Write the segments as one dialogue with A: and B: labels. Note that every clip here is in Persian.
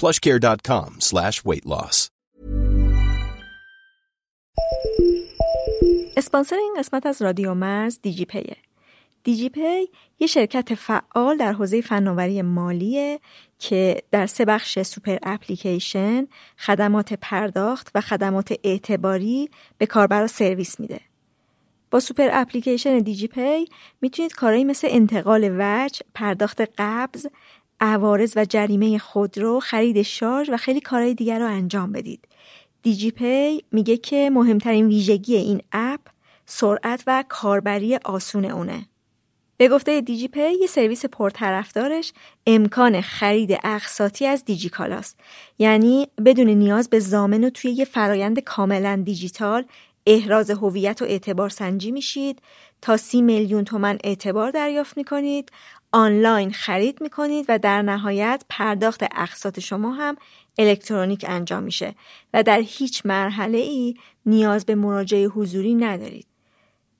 A: plushcare.com slash weight loss.
B: اسپانسر این قسمت از رادیو مرز دیجی پیه. دیجی پی یه شرکت فعال در حوزه فناوری مالیه که در سه بخش سوپر اپلیکیشن، خدمات پرداخت و خدمات اعتباری به کاربرا سرویس میده. با سوپر اپلیکیشن دیجی پی می‌تونید کارهایی مثل انتقال وجه، پرداخت قبض، عوارض و جریمه خودرو، خرید شارژ و خیلی کارهای دیگر رو انجام بدید. دیجی پی میگه که مهمترین ویژگی این اپ سرعت و کاربری آسون اونه. به گفته دیجی پی یه سرویس پرطرفدارش امکان خرید اقساطی از دیجی کالاست. یعنی بدون نیاز به ضامن و توی یه فرایند کاملا دیجیتال احراز هویت و اعتبار سنجی میشید تا سی میلیون تومن اعتبار دریافت می‌کنید آنلاین خرید می‌کنید و در نهایت پرداخت اقساط شما هم الکترونیک انجام میشه و در هیچ مرحله ای نیاز به مراجعه حضوری ندارید.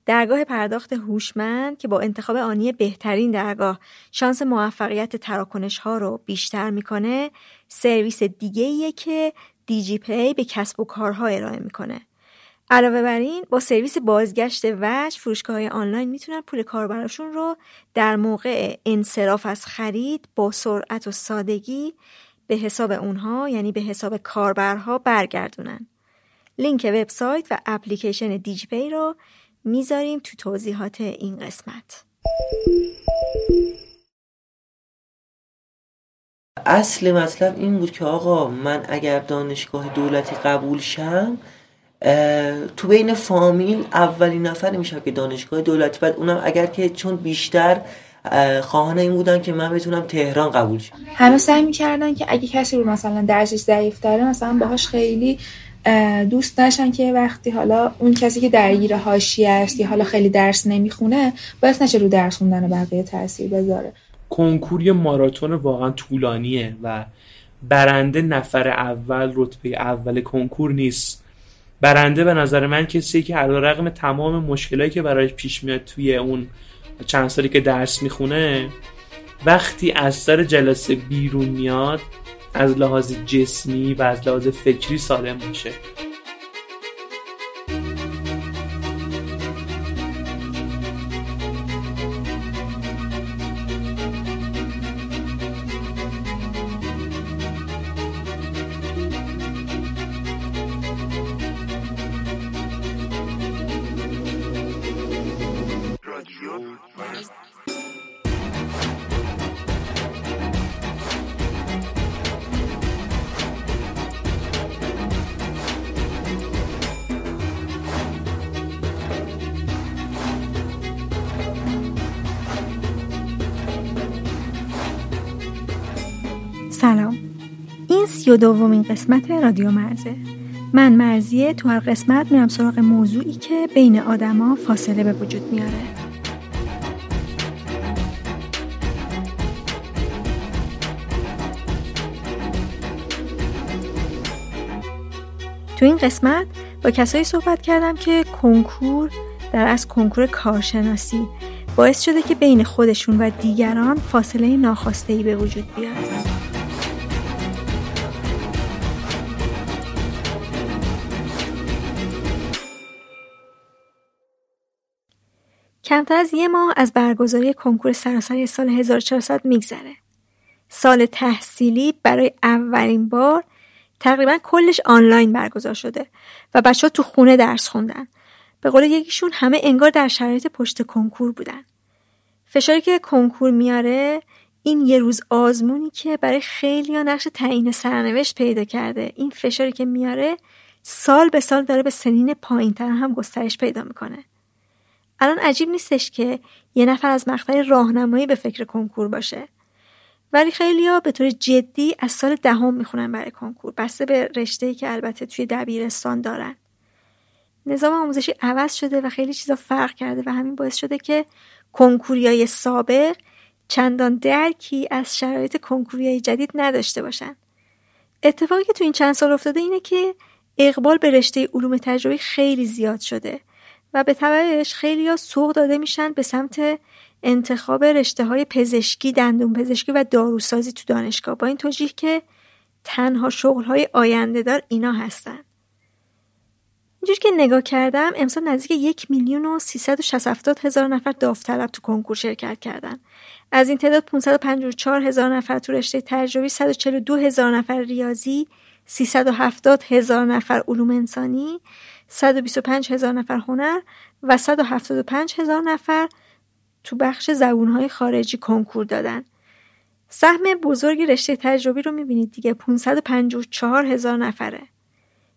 B: درگاه پرداخت هوشمند که با انتخاب آنی بهترین درگاه شانس موفقیت تراکنش ها رو بیشتر می‌کنه سرویس دیگه که دیجی پی به کسب و کارها ارائه می‌کنه. علاوه بر این با سرویس بازگشت وجه فروشگاه های آنلاین می‌تونن پول کاربراشون رو در موقع انصراف از خرید با سرعت و سادگی به حساب اونها یعنی به حساب کاربرها برگردونن. لینک وبسایت و اپلیکیشن دیجی پی رو می‌ذاریم تو توضیحات این قسمت.
C: اصل مطلب این بود که آقا من اگر دانشگاه دولتی قبول شم تو بین فامیل اولین نفر میشه که دانشگاه دولتی. بعد اونم اگر که چون بیشتر خواهان این بودن که من بتونم تهران قبول شم.
D: همه سعی می‌کردن که اگه کسی رو مثلا درسش ضعیف داره مثلا باهاش خیلی دوست نشن که وقتی حالا اون کسی که درگیر حاشیه است یا حالا خیلی درس نمی‌خونه باعث نشه رو درس خوندن بقیه تاثیر بذاره.
E: کنکور ماراتون واقعا طولانیه و برنده نفر اول رتبه اول کنکور نیست. برنده به نظر من کسی که علا رقم تمام مشکلایی که برایش پیش میاد توی اون چند سالی که درس می‌خونه وقتی از سر جلسه بیرون میاد از لحاظ جسمی و از لحاظ فکری سالم باشه
B: دومین قسمت رادیو مرزه من مرزیه تو هر قسمت میرم سراغ موضوعی که بین آدما فاصله به وجود میاره تو این قسمت با کسایی صحبت کردم که کنکور در از کنکور کارشناسی باعث شده که بین خودشون و دیگران فاصله ناخواسته ای به وجود بیاد. کمتر از یه ماه از برگزاری کنکور سراسری سال 1400 میگذره. سال تحصیلی برای اولین بار تقریبا کلش آنلاین برگزار شده و بچه ها تو خونه درس خوندن. به قول یکیشون همه انگار در شرایط پشت کنکور بودن. فشاری که کنکور میاره این یه روز آزمونی که برای خیلی ها نقش تعیین سرنوشت پیدا کرده این فشاری که میاره سال به سال داره به سنین پایین تر هم گسترش پیدا می‌کنه الان عجیب نیستش که یه نفر از مقطع راهنمایی به فکر کنکور باشه. ولی خیلیا به طور جدی از سال دهم می‌خونن برای کنکور. بسته به رشته که البته توی دبیرستان دارن. نظام آموزشی عوض شده و خیلی چیزا فرق کرده و همین باعث شده که کنکوریای سابق چندان درکی از شرایط کنکوریای جدید نداشته باشن. اتفاقی که تو این چند سال افتاده اینه که اقبال به رشته علوم تجربی خیلی زیاد شده. و به تبعش خیلی ها سوق داده میشن به سمت انتخاب رشته های پزشکی، دندون پزشکی و داروسازی تو دانشگاه با این توجیه که تنها شغل های آینده دار اینا هستن. اینجور که نگاه کردم امسال نزدیک یک میلیون و هزار نفر داوطلب تو کنکور شرکت کردن. از این تعداد 554 هزار نفر تو رشته تجربی 142 هزار نفر ریاضی 370 هزار نفر علوم انسانی 125 هزار نفر هنر و 175 هزار نفر تو بخش زبونهای خارجی کنکور دادن. سهم بزرگ رشته تجربی رو می‌بینید دیگه 554 هزار نفره.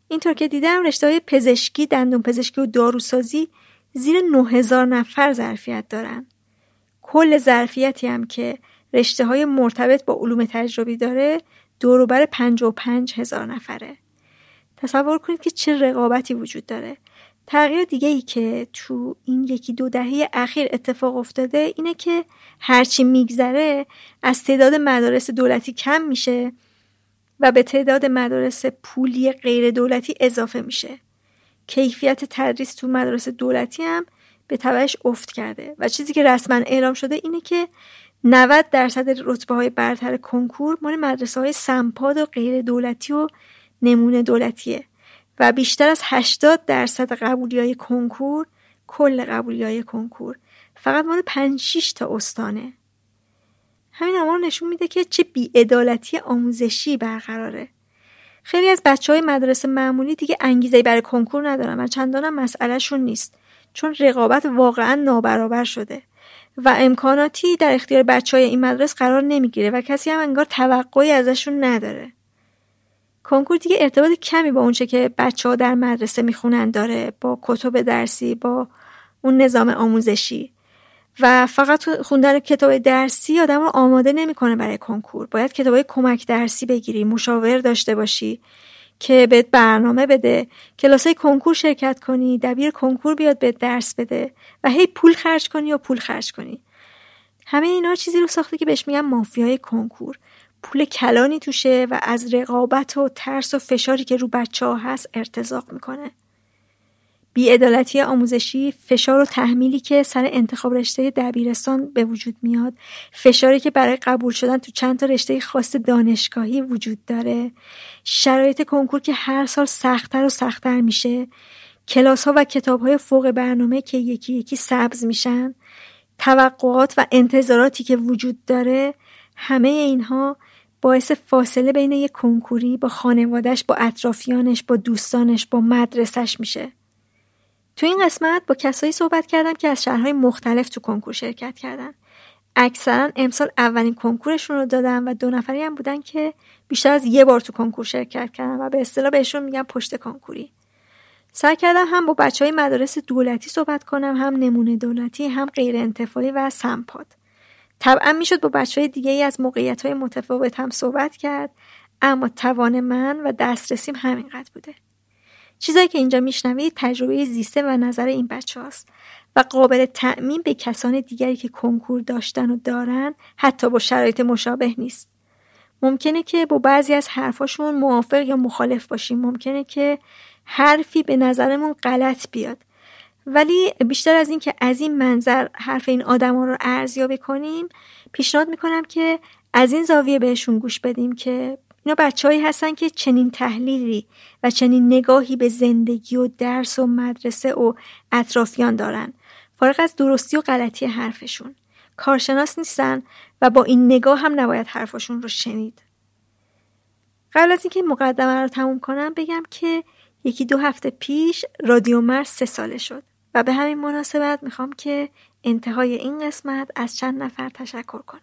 B: اینطور که دیدم رشته های پزشکی، دندون پزشکی و داروسازی زیر 9000 نفر ظرفیت دارن. کل ظرفیتی هم که رشته های مرتبط با علوم تجربی داره دوروبر 55 هزار نفره. تصور کنید که چه رقابتی وجود داره. تغییر دیگه ای که تو این یکی دو دهه اخیر اتفاق افتاده اینه که هرچی میگذره از تعداد مدارس دولتی کم میشه و به تعداد مدارس پولی غیر دولتی اضافه میشه. کیفیت تدریس تو مدارس دولتی هم به تبعش افت کرده. و چیزی که رسما اعلام شده اینه که 90 درصد رتبه های برتر کنکور مال مدرسه های سمپاد و غیر دولتی و نمونه دولتیه و بیشتر از 80 درصد قبولی های کنکور کل قبولی های کنکور. فقط مال 5 6 تا استانه. همین امار نشون میده که چه بیعدالتی آموزشی برقراره. خیلی از بچه های مدرسه معمولی دیگه انگیزه برای کنکور ندارن و چندانم مسئلهشون نیست چون رقابت واقعا نابرابر شده و امکاناتی در اختیار بچه های این مدرسه قرار نمی‌گیره و کسی هم انگار توقعی ازشون نداره. کنکور دیگه ارتباط کمی با اونچه که بچه ها در مدرسه می‌خونن داره با کتب درسی با اون نظام آموزشی. و فقط خوندن کتاب درسی آدم رو آماده نمی‌کنه برای کنکور. باید کتاب کمک درسی بگیری مشاور داشته باشی که بهت برنامه بده کلاسای کنکور شرکت کنی دبیر کنکور بیاد بهت درس بده و هی پول خرج کنی یا پول خرج کنی. همه اینا چیزی رو ساخته که بهش میگن مافیای کنکور. پول کلانی توشه و از رقابت و ترس و فشاری که رو بچه ها هست ارتزاق می‌کنه. بیعدالتی آموزشی فشار و تحمیلی که سر انتخاب رشته دبیرستان به وجود میاد فشاری که برای قبول شدن تو چند تا رشته خاص دانشگاهی وجود داره شرایط کنکور که هر سال سختتر و سختتر میشه کلاس ها و کتاب های فوق برنامه که یکی یکی سبز میشن توقعات و انتظاراتی که وجود داره همه اینها باعث فاصله بین یک کنکوری با خانوادش با اطرافیانش با دوستانش با مدرسش میشه. تو این قسمت با کسایی صحبت کردم که از شهرهای مختلف تو کنکور شرکت کردن. اکثرا امسال اولین کنکورشون رو دادن و دو نفری هم بودن که بیشتر از یه بار تو کنکور شرکت کردن و به اصطلاح بهشون میگن پشت کنکوری. سعی کردم هم با بچه های مدارس دولتی صحبت کنم هم نمونه دولتی هم غیر انتفاعی و سمپاد. طبعا می‌شد با بچه های دیگه ای از موقعیت های متفاوت هم صحبت کرد اما توان من و دسترسیم همینقدر بوده. چیزایی که اینجا میشنوید تجربه زیسته و نظر این بچه هاست و قابل تعمین به کسان دیگری که کنکور داشتن و دارن حتی با شرایط مشابه نیست. ممکنه که با بعضی از حرفاشون موافق یا مخالف باشیم. ممکنه که حرفی به نظرمون غلط بیاد. ولی بیشتر از این که از این منظر حرف این آدما رو ارزیابی کنیم پیشنهاد می‌کنم که از این زاویه بهشون گوش بدیم که اینا بچههایی هستن که چنین تحلیلی و چنین نگاهی به زندگی و درس و مدرسه و اطرافیان دارن. فارغ از درستی و غلطی حرفشون. کارشناس نیستن و با این نگاه هم نباید حرفشون رو شنید. قبل از اینکه مقدمه رو تموم کنم بگم که یکی دو هفته پیش رادیو مرز سه ساله شد. و به همین مناسبت می‌خوام که انتهای این قسمت از چند نفر تشکر کنم.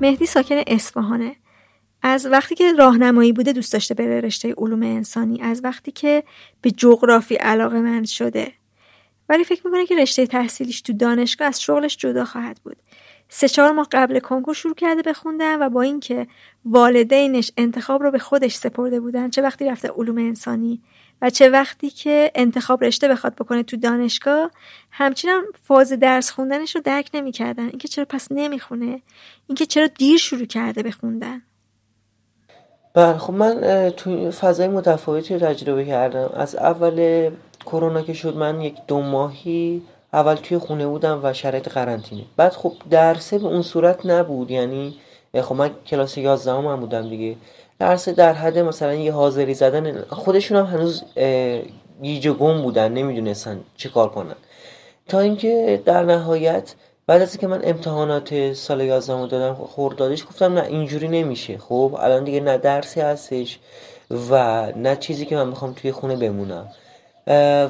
B: مهدی ساکن اصفهانه. از وقتی که راهنمایی بوده دوست داشته بره رشته علوم انسانی از وقتی که به جغرافی علاقه مند شده. ولی فکر می‌کنه که رشته تحصیلیش تو دانشگاه از شغلش جدا خواهد بود. سه چهار ماه قبل کنکور شروع کرده بخوندن و با اینکه والدینش انتخاب رو به خودش سپرده بودن چه وقتی رفته علوم انسانی و چه وقتی که انتخاب رشته بخواد بکنه تو دانشگاه همچنان فاز درس خوندنش رو درک نمی‌کردن. اینکه چرا پس نمی‌خونه؟ اینکه چرا دیر شروع کرده بخوندن
C: بله خب من تو فضای متفاوتی تجربه کردم. از اول کرونا که شد من یک دو ماهی اول توی خونه بودم و شرایط قرنطینه. بعد خب درسه به اون صورت نبود. یعنی خب من کلاس 11 هم بودم دیگه. درسه در حد مثلا یه حاضری زدن خودشون هم هنوز گیج و گم بودن نمی‌دونستن چه کار کنن. تا اینکه در نهایت بعد از که من امتحانات سال 11 رو دادم خوردادش گفتم نه اینجوری نمیشه. خب الان دیگه نه درسی هستش و نه چیزی که من می‌خوام توی خونه بمونم.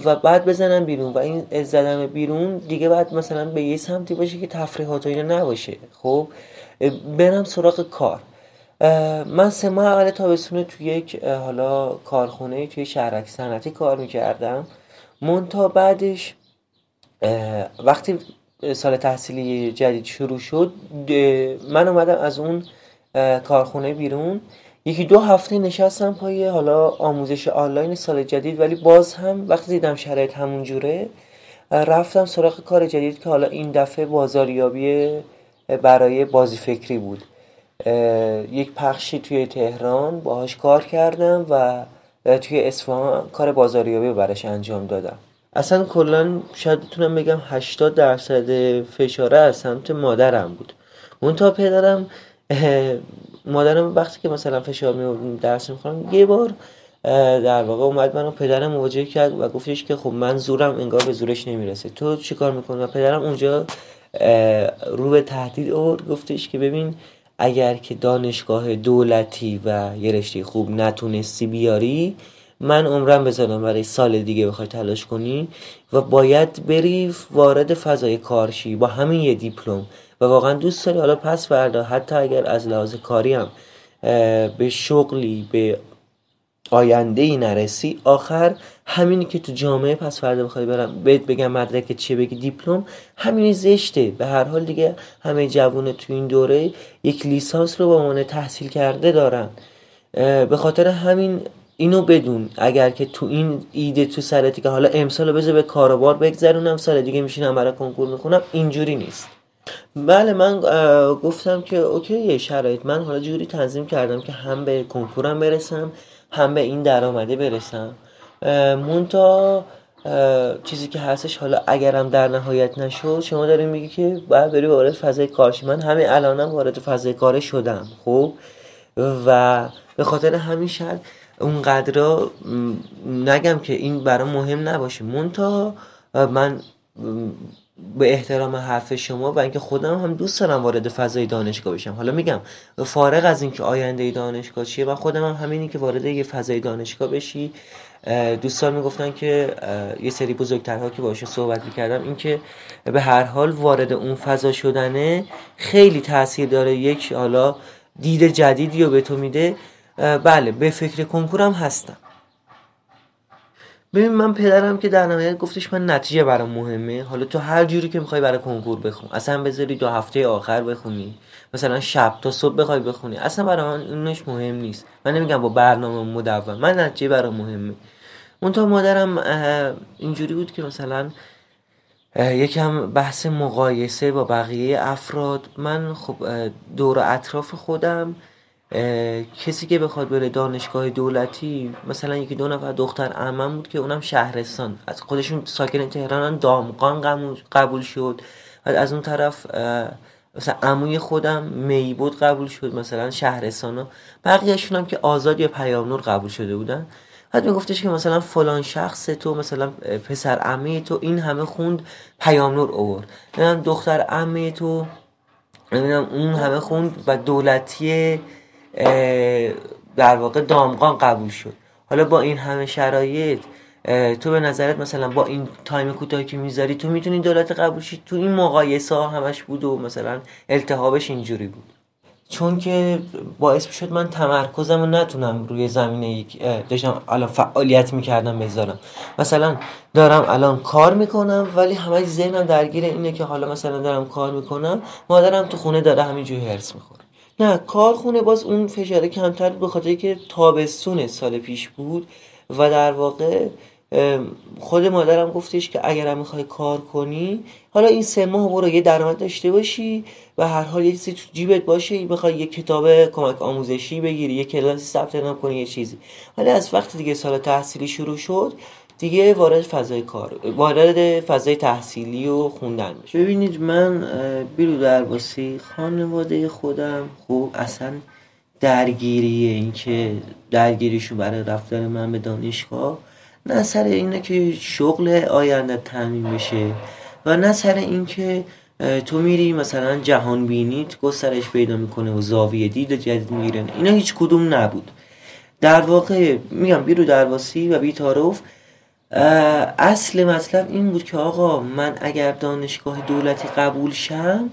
C: و بعد بزنم بیرون و این زدم بیرون دیگه بعد مثلا به یه سمتی باشه که تفریحات و اینا نباشه. خب؟ برم سراغ کار. من سه ماه اول تابستون توی یک حالا کارخونه توی شهرک صنعتی کار می‌کردم. مونتا بعدش وقتی سال تحصیلی جدید شروع شد من اومدم از اون کارخونه بیرون. یکی دو هفته نشستم پای حالا آموزش آنلاین سال جدید ولی باز هم وقتی دیدم شرایط همون جوره رفتم سراغ کار جدید که حالا این دفعه بازاریابی برای بازی فکری بود یک پخشی توی تهران باهاش کار کردم و توی اصفهان کار بازاریابی برش انجام دادم. اصلا کلا شاید بتونم بگم 80 درصد فشاره از سمت مادرم بود. اون تا پدرم مادرم وقتی که مثلا فشار می درس می‌خوام یه بار در واقع اومد منو پدرم مواجه کرد و گفتش که خب من زورم انگار به زورش نمی‌رسه. تو چیکار می‌کنی و پدرم اونجا رو به تهدید آورد گفتش که ببین اگر که دانشگاه دولتی و یه رشته خوب نتونستی بیاری من عمرم بزنم برای سال دیگه بخوای تلاش کنی و باید بری وارد فضای کارشی با همین یه دیپلم. و واقعا دوست داری حالا پس فردا حتی اگر از لحاظ کاری هم به شغلی به آینده ای نرسی آخر همینی که تو جامعه پس فردا بخوای برم بهت بگم مدرک چیه بگی دیپلم همینی زشته. به هر حال دیگه همه جوونه تو این دوره یک لیسانس رو با عنوان تحصیل کرده دارن. به خاطر همین اینو بدون اگر که تو این ایده تو سرتی که حالا امسال بذار به کاروبار بگذرونم سال دیگه میشینم برای کنکور می‌خونم اینجوری نیست. بله من گفتم که اوکی شرایط. من حالا جوری تنظیم کردم که هم به کنکورم برسم هم به این درآمده برسم. مونتا چیزی که هستش حالا اگرم در نهایت نشد شما داریم میگی که باید بری وارد فضای کارشی. من همه الانم وارد فضای کار شدم خب؟ و به خاطر همین شاید اونقدر نگم که این برام مهم نباشه. مونتا من به احترام حرف شما و اینکه خودم هم دوست دارم وارد فضای دانشگاه بشم. حالا میگم فارغ از اینکه آینده دانشگاه چیه و خودم هم همینی که وارد یه فضای دانشگاه بشی دوستان می‌گفتن که یه سری بزرگترها که باشه صحبت می‌کردم اینکه به هر حال وارد اون فضا شدنه خیلی تاثیر داره. یک حالا دید جدیدی رو به تو میده. بله به فکر کنکورم هستم. ببین من پدرم که در نهایت گفتش من نتیجه برام مهمه. حالا تو هر جوری که می‌خوای برای کنکور بخون اصلا بذاری دو هفته آخر بخونی. مثلا شب تا صبح بخوای بخونی. اصلا برای من اونش مهم نیست. من نمیگم با برنامه مدون. من نتیجه برام مهمه. اون تا مادرم اینجوری بود که مثلا یکم بحث مقایسه با بقیه افراد. من خب دور اطراف خودم کسی که بخواد بره دانشگاه دولتی مثلا یکی دو نفر دختر عمم بود که اونم شهرستان. از خودشون ساکن تهران دامقان قبول شد. و از اون طرف مثلا عموی خودم می بود قبول شد مثلا شهرستان ها بقیهشون هم که آزاد یا پیام نور قبول شده بودن. بعد میگفتش که مثلا فلان شخص تو مثلا پسر عمه تو این همه خوند پیام نور اوورد دختر عمه تو اون همه خوند و دولتی در واقع دامغان قبول شد. حالا با این همه شرایط تو به نظرت مثلا با این تایم کوتاهی که می‌ذاری تو می‌تونی دولت قبول شید تو این مقایسه ها همش بود و مثلا التهابش اینجوری بود. چون که باعث شد من تمرکزم رو نتونم روی زمینه یک داشتم الان فعالیت می‌کردم بذارم. مثلا دارم الان کار می‌کنم ولی همش ذهنم درگیر اینه که حالا مثلا دارم کار می‌کنم مادرم تو خونه داره همینجوری هرس می‌خوره. نه کارخونه باز اون فشاره کمتر به خاطر که تابستون سال پیش بود و در واقع خود مادرم گفتش که اگر هم می‌خوای کار کنی حالا این سه ماه برو یه درآمد داشته باشی و هر حال یه چیزی تو جیبت باشه بخوای یه کتاب کمک آموزشی بگیری یه کلاسی ثبت نام کنی یه چیزی. ولی از وقتی دیگه سال تحصیلی شروع شد دیگه وارد فضای کار وارد فضای تحصیلی و خوندن بشه ببینید من بیرو درباسی خانواده خودم خوب اصلا درگیری این که درگیریشو برای رفتن من به دانشگاه نه سر اینه که شغل آینده تعمین بشه و نه سر این که تو میری مثلا جهان بینیت گسترش پیدا می‌کنه و زاویه دید جدید می‌گیره. اینا هیچ کدوم نبود. در واقع میگم بیرو درواسی و بیتاروف اصل مطلب این بود که آقا من اگر دانشگاه دولتی قبول شم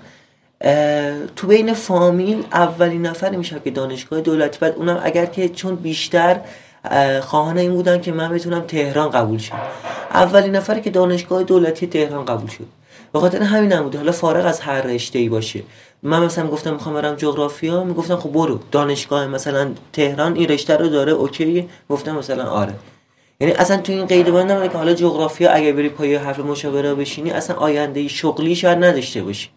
C: تو بین فامیل اولین نفر میشم که دانشگاه دولتی. بعد اونم اگر که چون بیشتر خواهان این بودن که من بتونم تهران قبول شم. اولین نفری که دانشگاه دولتی تهران قبول شد. به خاطر همین هم بود. حالا فارغ از هر رشته ای باشه. من مثلا گفتم می‌خوام برم جغرافیا می‌گفتم خب برو. دانشگاه مثلا تهران این رشته رو داره اوکی. گفتم مثلا آره. یعنی اصلا تو این قید بند که حالا جغرافیا اگه بری پای حرف مشاوره بشینی اصلا آینده شغلی شاید نداشته باشی.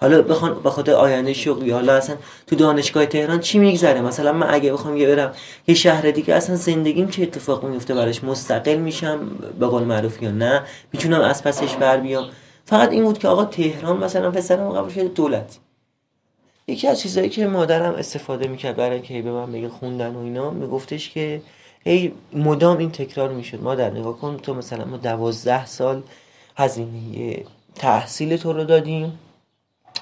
C: حالا بخوان به خاطر آینده شغلی حالا اصلا تو دانشگاه تهران چی میگذره؟ مثلا من اگه بخوام یه برم یه شهر دیگه اصلا زندگیم چه اتفاق میفته براش؟ مستقل میشم به قول معروف یا نه؟ می‌تونم از پسش بر بیام؟ فقط این بود که آقا تهران مثلا پسرم قبول شده دولت. یکی از چیزایی که مادرم استفاده می‌کرد برای که به من بگه خوندن و اینا میگفتش که هی مدام این تکرار می‌شد. مادر نگاه کن تو مثلا ما دوازده سال هزینه تحصیل تو رو دادیم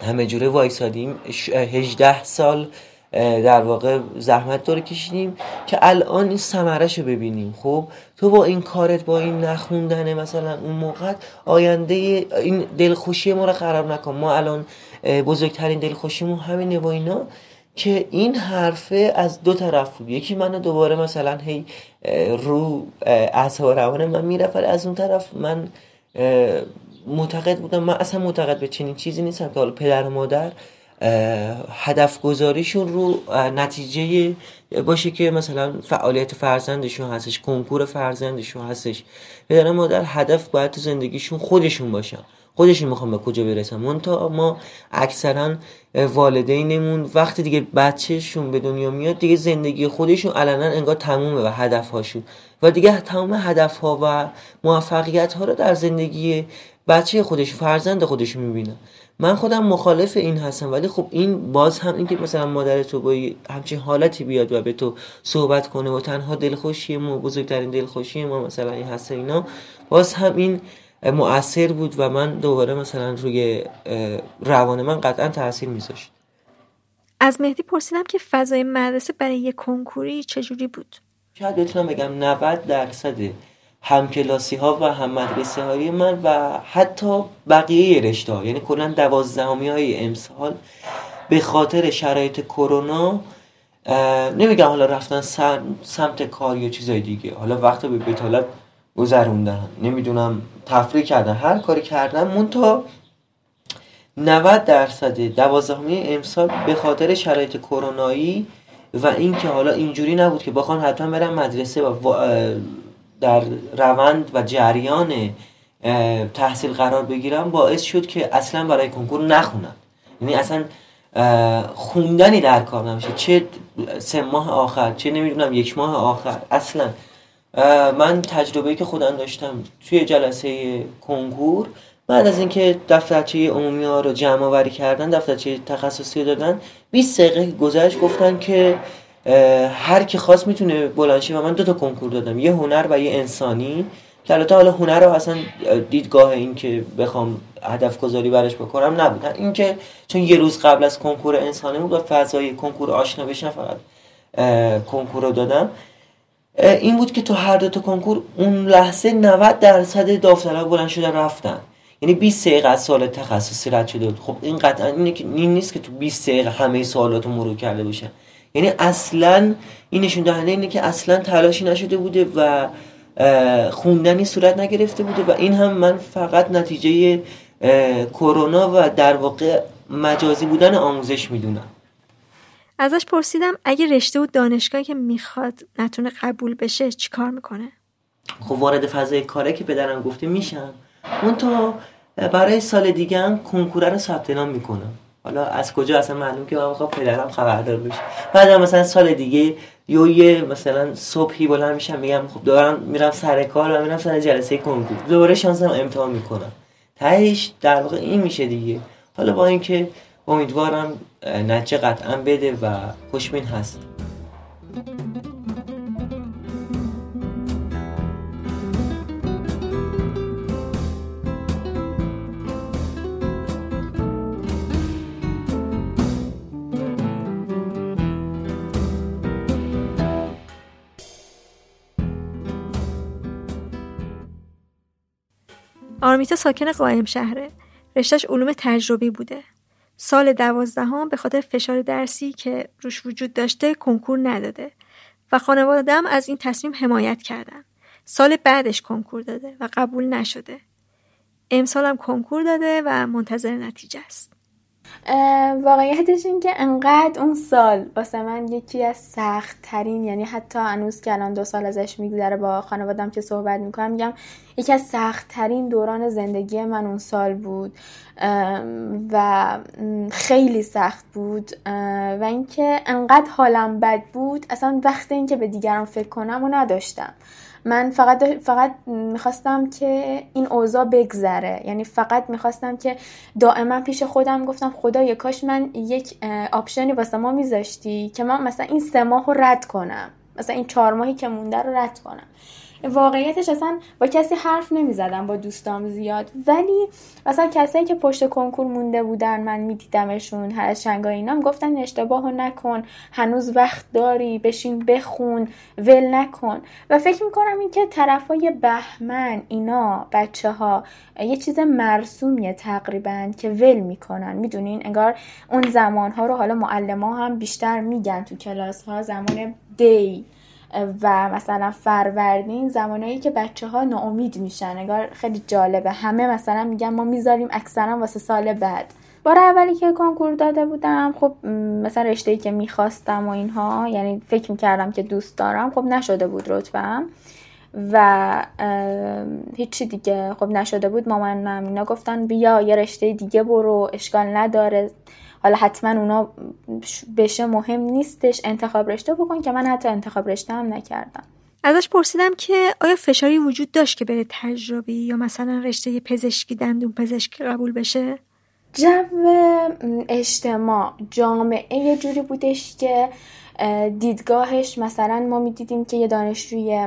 C: همه جوره وایسادیم 18 سال در واقع زحمت داره کشیدیم که الان این سمرش رو ببینیم. خب تو با این کارت با این نخوندن مثلا اون موقع آینده این دلخوشی ما رو خراب نکن. ما الان بزرگترین دلخوشیمون همینه با اینا. که این حرفه از دو طرف بود. یکی منو دوباره مثلا هی رو اعصاب روان من می‌رفت از اون طرف من معتقد بودم. من اصلا معتقد به چنین چیزی نیستم که حالا پدر و مادر هدف گذاریشون رو نتیجه باشه که مثلا فعالیت فرزندشون هستش کنکور فرزندشون هستش. پدر و مادر هدف باید تو زندگیشون خودشون باشن. خودشون می‌خوام به کجا برسن. منتها ما اکثرا والدینمون وقتی دیگه بچهشون به دنیا میاد دیگه زندگی خودشون علنا انگار تمومه و هدف هاشون و دیگه تمام هدف ها و موفقیت ها رو در زندگی بچه خودش فرزند خودش می‌بینه. من خودم مخالف این هستم ولی خب این باز هم این که مثلا مادر تو با همچین حالتی بیاد و به تو صحبت کنه و تنها دلخوشی ما بزرگترین دلخوشی ما مثلا این هست اینا باز هم این مؤثر بود و من دوباره مثلا روی روان من قطعا تاثیر میذاشت.
B: از مهدی پرسیدم که فضای مدرسه برای یه کنکوری چجوری بود؟
C: شاید بتونم بگم 90 درصد همکلاسی ها و هم مدرسه های من و حتی بقیه رشته ها یعنی کلا دوازدهمی های امسال به خاطر شرایط کرونا نمیگم حالا رفتن سمت کار یا چیزای دیگه. حالا وقت به بتالت گذروندن. نمی‌دونم تفریح کردن. هر کاری کردن مونتا 90 درصد دوازدهمی امسال به خاطر شرایط کرونایی و اینکه حالا اینجوری نبود که بخوان حتما برن مدرسه و در روند و جریان تحصیل قرار بگیرم باعث شد که اصلا برای کنکور نخونم یعنی اصلا خوندنی در کار نمیشه چه سه ماه آخر چه نمی‌دونم یک ماه آخر. اصلا من تجربه که خودم داشتم توی جلسه کنکور بعد از اینکه دفترچه عمومی ها رو جمع آوری کردن دفترچه تخصصی دادن 20 دقیقه گذشت گفتن که هر کی خواست می‌تونه بلنشی و من دو تا کنکور دادم یه هنر و یه انسانی. که البته حالا هنر رو اصلا دیدگاه این که بخوام هدف گذاری برش بکنم نبود. اینکه چون یه روز قبل از کنکور انسانی بود و فضای کنکور آشنا بشن فقط کنکور رو دادم. این بود که تو هر دو تا کنکور اون لحظه 90 درصد داوطلبا بلند شده رفتن. یعنی 20 دقیقه از سوال تخصصی رد شده بود. خب این قطعا اینه که این نیست که تو 20 دقیقه همه سوالات رو مرور کرده باشن یعنی اصلا این نشون دهنده اینه که اصلا تلاشی نشده بوده و خوندنی صورت نگرفته بوده و این هم من فقط نتیجه کرونا و در واقع مجازی بودن آموزش می‌دونم.
B: ازش پرسیدم اگه رشته و دانشگاهی که می‌خواد نتونه قبول بشه چیکار می‌کنه؟
C: خب وارد فضای کاره که پدرم گفته میشم. اون تا برای سال دیگه هم کنکوره رو ثبت نام می‌کنم. حالا از کجا اصلا معلوم که من می‌خوام پدرم خبردار بشه. بعد مثلا سال دیگه یا یه مثلا صبحی بلند میشم میگم خب دارم میرم سر کار و میرم سر جلسه کنکور. دوباره شانسم امتحان می‌کنم. تهش در واقع این میشه دیگه. حالا با اینکه امیدوارم نتیجه قطعا بده و خوشبین هست
B: آرمیتا ساکن قایم شهره. رشتش علوم تجربی بوده. سال دوازدهم به خاطر فشار درسی که روش وجود داشته کنکور نداده و خانوادم از این تصمیم حمایت کردن. سال بعدش کنکور داده و قبول نشده. امسالم کنکور داده و منتظر نتیجه است.
F: واقعیتش این که انقدر اون سال واسه من یکی از سخت ترین یعنی حتی هنوز که الان دو سال ازش میگذره با خانوادم که صحبت می‌کنم میگم یکی از سخت ترین دوران زندگی من اون سال بود. و خیلی سخت بود. و اینکه انقدر حالم بد بود اصلا وقت اینکه به دیگران فکر کنم و نداشتم. من فقط فقط می‌خواستم که این اوضاع بگذره. یعنی فقط می‌خواستم که دائما پیش خودم گفتم خدایا کاش من یک آپشنی واسه ما میذاشتی که من مثلا این سه ماه رو رد کنم. مثلا این چهار ماهی که مونده رو رد کنم. واقعیتش اصلا با کسی حرف نمی‌زدم با دوستام زیاد. ولی مثلا کسایی که پشت کنکور مونده بودن من میدیدمشون هر از شنگای اینام گفتن اشتباهو نکن هنوز وقت داری بشین بخون ول نکن. و فکر می‌کنم این که طرفای بهمن اینا بچه ها یه چیز مرسومیه تقریبا که ول می‌کنن. می‌دونین؟ انگار اون زمان ها رو حالا معلم ها هم بیشتر میگن تو کلاس ها زمان دی. و مثلا فروردین زمانایی که بچه ها ناامید میشن انگار خیلی جالبه. همه مثلا میگن ما می‌ذاریم اکثرا واسه سال بعد. بار اولی که کنکور داده بودم خب مثلا رشته که می‌خواستم و اینها یعنی فکر می‌کردم که دوست دارم خب نشده بود رتبم و هیچی دیگه خب نشده بود. مامانم اینا گفتن بیا یه رشته دیگه برو اشکال نداره. حالا حتما اونا بشه مهم نیستش انتخاب رشته بکن که من حتی انتخاب رشته هم نکردم
B: ازش پرسیدم که آیا فشاری وجود داشت که بره تجربی یا مثلا رشته پزشکی دندون پزشکی قبول بشه؟
F: جو اجتماع جامعه یه جوری بودش که دیدگاهش مثلا ما می‌دیدیم که یه دانشجوی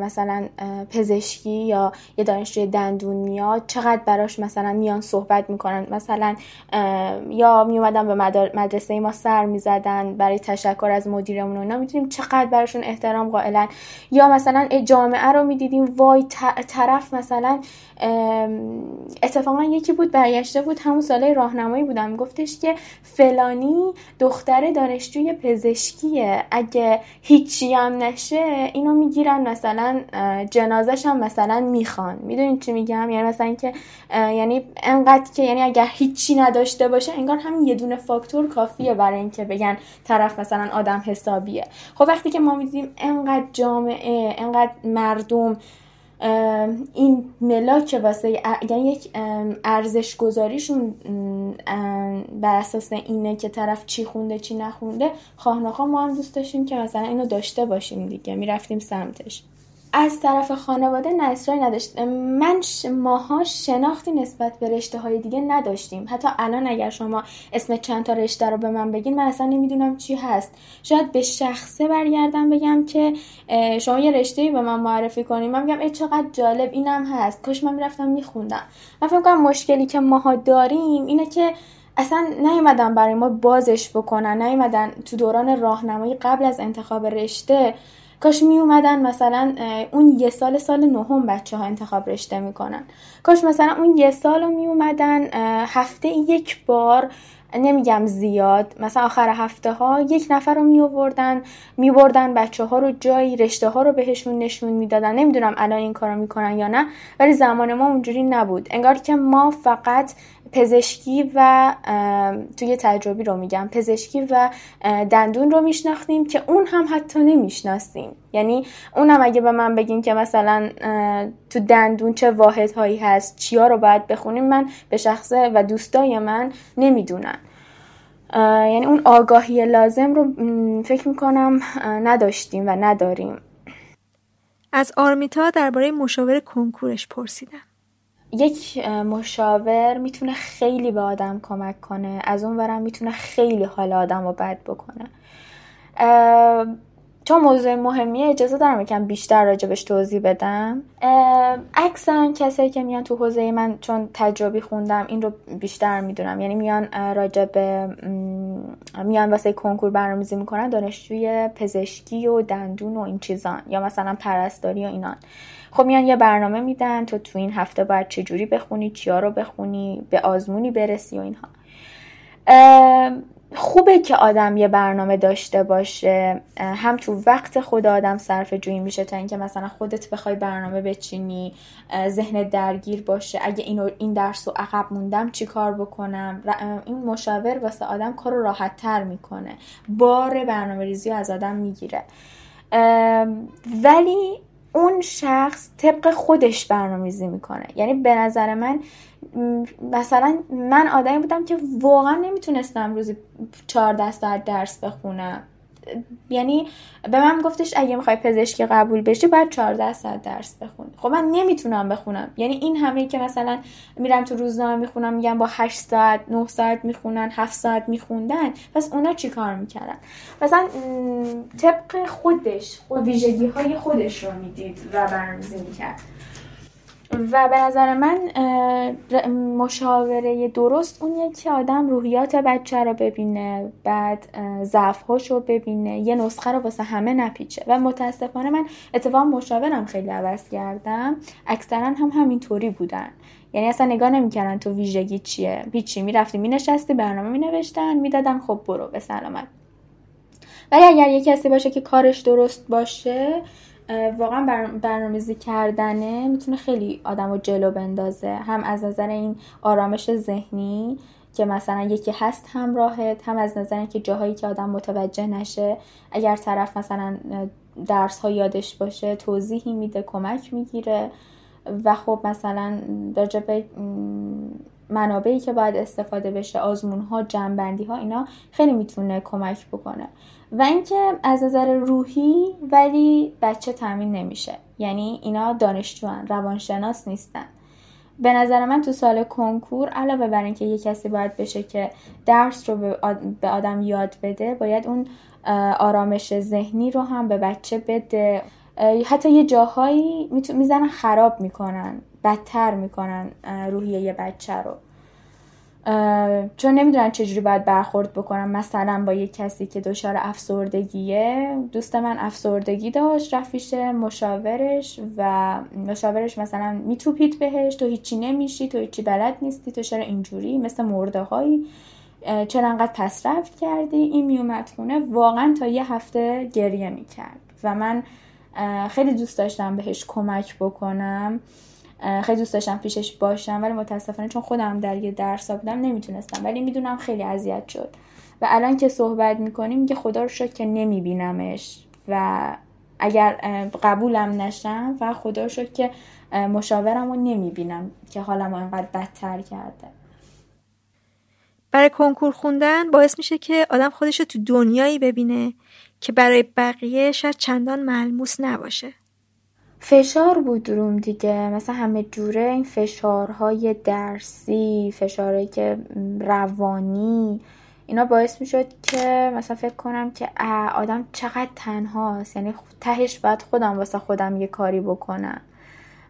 F: مثلا پزشکی یا یه دانشجوی دندون میاد چقدر براش مثلا میان صحبت می‌کنن. مثلا یا میومدن به مدرسه ما سر می‌زدن برای تشکر از مدیرمون اونا می‌تونیم چقدر براشون احترام قائلن. یا مثلا جامعه رو می‌دیدیم وای طرف مثلا اتفاقا یکی بود برگشته بود همون ساله راهنمایی بودم. گفتش که فلانی دختر دانشجوی پزشکیه. اگه هیچی هم نشه اینو می‌گیرن مثلا جنازش هم مثلا می‌خوان. می‌دونین چی میگم؟ یعنی مثلا که یعنی انقدر که یعنی اگر هیچی نداشته باشه انگار همین یه دونه فاکتور کافیه برای اینکه بگن طرف مثلا آدم حسابیه. خب وقتی که ما میدیم انقدر جامعه انقدر مردم این ملاک واسه یعنی یک ارزش گذاریشون بر اساس اینه که طرف چی خونده چی نخونده خواه ما هم دوست داشتیم که مثلا اینو داشته باشیم دیگه. می‌رفتیم سمتش. از طرف خانواده نه نداشت. من ماها شناختی نسبت به رشته های دیگه نداشتیم. حتی الان اگر شما اسم چند تا رشته رو به من بگین من اصلا نمی‌دونم چی هست. شاید به شخصه برگردم بگم که شما یه رشته به من معرفی کنیم من میگم ای چقدر جالب اینم هست. کاش من می‌رفتم میخوندم. من فکر کنم مشکلی که ماها داریم اینه که اصلا نیومدن برای ما بازش بکنن. نیومدن تو دوران راهنمایی قبل از انتخاب رشته. کاش می اومدن مثلا اون یه سال سال نهم بچه ها انتخاب رشته می‌کنن. کاش مثلا اون یه سال رو می اومدن هفته یک بار نمیگم زیاد مثلا آخر هفته ها یک نفر رو می آوردن می بردن بچه ها رو جایی رشته ها رو بهشون نشون می‌دادن. نمی‌دونم الان این کارو می‌کنن یا نه ولی زمان ما اونجوری نبود. انگار که ما فقط پزشکی و توی تجربی رو میگم پزشکی و دندون رو میشناختیم که اون هم حتی نمی‌شناسیم. یعنی اونم اگه به من بگین که مثلا تو دندون چه واحدهایی هست چیا رو باید بخونیم من به شخصه و دوستای من نمی‌دونن یعنی اون آگاهی لازم رو فکر می‌کنم نداشتیم و نداریم.
B: از آرمیتا درباره مشاور کنکورش پرسیدم.
F: یک مشاور می‌تونه خیلی به آدم کمک کنه. از اون ورم می‌تونه خیلی حال آدم رو بد بکنه. چون موضوع مهمیه اجازه دارم یکم بیشتر راجبش توضیح بدم. اکثرا کسایی که میان تو حوزه من چون تجربی خوندم این رو بیشتر می‌دونم. یعنی میان راجب میان واسه کنکور برنامه‌ریزی می‌کنن دانشجوی پزشکی و دندون و این چیزان یا مثلا پرستاری و اینان. خب میان یه برنامه میدن تو تو این هفته باید چجوری بخونی چیا رو بخونی به آزمونی برسی و اینها. خوبه که آدم یه برنامه داشته باشه. هم تو وقت خود آدم صرف جویی میشه تا اینکه مثلا خودت بخوای برنامه بچینی ذهن درگیر باشه. اگه اینو این درس رو عقب موندم چی کار بکنم؟ این مشاور واسه آدم کار رو راحت تر می‌کنه. بار برنامه ریزی از آدم می‌گیره. ولی اون شخص طبق خودش برنامه‌ریزی می‌کنه. یعنی به نظر من مثلا من آدمی بودم که واقعا نمی‌تونستم روزی 14 ساعت درس بخونم. یعنی به من گفتش اگه می‌خوای پزشکی قبول بشی باید 14 ساعت درس بخونی خب من نمی‌تونم بخونم. یعنی این همه که مثلا میرم تو روزنامه می‌خونم میگم با 8 ساعت 9 ساعت می‌خونن 7 ساعت میخوندن پس اونا چی کار می‌کردن؟ مثلا طبق خودش و ویژگی های خودش رو می‌دید و برنامه‌ریزی می‌کرد و به نظر من مشاوره درست اونیه که آدم روحیات بچه رو ببینه بعد ضعفهاش رو ببینه یه نسخه رو واسه همه نپیچه. و متاسفانه من اتفاق مشاورم خیلی عوض کردم. اکثرا هم همینطوری بودن. یعنی اصلا نگاه نمی‌کردن تو ویژگی چیه. هیچی. می‌رفتی مینشستی برنامه مینوشتن می‌دادن خب برو به سلامت. ولی اگر یه کسی باشه که کارش درست باشه واقعا برنامه‌ریزی کردنه می‌تونه خیلی آدم رو جلو بندازه. هم از نظر این آرامش ذهنی که مثلا یکی هست همراهت هم از نظر که جاهایی که آدم متوجه نشه اگر طرف مثلا درس ها یادش باشه توضیحی میده کمک می‌گیره و خب مثلا راجع منابعی که باید استفاده بشه آزمون ها جنبندی ها اینا خیلی می‌تونه کمک بکنه. و اینکه از نظر روحی ولی بچه تامین نمیشه. یعنی اینا دانشجوان روانشناس نیستن. به نظر من تو سال کنکور علاوه بر اینکه یه کسی باید بشه که درس رو به آدم یاد بده باید اون آرامش ذهنی رو هم به بچه بده. حتی یه جاهایی می‌زنن خراب می‌کنن بدتر می‌کنن روحیه یه بچه رو. چون نمی‌دونن چجوری باید برخورد بکنم مثلا با یه کسی که دچار افسردگیه دوست من افسردگی داشت رفیش مشاورش و مشاورش مثلا میتوپید بهش تو هیچی نمیشی تو هیچی بلد نیستی تو چرا اینجوری؟ مثل مرده هایی چرا انقدر پس رفت کردی؟ این میومد خونه. واقعا تا یه هفته گریه می‌کرد. و من خیلی دوست داشتم بهش کمک بکنم. خیلی دوست داشتم پیشش باشم ولی متاسفانه چون خودم در یه درس بودم نمی‌تونستم. ولی می‌دونم خیلی اذیت شد. و الان که صحبت می‌کنیم میگه خدا رو شد که نمیبینمش و اگر قبولم نشم و خدا شد که مشاورم رو نمی‌بینم که حالم انقدر بدتر کرده.
B: برای کنکور خوندن باعث میشه که آدم خودش رو تو دنیایی ببینه که برای بقیه شاید چندان ملموس نباشه.
F: فشار بود روم دیگه. مثلا همه جوره این فشارهای درسی فشارهایی که روانی اینا باعث می‌شد که مثلا فکر کنم که آدم چقدر تنهاست. یعنی تهش باید خودم واسه خودم یه کاری بکنم.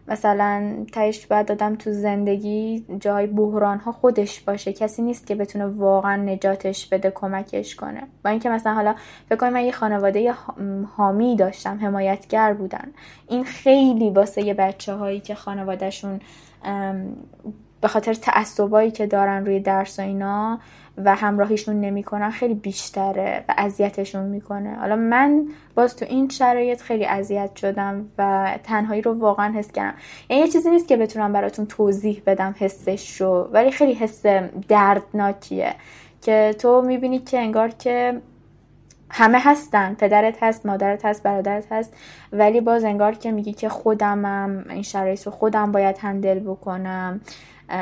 F: مثلا تهش باید دادم تو زندگی جای بحران ها خودش باشه. کسی نیست که بتونه واقعا نجاتش بده کمکش کنه. با اینکه مثلا حالا فکر کنم من یه خانواده حامی داشتم حمایتگر بودن. این خیلی واسه یه بچه هایی که خانوادهشون به خاطر تعصبایی که دارن روی درس و اینا و همراهیشون نمی‌کنن خیلی بیشتره و اذیتشون می‌کنه. حالا من باز تو این شرایط خیلی اذیت شدم و تنهایی رو واقعا حس کردم. یعنی یه چیزی نیست که بتونم براتون توضیح بدم حسش رو ولی خیلی حس دردناکیه که تو می‌بینی که انگار که همه هستن پدرت هست مادرت هست برادرت هست ولی باز انگار که میگی که خودمم این شرایط رو خودم باید هندل بکنم.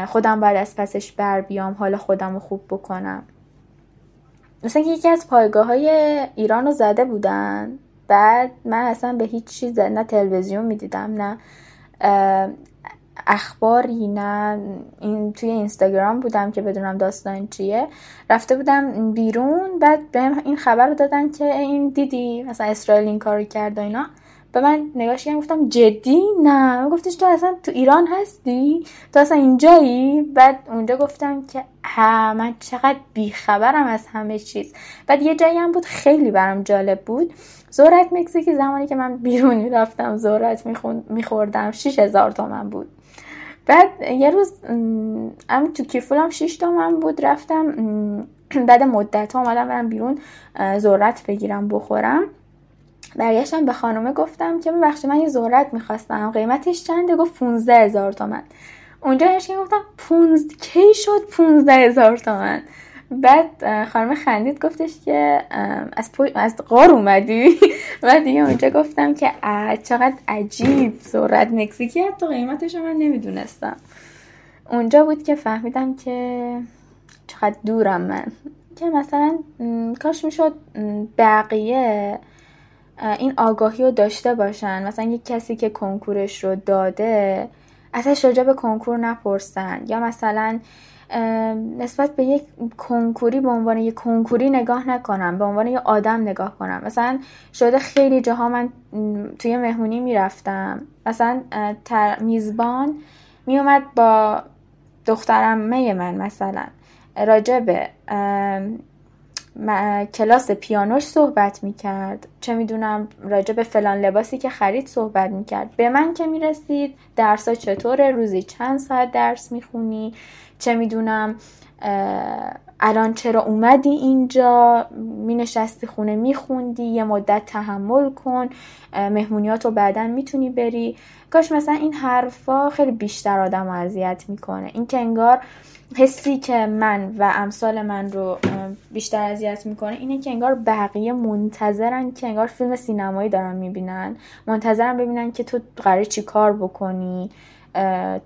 F: خودم باید از پسش بر بیام حال خودم رو خوب بکنم. مثلا یکی از پایگاه های ایران رو زده بودن. بعد من اصلا به هیچ چیز نه تلویزیون می‌دیدم نه اخباری نه این توی اینستاگرام بودم که بدونم داستان چیه. رفته بودم بیرون بعد به این خبر رو دادن که این دیدی مثلا اسرائیل این کار کرد و اینا. به من نگاش کردم گفتم جدی؟ نه. گفتش تو اصلا تو ایران هستی؟ تو اصلا اینجایی؟ بعد اونجا گفتم که ها من چقدر بیخبرم از همه چیز. بعد یه جایی هم بود خیلی برام جالب بود. زورت مکزیکی زمانی که من بیرون می‌رفتم زورت میخوردم 6000 تومن بود. بعد یه روز هم تو کیفولم 6 تومن بود رفتم بعد مدت ها اومدم برم بیرون ذرت بگیرم بخورم. برگشتم به خانومه گفتم که ببخشید من یه ذرت می‌خواستم. قیمتش چنده؟ گفت 15 هزار تومن. اونجا نشین گفتم 15 کی شد 15 هزار تومن؟ بعد خانم خندید گفتش که از, از قار اومدی. بعد دیگه اونجا گفتم که چقدر عجیب ذرت. مکزیکی حتی قیمتش من نمی‌دونستم. اونجا بود که فهمیدم که چقدر دورم من. که مثلا کاش می‌شد بقیه این آگاهی رو داشته باشن. مثلا یک کسی که کنکورش رو داده ازش راجع به کنکور نپرسن. یا مثلا نسبت به یک کنکوری به عنوان یک کنکوری نگاه نکنم به عنوان یک آدم نگاه کنم. مثلا شده خیلی جاها من توی مهمونی می‌رفتم. مثلا میزبان میومد با دخترمه من مثلا راجع به کلاس پیانوش صحبت می‌کرد. چه می‌دونم راجع به فلان لباسی که خرید صحبت می‌کرد. به من که می‌رسید درسا چطوره؟ روزی چند ساعت درس می‌خونی؟ چه می‌دونم الان چرا اومدی اینجا؟ مینشستی خونه میخوندی؟ یه مدت تحمل کن. مهمونیات رو بعدا می‌تونی بری. کاش مثلا این حرفا خیلی بیشتر آدم اذیت می‌کنه. این که انگار حسی که من و امثال من رو بیشتر اذیت می‌کنه اینه که انگار بقیه منتظرن که انگار فیلم سینمایی دارن می‌بینن. منتظرن ببینن که تو قراره چی کار بکنی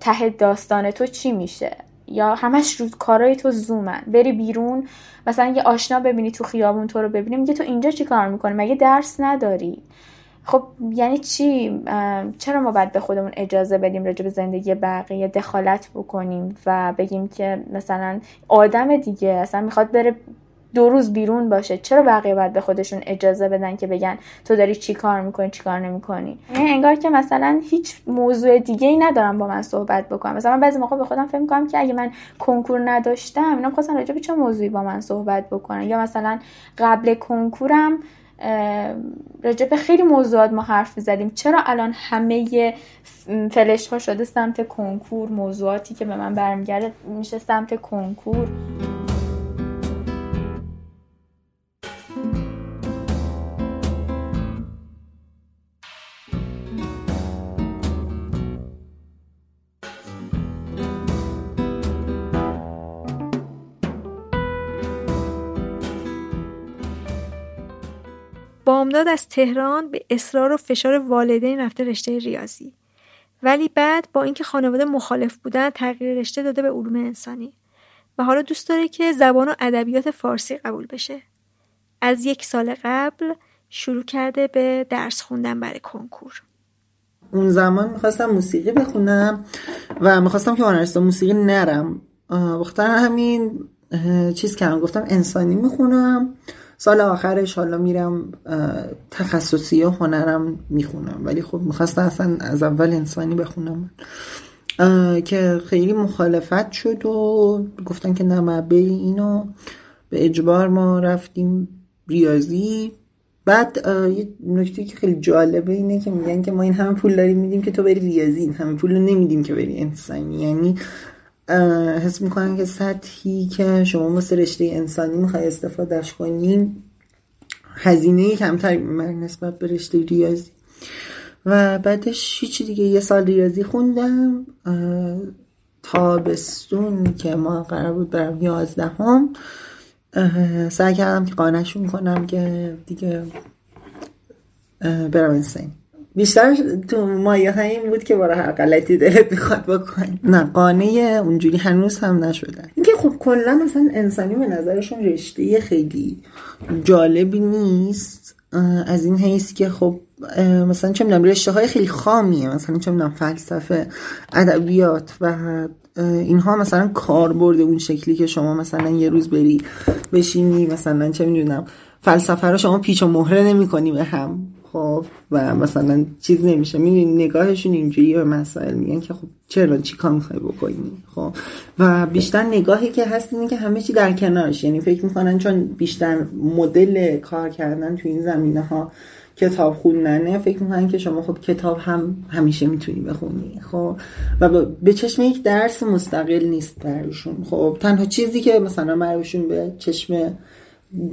F: ته داستان تو چی میشه. یا همش رو کارای تو زومن. بری بیرون مثلا یه آشنا ببینی تو خیابون تو رو ببینی میگه تو اینجا چی کار می‌کنی؟ مگه درس نداری؟ خب یعنی چی؟ چرا ما باید به خودمون اجازه بدیم راجع به زندگی بقیه دخالت بکنیم و بگیم که مثلا آدم دیگه اصلا می‌خواد بره دو روز بیرون باشه؟ چرا بقیه باید به خودشون اجازه بدن که بگن تو داری چی کار می‌کنی چی کار نمی‌کنی؟ یعنی انگار که مثلا هیچ موضوع دیگه ای ندارم با من صحبت بکنم. مثلا من بعضی موقع به خودم فکر می‌کنم که اگه من کنکور نداشتم اینا می‌خواستن راجع به چه موضوعی با من صحبت بکنن؟ یا مثلا قبل کنکورم راجع به خیلی موضوعات ما حرف زدیم چرا الان همه فلش ها شده سمت کنکور؟ موضوعاتی که به من برمیگرده میشه سمت کنکور؟
B: بامداد از تهران به اصرار و فشار والدین رفته رشته ریاضی. ولی بعد با اینکه خانواده مخالف بودن تغییر رشته داده به علوم انسانی. و حالا دوست داره که زبان و ادبیات فارسی قبول بشه. از یک سال قبل شروع کرده به درس خوندن برای کنکور.
G: اون زمان می‌خواستم موسیقی بخونم و می‌خواستم که هنرستان موسیقی نرم. بختر همین چیز کردم. گفتم انسانی می‌خونم. سال آخرش حالا میرم تخصصی و هنرم می‌خونم. ولی خب می‌خواستم اصلا از اول انسانی بخونم. که خیلی مخالفت شد و گفتن که نه اینو به اجبار ما رفتیم ریاضی. بعد یه نکته که خیلی جالبه اینه که میگن که ما این همه پول داریم میدیم که تو بری ریاضی. این همه پول رو نمیدیم که بری انسانی. یعنی حس می‌کنن که سطحی که شما مثل رشته انسانی می‌خوای استفادهش کنیم هزینه کمتری میبر نسبت به رشته ریاضی. و بعدش هیچی دیگه یه سال ریاضی خوندم تابستون که ما قرار بود برم یازدهم. سعی کردم که قانعشون کنم که دیگه برم انسانی. بیشتر تو مایه این بود که برای هر غلطی دلت می‌خواد بکنی. نه قانه اونجوری هنوز هم نشدن اینکه خب کلا مثلا انسانی به نظرشون رشته خیلی جالبی نیست از این حیث که خب مثلا چه می‌دونم رشته های خیلی خامیه مثلا چه می‌دونم فلسفه ادبیات و اینها مثلا کار برده اون شکلی که شما مثلا یه روز بری بشینی مثلا چه می‌دونم فلسفه رو شما پیچ و مهره نمی کنی به هم. خب و مثلا چیز نمیشه. می‌دونی نگاهشون اینجوری به مسائل. میگن که خب چرا؟ چی کار می‌خوای بکنی؟ خب. و بیشتر نگاهی که هست اینه که همه چی در کنارش. یعنی فکر می‌کنن چون بیشتر مدل کار کردن تو این زمینه ها کتاب خوندنه فکر می‌کنن که شما خب کتاب هم همیشه می‌تونی بخونی. خب. و به چشم یک درس مستقل نیست برشون خب. تنها چیزی که مثلا برشون به چشم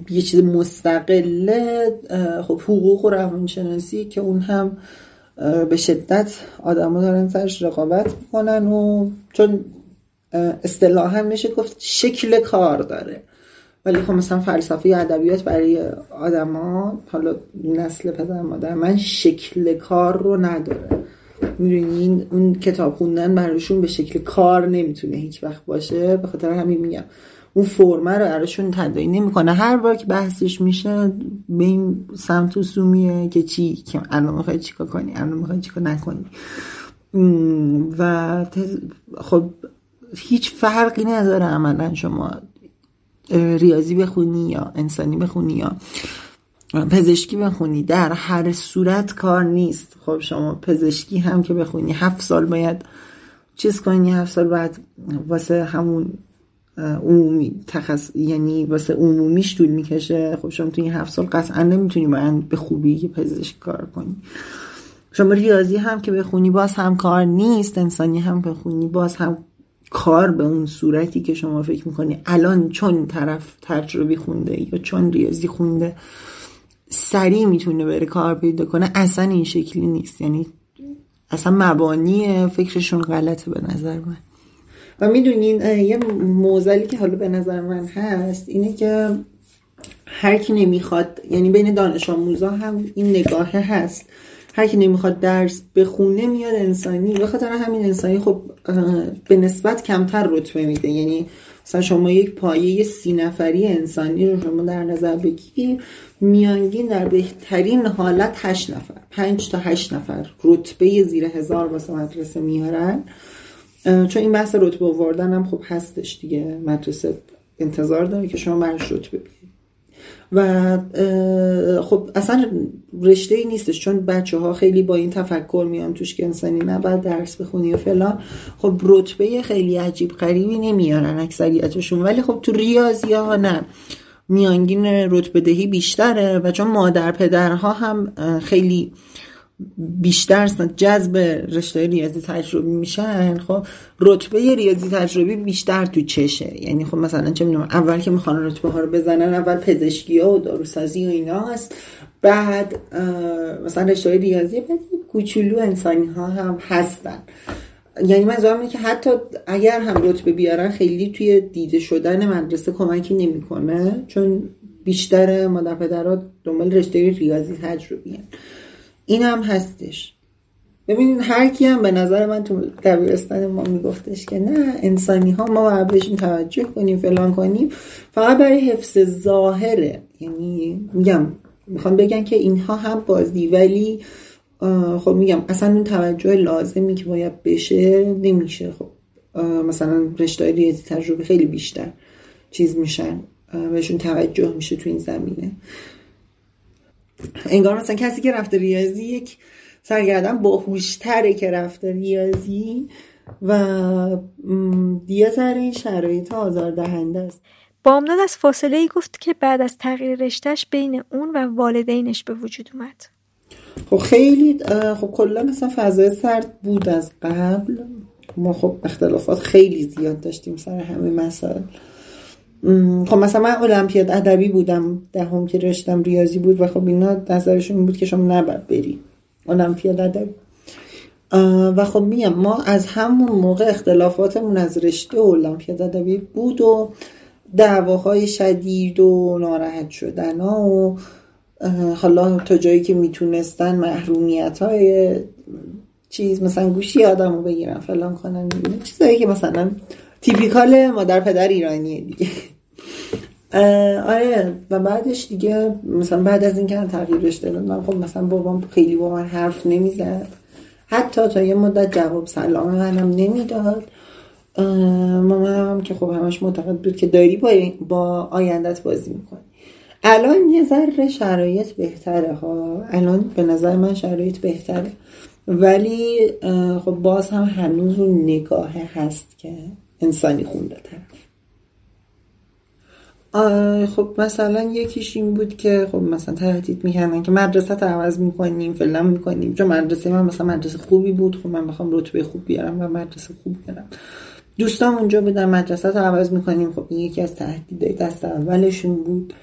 G: یه چیز مستقله خب حقوق و روانشناسی که اون هم به شدت آدما دارن سرش رقابت می‌کنن و چون اصطلاحا میشه گفت شکل کار داره. ولی خب مثلا فلسفه ادبیات برای آدما حالا نسل پدر مادر من شکل کار رو نداره. می‌دونین اون کتاب خوندن براشون به شکل کار نمی‌تونه هیچ وقت باشه. به خاطر همین میگم. اون فرمه رو براشون تدایی نمی‌کنه. هر بار که بحثش میشه به این سمت و سومیه که چی که الان می‌خوای چیکار کنی الان می‌خوای چیکار نکنی. و خب هیچ فرقی نداره عملا شما ریاضی بخونی یا انسانی بخونی یا پزشکی بخونی. در هر صورت کار نیست. خب شما پزشکی هم که بخونی هفت سال باید چیز کنی هفت سال بعد واسه همون عمومی تخص... یعنی واسه عمومیش طول می‌کشه. خب شما تو این هفت سال قطعا نمی‌تونی باید به خوبی پزشک کار کنی. شما ریاضی هم که بخونی باز هم کار نیست انسانی هم بخونی باز هم کار به اون صورتی که شما فکر می‌کنی. الان چون طرف تجربی خونده یا چون ریاضی خونده سریع می‌تونه بره کار پیدا کنه اصلا این شکلی نیست. یعنی اصلا مبانی فکرشون غلطه به نظر من. و می‌دونین یه موزلی که حالا به نظر من هست اینه که هر کی نمی‌خواد یعنی بین دانش آموزا هم این نگاه هست. هر کی نمی‌خواد درس بخونه میاد انسانی به خاطر همین انسانی خب به نسبت کمتر رتبه میده. یعنی مثلا شما یک پایه سی نفری انسانی رو شما در نظر بگیرید میانگین در بهترین حالت هشت نفر پنج تا هشت نفر رتبه زیر هزار واسه مدرسه میارن. چون این بحث رتبه آوردن هم خب هستش دیگه. مدرسه انتظار داره که شما برش رتبه و خب اصلا رشته ای نیستش چون بچه ها خیلی با این تفکر میان توش که انسانی نباید درس بخونی و فلان. خب رتبه خیلی عجیب غریبی نمیارن اکثریتشون ولی خب تو ریاضی ها نه میانگین رتبه دهی بیشتره و چون مادر پدرها هم خیلی بیشتر جذب رشته ریاضی تجربی میشن خب رتبه ریاضی تجربی بیشتر تو چشه. یعنی خب مثلا چه می‌دونم اول که می‌خوان رتبه ها رو بزنن اول پزشکی ها و داروسازی و اینا هست. بعد مثلا رشته ریاضی بعد کوچولو انسانی ها هم هستن. یعنی من اینه که حتی اگر هم رتبه بیارن خیلی توی دیده شدن مدرسه کمکی نمی‌کنه چون بیشتر مادر پدرها دنبال رشته ریاضی تجربی این هم هستش. ببینید هر کی هم به نظر من تو دبیرستان ما میگفتش که نه انسانی ها ما باید بهشون توجه کنیم فلان کنیم. فقط برای حفظ ظاهره. یعنی میگم می‌خوام بگن که اینها هم بازی ولی خب میگم اصلا اون توجه لازمی که باید بشه نمیشه. خب مثلا رشته ریاضی تجربه خیلی بیشتر چیز میشن بهشون توجه میشه تو این زمینه. انگار مثلا کسی که رفته ریاضی یک سرگردن باهوشتره که رفته ریاضی و دیگه سر این شرایط آزاردهنده است.
B: بامداد از فاصله ای گفت که بعد از تغییر رشتهش بین اون و والدینش به وجود اومد.
G: خب خیلی خب کلا مثلا فضای سرد بود از قبل ما خب اختلافات خیلی زیاد داشتیم سر همه مسائل. خب مثلا من المپیاد ادبی بودم دهم که رشتم ریاضی بود و خب اینا نظرشون بود که شما نباید بری المپیاد ادبی. و خب میگم ما از همون موقع اختلافاتمون از رشته المپیاد ادبی بود و دعواهای شدید و ناراحت شدن ها و حالا تا جایی که می‌تونستن محرومیت های چیز مثلا گوشی آدم رو بگیرن فلان کنن چیزایی که مثلا تیپیکال مادر پدر ایرانیه دیگه. آره و بعدش دیگه مثلا بعد از اینکه تغییرش دادم خب مثلا بابام خیلی با من حرف نمی‌زد. حتی تا یه مدت جواب سلام منم نمی‌داد. مامان هم که خب همش معتقد بود که داری با, با آیندت بازی می‌کنی. الان یه ذره شرایط بهتره ها. الان به نظر من شرایط بهتره. ولی خب باز هم هنوز اون نگاهه هست که انسانی خونده طرف خب مثلا یکیش این بود که خب مثلا تهدید می‌کردن که مدرسه عوض می‌کنیم فلان می‌کنیم. چون مدرسه من مثلا مدرسه خوبی بود. خب من می‌خوام رتبه خوب بیارم و مدرسه خوب بیارم. دوستان اونجا بودن مدرسه رو عوض می‌کنیم. خب این یکی از تهدیدهای دست اولشون بود.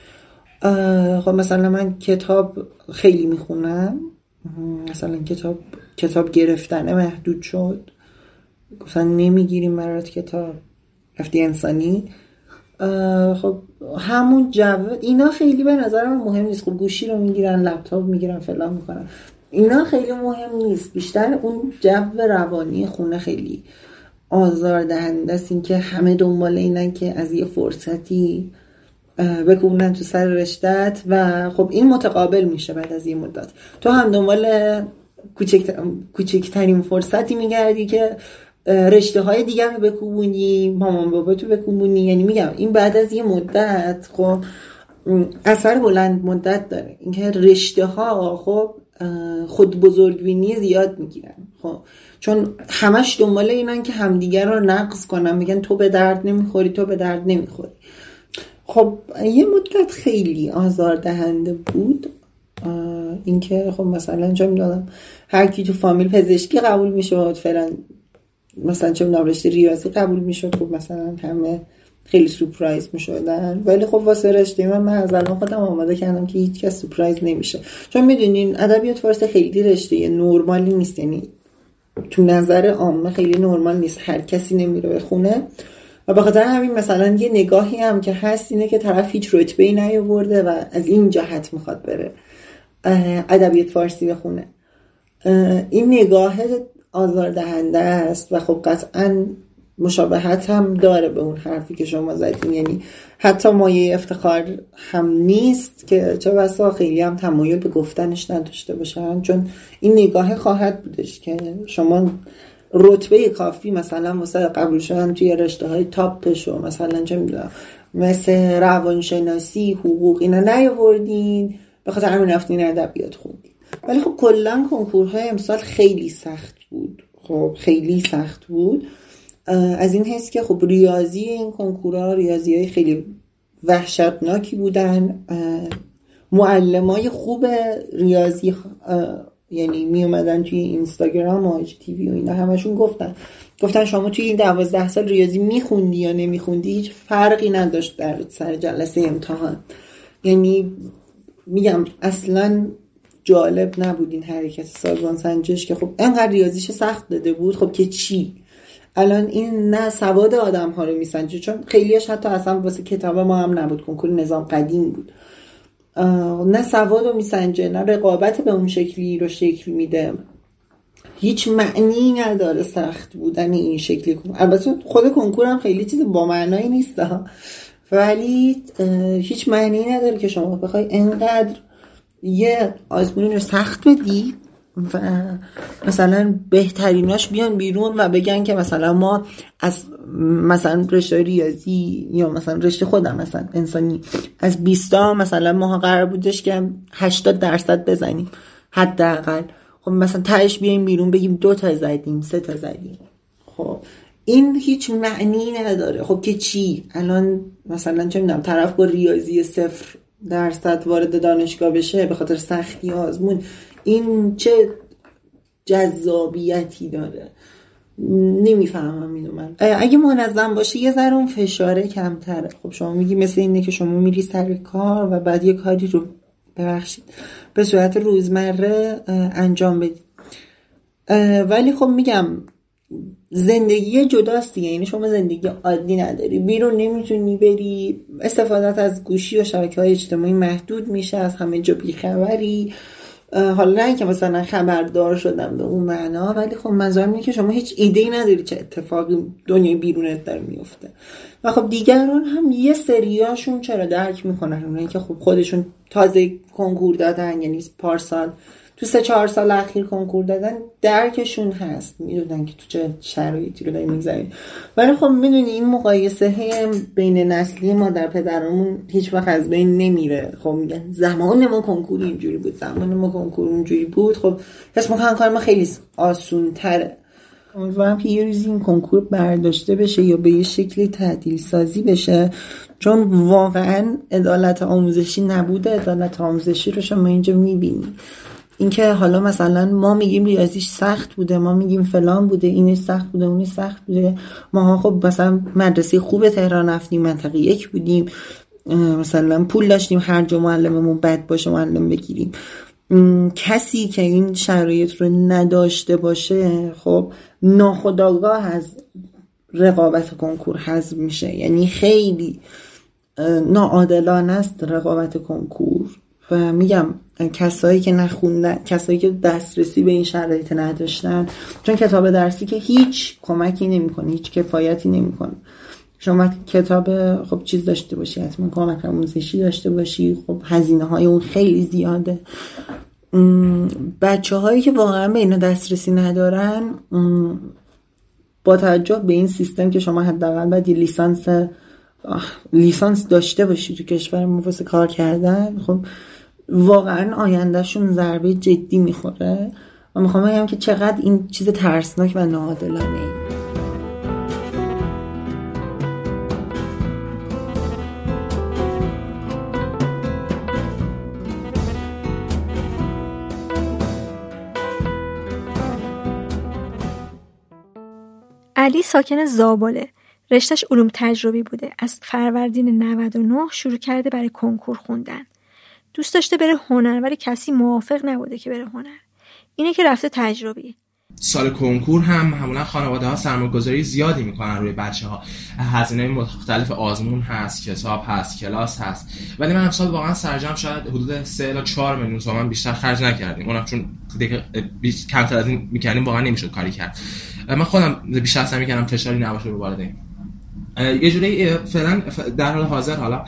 G: خب مثلا من کتاب خیلی می‌خونم. مثلا کتاب کتاب گرفتنه محدود شد. گفتن نمی‌گیریم مرات کتاب رفتی انسانی. خب همون جو اینا خیلی به نظرم مهم نیست. خب گوشی رو می‌گیرن لپتاپ می‌گیرن فلان می‌کنن. اینا خیلی مهم نیست. بیشتر اون جو روانی خونه خیلی آزار دهنده است. این که همه دنبال اینن که از یه فرصتی بکوبونن تو سر رشتت و خب این متقابل میشه بعد از یه مدت. تو هم دنبال کوچکترین فرصتی میگردی که رشته های دیگر رو بکوبونی مامان بابا تو بکوبونی. یعنی میگم این بعد از یه مدت خب اثر بلند مدت داره. اینکه رشته ها خب خود بزرگبینی زیاد می‌گیرن. خب چون همش دنبال اینن که همدیگر رو نقص کنن. میگن تو به درد نمی‌خوری تو به درد نمی‌خوری. خب یه مدت خیلی آزار دهنده بود. اینکه خب مثلا چه می‌دونم هر کی تو فامیل پزشکی قبول می‌شد فعلا مثلا چه می‌دونم رشته ریاضی قبول می‌شد خب مثلا همه خیلی سورپرایز می‌شدن. ولی خب واسه رشته من من از الان خودم آماده کردم که هیچ کس سورپرایز نمیشه. چون می‌دونین ادبیات فارسی خیلی رشته نرمالی نیست. یعنی تو نظر عامه خیلی نرمال نیست. هر کسی نمیره به خونه. و به خاطر همین مثلا یه نگاهی هم که هست اینه که طرف هیچ رتبه ای نیاورده و از این جهت می‌خواد بره ادبیات فارسی بخونه. این نگاه آزاردهنده است و خب قطعا مشابهت هم داره به اون حرفی که شما زدین. یعنی حتی مایه افتخار هم نیست که چه بسا خیلی هم تمایل به گفتنش نداشته باشن. چون این نگاه خواهد بودش که شما رتبه کافی مثلا واسه قبول شدن توی رشته های تاپش و مثلا چه می‌دونم مثل روانشناسی حقوق اینا نیاوردین به خاطر همین رفتین ادبیات خوندین. ولی خب کلا کنکورهای امسال خیلی سخت بود. خب خیلی سخت بود. از این حس که خب ریاضی این کنکورها ریاضی های خیلی وحشتناکی بودن. معلمای خوب ریاضی یعنی می اومدن توی اینستاگرام و تیوی و اینا همشون گفتن. گفتن شما توی این دوازده سال ریاضی میخوندی یا نمیخوندی؟ هیچ فرقی نداشت در سر جلسه امتحان. یعنی میگم اصلا جالب نبود این حرکت سازمان سنجش که خب انقدر ریاضیش سخت داده بود. خب که چی؟ الان این نه سواد آدم ها رو میسنجه چون خیلیش حتی اصلا واسه کتاب ما هم نبود. کنکور نظام قدیم بود. نه سواد رو میسنجه نه رقابت به اون شکلی رو شکل میده. هیچ معنی نداره سخت بودن این شکلی. البته خود کنکور هم خیلی چیز با معنایی نیست ولی هیچ معنی نداره که شما بخوای انقدر یه آزمونی رو سخت بدی و مثلا بهتریناش بیان بیرون و بگن که مثلا ما از مثلا رشته ریاضی یا مثلا رشته خودم مثلا انسانی از 20 مثلا ما قرار بودش که 80 درصد بزنیم حداقل. خب مثلا تهش بیایم بیرون بگیم دو تا زدیم سه تا زدیم. خب این هیچ معنی نداره. خب که چی؟ الان مثلا چه می‌دونم طرف با ریاضی صفر درصد وارد دانشگاه بشه به خاطر سختی آزمون. این چه جذابیتی داره. نمی‌فهمم اینو من. اگه منظم باشه یه ذره اون فشاره کمتره. خب شما میگی مثل اینه که شما میری سر کار و بعد یه کاری رو ببخشید. به صورت روزمره انجام بدید ولی خب میگم زندگی جداست دیگه یعنی شما زندگی عادی نداری. بیرون نمی‌تونی بری استفادت از گوشی و شبکه های اجتماعی محدود میشه از همه جا بیخبری. حالا نه که مثلا خبردار شدم به اون معنا ولی خب منظورم اینه که شما هیچ ایده ای نداری چه اتفاقی دنیای بیرونت داره میفته و خب دیگران هم یه سریاشون چرا درک می‌کنن؟ اونایی که خب خودشون تازه کنکور دادن یعنی پارسال تو سه چهار سال اخیر کنکور دادن درکشون هست. می‌دونن که تو چه شرایطی رو داریم می‌گذاریم. ولی خب می‌دونی این مقایسه بین نسلی ما در پدرمون هیچ وقت از بین نمیره. خب میگن زمان ما کنکور اینجوری بود زمان ما کنکور اونجوری بود. خب حس می‌کنم کار ما خیلی آسون تره امیدوارم که یه روزی این کنکور برداشته بشه یا به یه شکلی تعدیل سازی بشه. چون واقعا عدالت آموزشی نبوده. عدالت آموزشی رو شما اینجا می‌بینی. اینکه حالا مثلا ما میگیم ریاضیش سخت بوده ما میگیم فلان بوده اینش سخت بوده اونش سخت بوده. ما خب مثلا مدرسه خوب تهران رفتیم منطقه یک بودیم. مثلا پول داشتیم هر جا معلممون بد باشه معلم بگیریم. کسی که این شرایط رو نداشته باشه خب ناخداگاه از رقابت کنکور حذف میشه. یعنی خیلی ناعادلانه است رقابت کنکور. و میگم کسایی که نخوندن کسایی که دسترسی به این شرایط نداشتن چون کتاب درسی که هیچ کمکی نمی‌کنه هیچ کفایتی نمی‌کنه. شما کتاب خب چیز داشته باشی حتما کمک آموزشی داشته باشی خب هزینه های اون خیلی زیاده. بچه هایی که واقعا به اینا دسترسی ندارن با توجه به این سیستم که شما حداقل باید لیسانس لیسانس داشته باشی تو کشور مفاسه کار کردن خب واقعا آیندهشون ضربه جدی می‌خوره. و می‌خوام بگم که چقدر این چیز ترسناک و ناعادلانه ای.
B: علی ساکن زابله رشتش علوم تجربی بوده. از فروردین 99 شروع کرده برای کنکور خوندن. دوست داشته بره هنر ولی کسی موافق نبوده که بره هنر. اینه که رفته تجربی.
H: سال کنکور هم همونا خانواده ها سرمایه‌گذاری زیادی می‌کنن روی بچه ها هزینه مختلف آزمون هست کتاب هست کلاس هست. ولی من امسال واقعا سرجم شاید حدود 3 تا 4 میلیون تومان بیشتر خرج نکردیم. اونم چون کمتر از این می‌کردیم واقعا نمی‌شد کاری کرد. من خودم بیشتر سعی می‌کردم فشاری نباشه رو والدین. یه جوری فعلا در حال حاضر حالا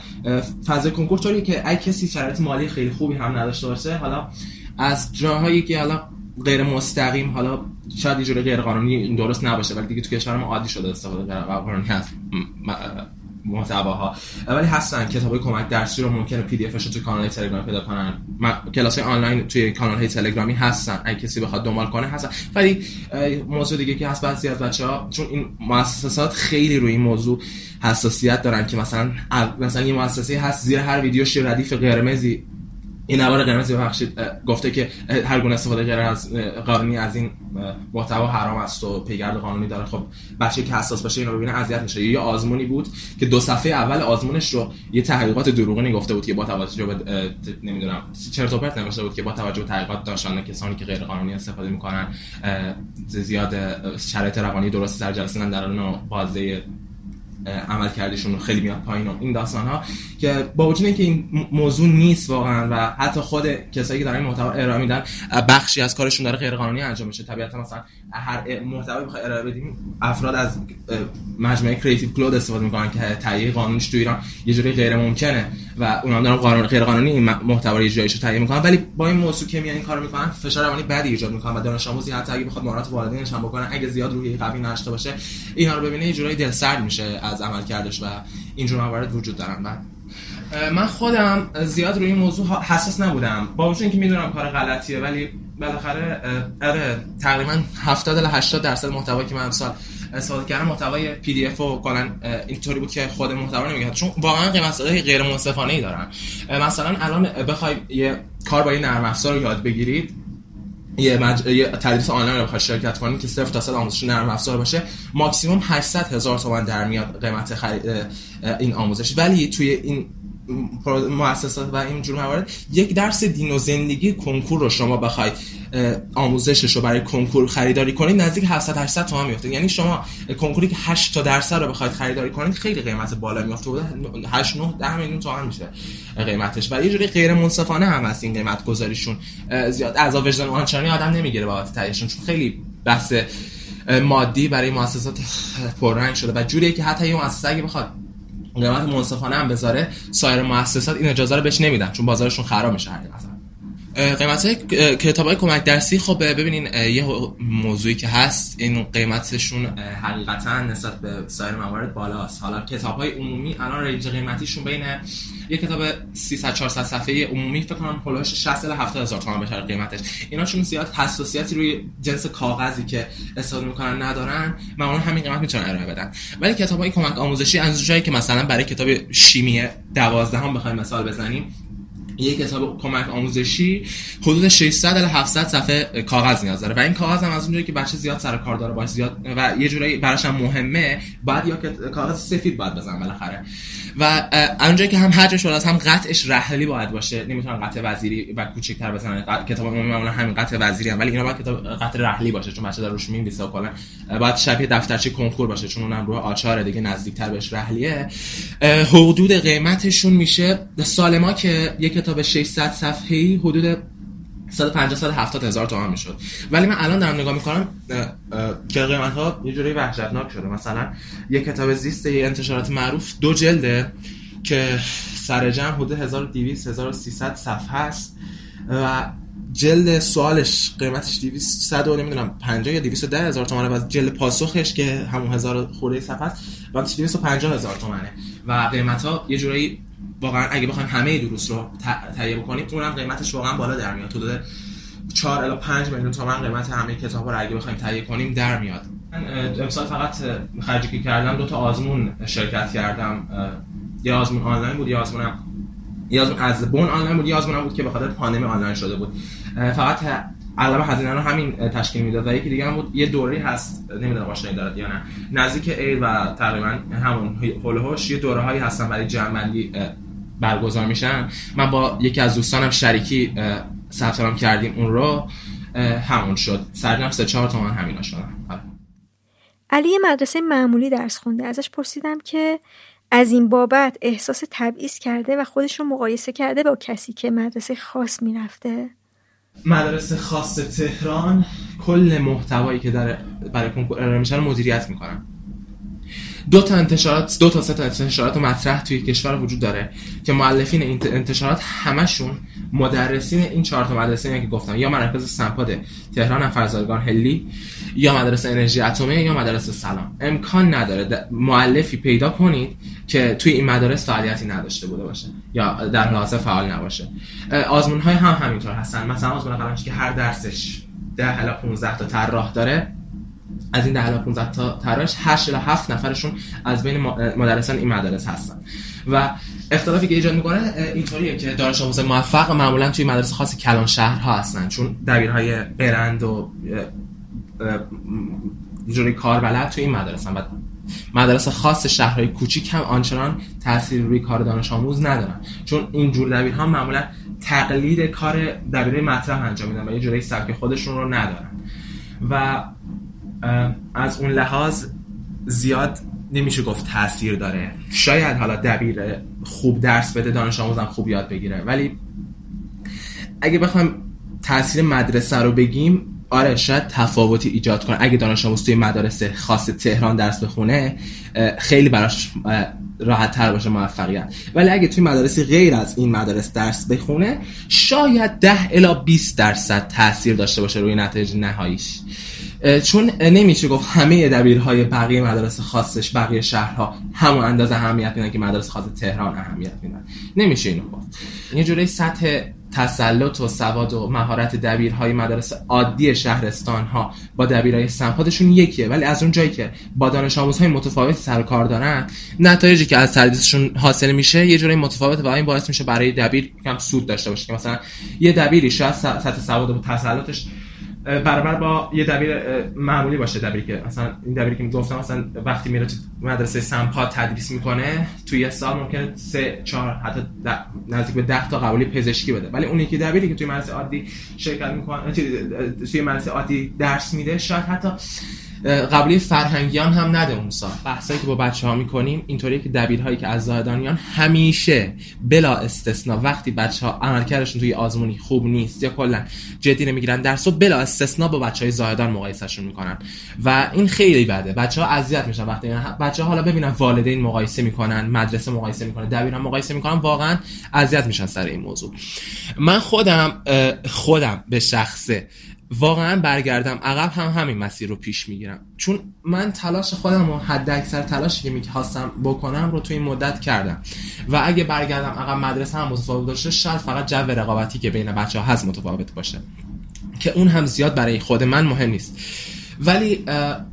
H: فضای کنکور طوریه که اگه کسی شرایط مالی خیلی خوبی هم نداشته باشه حالا از جاهایی که حالا غیر مستقیم حالا شاید یه جوری غیر قانونی درست نباشه ولی دیگه تو کشور ما عادی شده استفاده غیر قانونی هست. محتواها. ولی هستن. کتابای کمک درسی رو ممکنه پی دی افش تو کانال تلگرامی پیدا کنن. کلاس آنلاین توی کانال های تلگرامی هستن. اگه کسی بخواد دنبال کنه هستن. ولی موضوع دیگه که هست بعضی از بچه‌ها چون این مؤسسات خیلی روی این موضوع حساسیت دارن که مثلا مثلا یه مؤسسه هست زیر هر ویدیوش ردیف قرمزی این نوار قرمز ببخشید گفته که هر گونه استفاده غیر از قانونی از این محتوا حرام است و پیگرد قانونی داره. خب بچه که حساس باشه اینو ببینه اذیت میشه. یه آزمونی بود که دو صفحه اول آزمونش رو یه تحقیقات دروغینی گفته بود که با توجه به نمی‌دونم چرت و پرت نوشته بود که با توجه به تحقیقات داشتن کسانی که غیر قانونی استفاده می‌کنن زیاد شرایط روانی درست سر جلسه در بازه عمل کردشون خیلی میاد پایین این داستان ها که با وجود اینکه این موضوع نیست واقعا و حتی خود کسایی که دارن محتوا ارائه میدن بخشی از کارشون داره غیر قانونی انجام میشه. طبیعتا مثلا هر محتوایی بخوای ارائه بدیم افراد از مجموعه کریتیو کلود استفاده می‌کنن که تهیه قانونیش تو ایران یه جوری غیر ممکنه و اونا دارن قانون غیر قانونی این محتوا رو جایشو تهیه می‌کنن. ولی با این موضوع که میان این کارو می‌کنن فشار روانی بدی ایجاد می‌کنن و دانش آموزی حتی اگه بخواد مهارت والدینش هم بکنه اگه زیاد روی قوی نداشته باشه اینا رو ببینه یه جوری دلسرد میشه از عمل کردش و اینجور موارد وجود دارن. بعد من خودم زیاد روی این موضوع حساس نبودم با وجود اینکه می‌دونم کار غلطیه ولی بالاخره آره تقریبا 70 تا 80 درصد محتوایی که من امسال استفاده کردم محتوای PDF و کلا اینطوری بود که خود محتوا نمیگه چون واقعا قیمت غیر منصفانه ای دارن مثلا الان بخوای یه کار با یه نرم افزار رو یاد بگیرید یه, مج... یه تدریس آنلاین رو شرکت کنید که تا صد آموزش نرم افزار باشه ماکسیمم 800 هزار تومان در میاد قیمت خرید این آموزش. ولی توی این مؤسسات و این جور موارد یک درس دین و زندگی کنکور رو شما بخواید آموزشش رو برای کنکور خریداری کنید نزدیک 700 800 تومان میفته یعنی شما کنکوری که 8 تا درصد رو بخواید خریداری کنید خیلی قیمت بالا میفته بوده 8 9 10 میلیون تومان میشه قیمتش. و یه جوری غیر منصفانه هم هست این قیمت گذاریشون زیاد از وجدان آنچنانی آدم نمی‌گیره بابت تهیهشون چون خیلی بحث مادی برای مؤسسات پررنگ شده. و جوریه که حتی یه مؤسسه اگه بخواد قیمت منصفانه هم بذاره سایر مؤسسات این اجازه رو بهش نمیدن چون بازارشون خراب میشه حقیقتا قیمت کتاب های کمک درسی خب ببینین یه موضوعی که هست این قیمتشون حقیقتا نسبت به سایر موارد بالاست. حالا کتاب های عمومی الان رنج قیمتیشون بین یه کتاب 300 400 صفحه عمومی فکر کنم هولوش 60 الی 70 هزار تومان بشه قیمتش. اینا چون زیاد حساسیتی روی جنس کاغذی که استفاده می‌کنن ندارن معمولا همین قیمت می‌تونن ارائه بدن. ولی کتاب های کمک آموزشی از جایی که مثلا برای کتاب شیمی 12 هم بخوایم مثال بزنیم یک کتاب کمک آموزشی حدود 600 الی 700 صفحه کاغذ نیاز داره. و این کاغذ هم از اونجایی که بچه زیاد سر کار داره باشه زیاد و یه جورایی براش هم مهمه بعد یا کاغذ سفید باید بزنم بالاخره. و اونجایی که هم حجمش بالاست هم قطعش رحلی باید باشه. نمی‌تونن قطع وزیری و کوچیک‌تر بزنن. کتاب معمولا همین قطع وزیری هم. ولی اینا باید کتاب قطع رحلی باشه چون بچه داره روش می‌نویسه کلا. باید شبیه دفترچه کنکور باشه چون اونم رو آچار دیگه نزدیکتر بهش رحلیه. حدود قیمتشون میشه سال ما که یک کتاب 600 صفحه‌ای حدود 150 170 هزار تومان می‌شد. ولی من الان دارم نگاه می‌کنم که قیمت ها یه جوری وحشتناک شده. مثلا یه کتاب زیست یه انتشارات معروف دو جلده که سر جمع حدود 1200 1300 صفحه است و جلد سوالش قیمتش 200 100 و نمی‌دونم 50 یا 210 هزار تومانه و جلد پاسخش که همون هزار خورده صفحه است قیمتش 250 هزار تومانه و قیمت ها یه جورایی واقعا اگه بخوایم همه دروس رو تهیه بکنیم اونم قیمتش واقعا بالا در میاد. حدود 4 الی 5 میلیون تومان قیمت همه کتابا رو اگه بخوایم تهیه کنیم در میاد. من امسال فقط خرجی که کردم دو تا آزمون شرکت کردم. یه آزمون آنلاین بود یه آزمونم یه آزمون از بون آنلاین بود یه آزمونم بود که به خاطر پاندمی آنلاین شده بود. فقط علاوه هزینه رو همین تشکیل می‌داد و یکی دیگه هم بود یه دوره هست نمی‌دونم آشنایی دارد یا نه. نزدیک اید و تقریبا همون هولوش یه دوره هایی هستن برای جمع‌بندی برگزار میشن. من با یکی از دوستانم شریکی ثبت کردیم اون رو همون شد. سرجم سه چهار تومن همینا شدن آره.
B: علی مدرسه معمولی درس خونده. ازش پرسیدم که از این بابت احساس تبعیض کرده و خودش رو مقایسه کرده با کسی که مدرسه خاص می‌رفته؟
H: مدرسه خاص تهران کل محتوایی که در برای کنکور ارائه میشه مدیریت می‌کنن. دو تا انتشارات دو تا سه تا انتشارات مطرح توی کشور وجود داره که مؤلفین این انتشارات همشون مدرسین این چهار تا مدرسه که گفتم یا مرکز سنپاد تهران فرزادگان هلی یا مدرسه انرژی اتمی یا مدرسه سلام. امکان نداره مؤلفی پیدا کنید که توی این مدارس فعالیتی نداشته بوده باشه یا در حال فعال نباشه. آزمون های هم همینطور هستن. مثلا آزمون قلمچی که هر درسش 10 الی 15 تا طراح داره از این 10 الی 15 تا تراش 8 الی 7 نفرشون از بین مدرسان این مدارس هستن. و اختلافی که ایجاد می‌کنه اینطوریه که دانش آموز موفق معمولا توی مدارس خاص کلان شهرها هستن چون دبیرهای برند و جوری کار بلد توی این مدارس هم و مدارس خاص شهرهای کوچیک هم آنچنان تاثیر روی کار دانش آموز ندارن. چون این جور دبیرها معمولا تقلید کار دبیره مطرح انجام میدن و یه جوری سبک خودشون رو ندارن. و از اون لحاظ زیاد نمیشه گفت تاثیر داره. شاید حالا دبیر خوب درس بده دانش آموزم خوب یاد بگیره. ولی اگه بخوایم تاثیر مدرسه رو بگیم آره شاید تفاوتی ایجاد کنه. اگه دانش آموز توی مدارس خاص تهران درس بخونه خیلی براش راحت تر باشه موفقیت. ولی اگه توی مدارسی غیر از این مدارس درس بخونه شاید ده الا 20 درصد تاثیر داشته باشه روی نتایج نهاییش. چون نمیشه گفت همه دبیرهای بقیه مدارس خاصش بقیه شهرها همون اندازه اهمیت میدن که مدارس خاص تهران اهمیت میدن. نمیشه اینو گفت. یه جوری سطح تسلط و سواد و مهارت دبیرهای مدارس عادی شهرستان ها با دبیرهای سمپاتشون یکیه. ولی از اون جایی که با دانش آموزهای متفاوت سر کار دارن نتایجی که از تدریسشون حاصل میشه یه جوری متفاوت و این باعث میشه برای دبیر کم سود داشته باشه. که مثلا یه دبیری شاید سطح سواد و تسلطش برابر با یه دبیر معمولی باشه دبیری که مثلا این دبیری که می‌گفتم مثلا وقتی میره تو مدرسه سمپا تدریس می‌کنه توی یه سال ممکنه سه چهار حتی نزدیک به ده تا قبولی پزشکی بده. ولی اون یکی دبیری که توی مدرسه عادی شرکت می‌کنه توی مدرسه عادی درس میده شاید حتی قبلی فرهنگیان هم نده اون سال. بحثایی که با بچه ها می‌کنیم اینطوریه که دبیرهایی که از زاهدانیان همیشه بلا استثنا وقتی بچه ها عملکردشون توی آزمونی خوب نیست یا کلا جدی نمی‌گیرن درس و بلا استثنا با بچه های زاهدان مقایسهشون می‌کنن. و این خیلی بده. بچه ها اذیت میشن وقتی بچه ها حالا ببینن والدین مقایسه می‌کنن مدرسه مقایسه می‌کنن دبیران مقایسه می‌کنن واقعا اذیت میشن سر این موضوع. من خودم خودم به شخصه واقعا برگردم عقب هم همین مسیر رو پیش می‌گیرم. چون من تلاش خودم و حد اکثر تلاشی که می‌خواستم بکنم رو تو این مدت کردم. و اگه برگردم عقب مدرسه هم متفاوت باشه شاید فقط جو رقابتی که بین بچه ها هست متفاوت باشه. که اون هم زیاد برای خود من مهم نیست. ولی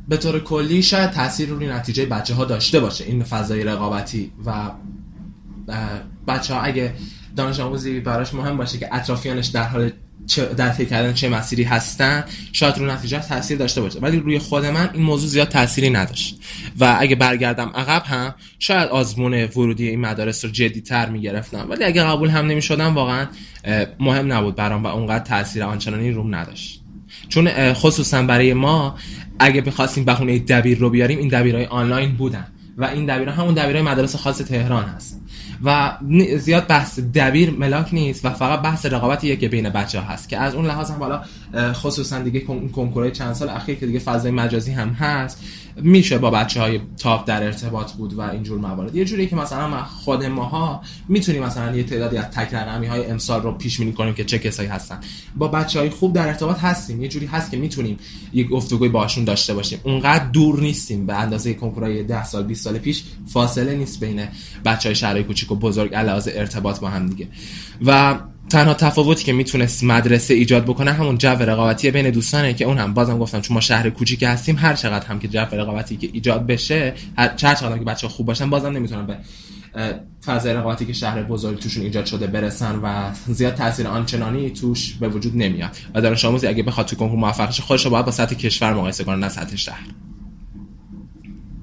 H: به طور کلی شاید تاثیر روی نتیجه بچه ها داشته باشه این فضای رقابتی و بچه ها اگه دانش آموزی براش مهم باشه که اطرافیانش در حال در طی کردن چه مسیری هستن شاید رو نتیجه تاثیر داشته باشه. ولی روی خود من این موضوع زیاد تأثیری نداشت. و اگه برگردم عقب هم شاید آزمون ورودی این مدارس رو جدی تر می‌گرفتم. ولی اگه قبول هم نمی شدم واقعا مهم نبود برام و اونقدر تاثیر آنچنانی روم نداشت. چون خصوصا برای ما اگه بخواستیم بهونه دبیر رو بیاریم این دبیرهای آنلاین بودن. و این دبیرها همون دبیرهای مدارس خاص تهران هست و زیاد بحث دبیر ملاک نیست و فقط بحث رقابتیه که بین بچه ها هست که از اون لحاظ هم بالا خصوصا دیگه کنکورهای چند سال اخیر که دیگه فضای مجازی هم هست. میشه با بچه های تاپ در ارتباط بود و اینجور موارد. یه جوری که مثلا خود ماها می‌تونیم مثلا یه تعدادی از تک رقمی های امسال رو پیش بینی کنیم که چه کسایی هستن. با بچه های خوب در ارتباط هستیم. یه جوری هست که می‌تونیم یه گفتگوی باشون داشته باشیم. اونقدر دور نیستیم. به اندازه کنکورای 10 سال 20 سال پیش فاصله نیست بین بچه های شهرهای کوچیک و بزرگ علاوه ارتباط با هم دیگه. و تنها تفاوتی که می‌تونست مدرسه ایجاد بکنه همون جو رقابتی بین دوستانه که اون هم بازم گفتم چون ما شهر کوچیک هستیم هر چقدر هم که جو رقابتی که ایجاد بشه هر چقدر که بچه خوب باشن بازم نمی‌تونن به فضای رقابتی که شهر بزرگ توشون ایجاد شده برسن و زیاد تاثیر آنچنانی توش به وجود نمیاد. و دانش آموزی اگه بخواد تو کنکور موفق شه خودش رو باید با سطح کشور مقایسه کنه نه سطح شهر.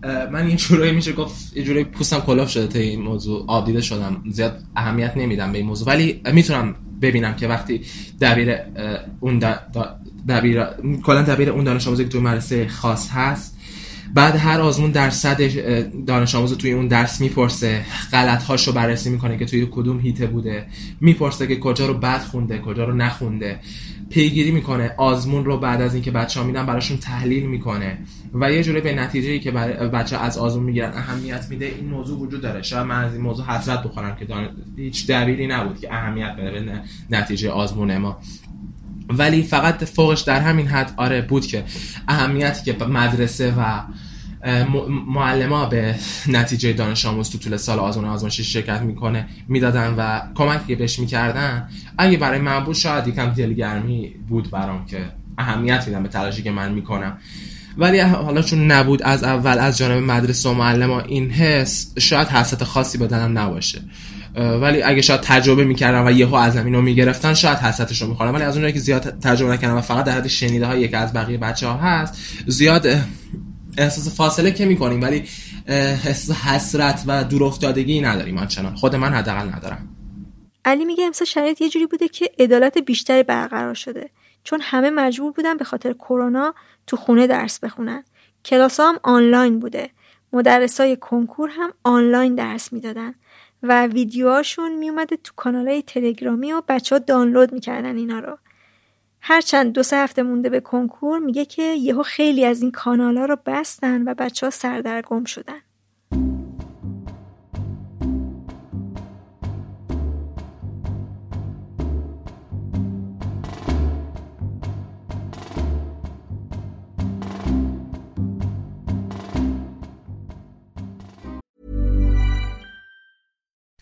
H: من این جورایی میشه گفت یه جورایی پوستم کلاف شده تا این موضوع آبدیده شدم. زیاد اهمیت نمیدم به این موضوع. ولی می‌تونم ببینم که وقتی دبیر اون دبیر کلا دبیر اون دانش آموزی که تو مدرسه خاص هست بعد هر آزمون درصد دانش آموز توی اون درس می‌پرسه. غلط هاشو بررسی می‌کنه که توی کدوم هیته بوده. می‌پرسه که کجا رو بد خونده کجا رو نخونده. پیگیری می‌کنه. آزمون رو بعد از اینکه بچه ها میدن براشون تحلیل می‌کنه. و یه جوری به نتیجه ای که بچه از آزمون می‌گیرن اهمیت میده. این موضوع وجود داره. شاید من از این موضوع حسرت بخورم که هیچ دبیری نبود که اهمیت بده به نتیجه آزمون ما. ولی فقط فوقش در همین حد آره بود که اهمیتی که مدرسه و معلم به نتیجه دانش آموز تو طول سال آزمون آزمایشی شرکت می‌کنه می‌دادن و کمکی بهش می‌کردن. اگه برای من بود شاید یکم دلگرمی بود برام که اهمیت میدم به تلاشی که من می‌کنم. ولی حالا چون نبود از اول از جانب مدرسه و معلم این حس شاید حسرت خاصی بدنم نباشه. ولی اگه شاید تجربه می‌کردن و یهو از اینو می‌گرفتن شاید حسرتش رو می‌خورن ولی از اونایی که زیاد تجربه نکردن و فقط در حد شنیده که از بقیه بچه ها هست زیاد احساس فاصله که می‌کنیم ولی حس حسرت و دور افتادگی نداریم آنچنان. خود من حداقل ندارم.
B: علی میگه امسال شرایط یه جوری بوده که عدالت بیشتری برقرار شده. چون همه مجبور بودن به خاطر کرونا تو خونه درس بخونن. کلاس هم آنلاین بوده. مدرسای کنکور هم آنلاین درس می‌دادن. و ویدیوهاشون میومده تو کانال تلگرامی و بچه ها دانلود می‌کردن اینا رو. هرچند دو سه هفته مونده به کنکور میگه که یهو خیلی از این کانال ها رو بستن و بچه ها سردرگم شدن.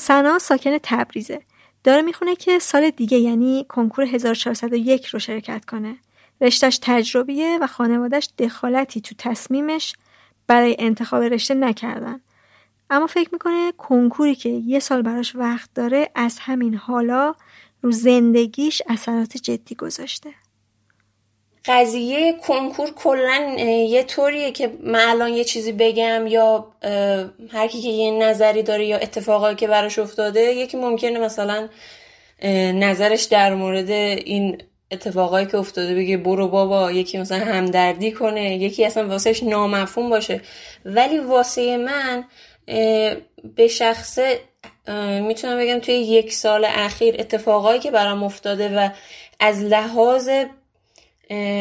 B: سنا ساکن تبریزه. داره می‌خونه که سال دیگه یعنی کنکور 1401 رو شرکت کنه. رشتش تجربیه و خانوادش دخالتی تو تصمیمش برای انتخاب رشته نکردن. اما فکر می‌کنه کنکوری که یه سال براش وقت داره از همین حالا رو زندگیش اثرات جدی گذاشته.
I: قضیه کنکور کلا یه طوریه که من الان یه چیزی بگم یا هر کی که یه نظری داره یا اتفاقایی که براش افتاده یکی ممکنه مثلا نظرش در مورد این اتفاقایی که افتاده بگه برو بابا یکی مثلا همدردی کنه یکی اصلا واسهش نامفهوم باشه. ولی واسه من به شخصه می‌تونم بگم توی یک سال اخیر اتفاقایی که برام افتاده و از لحاظ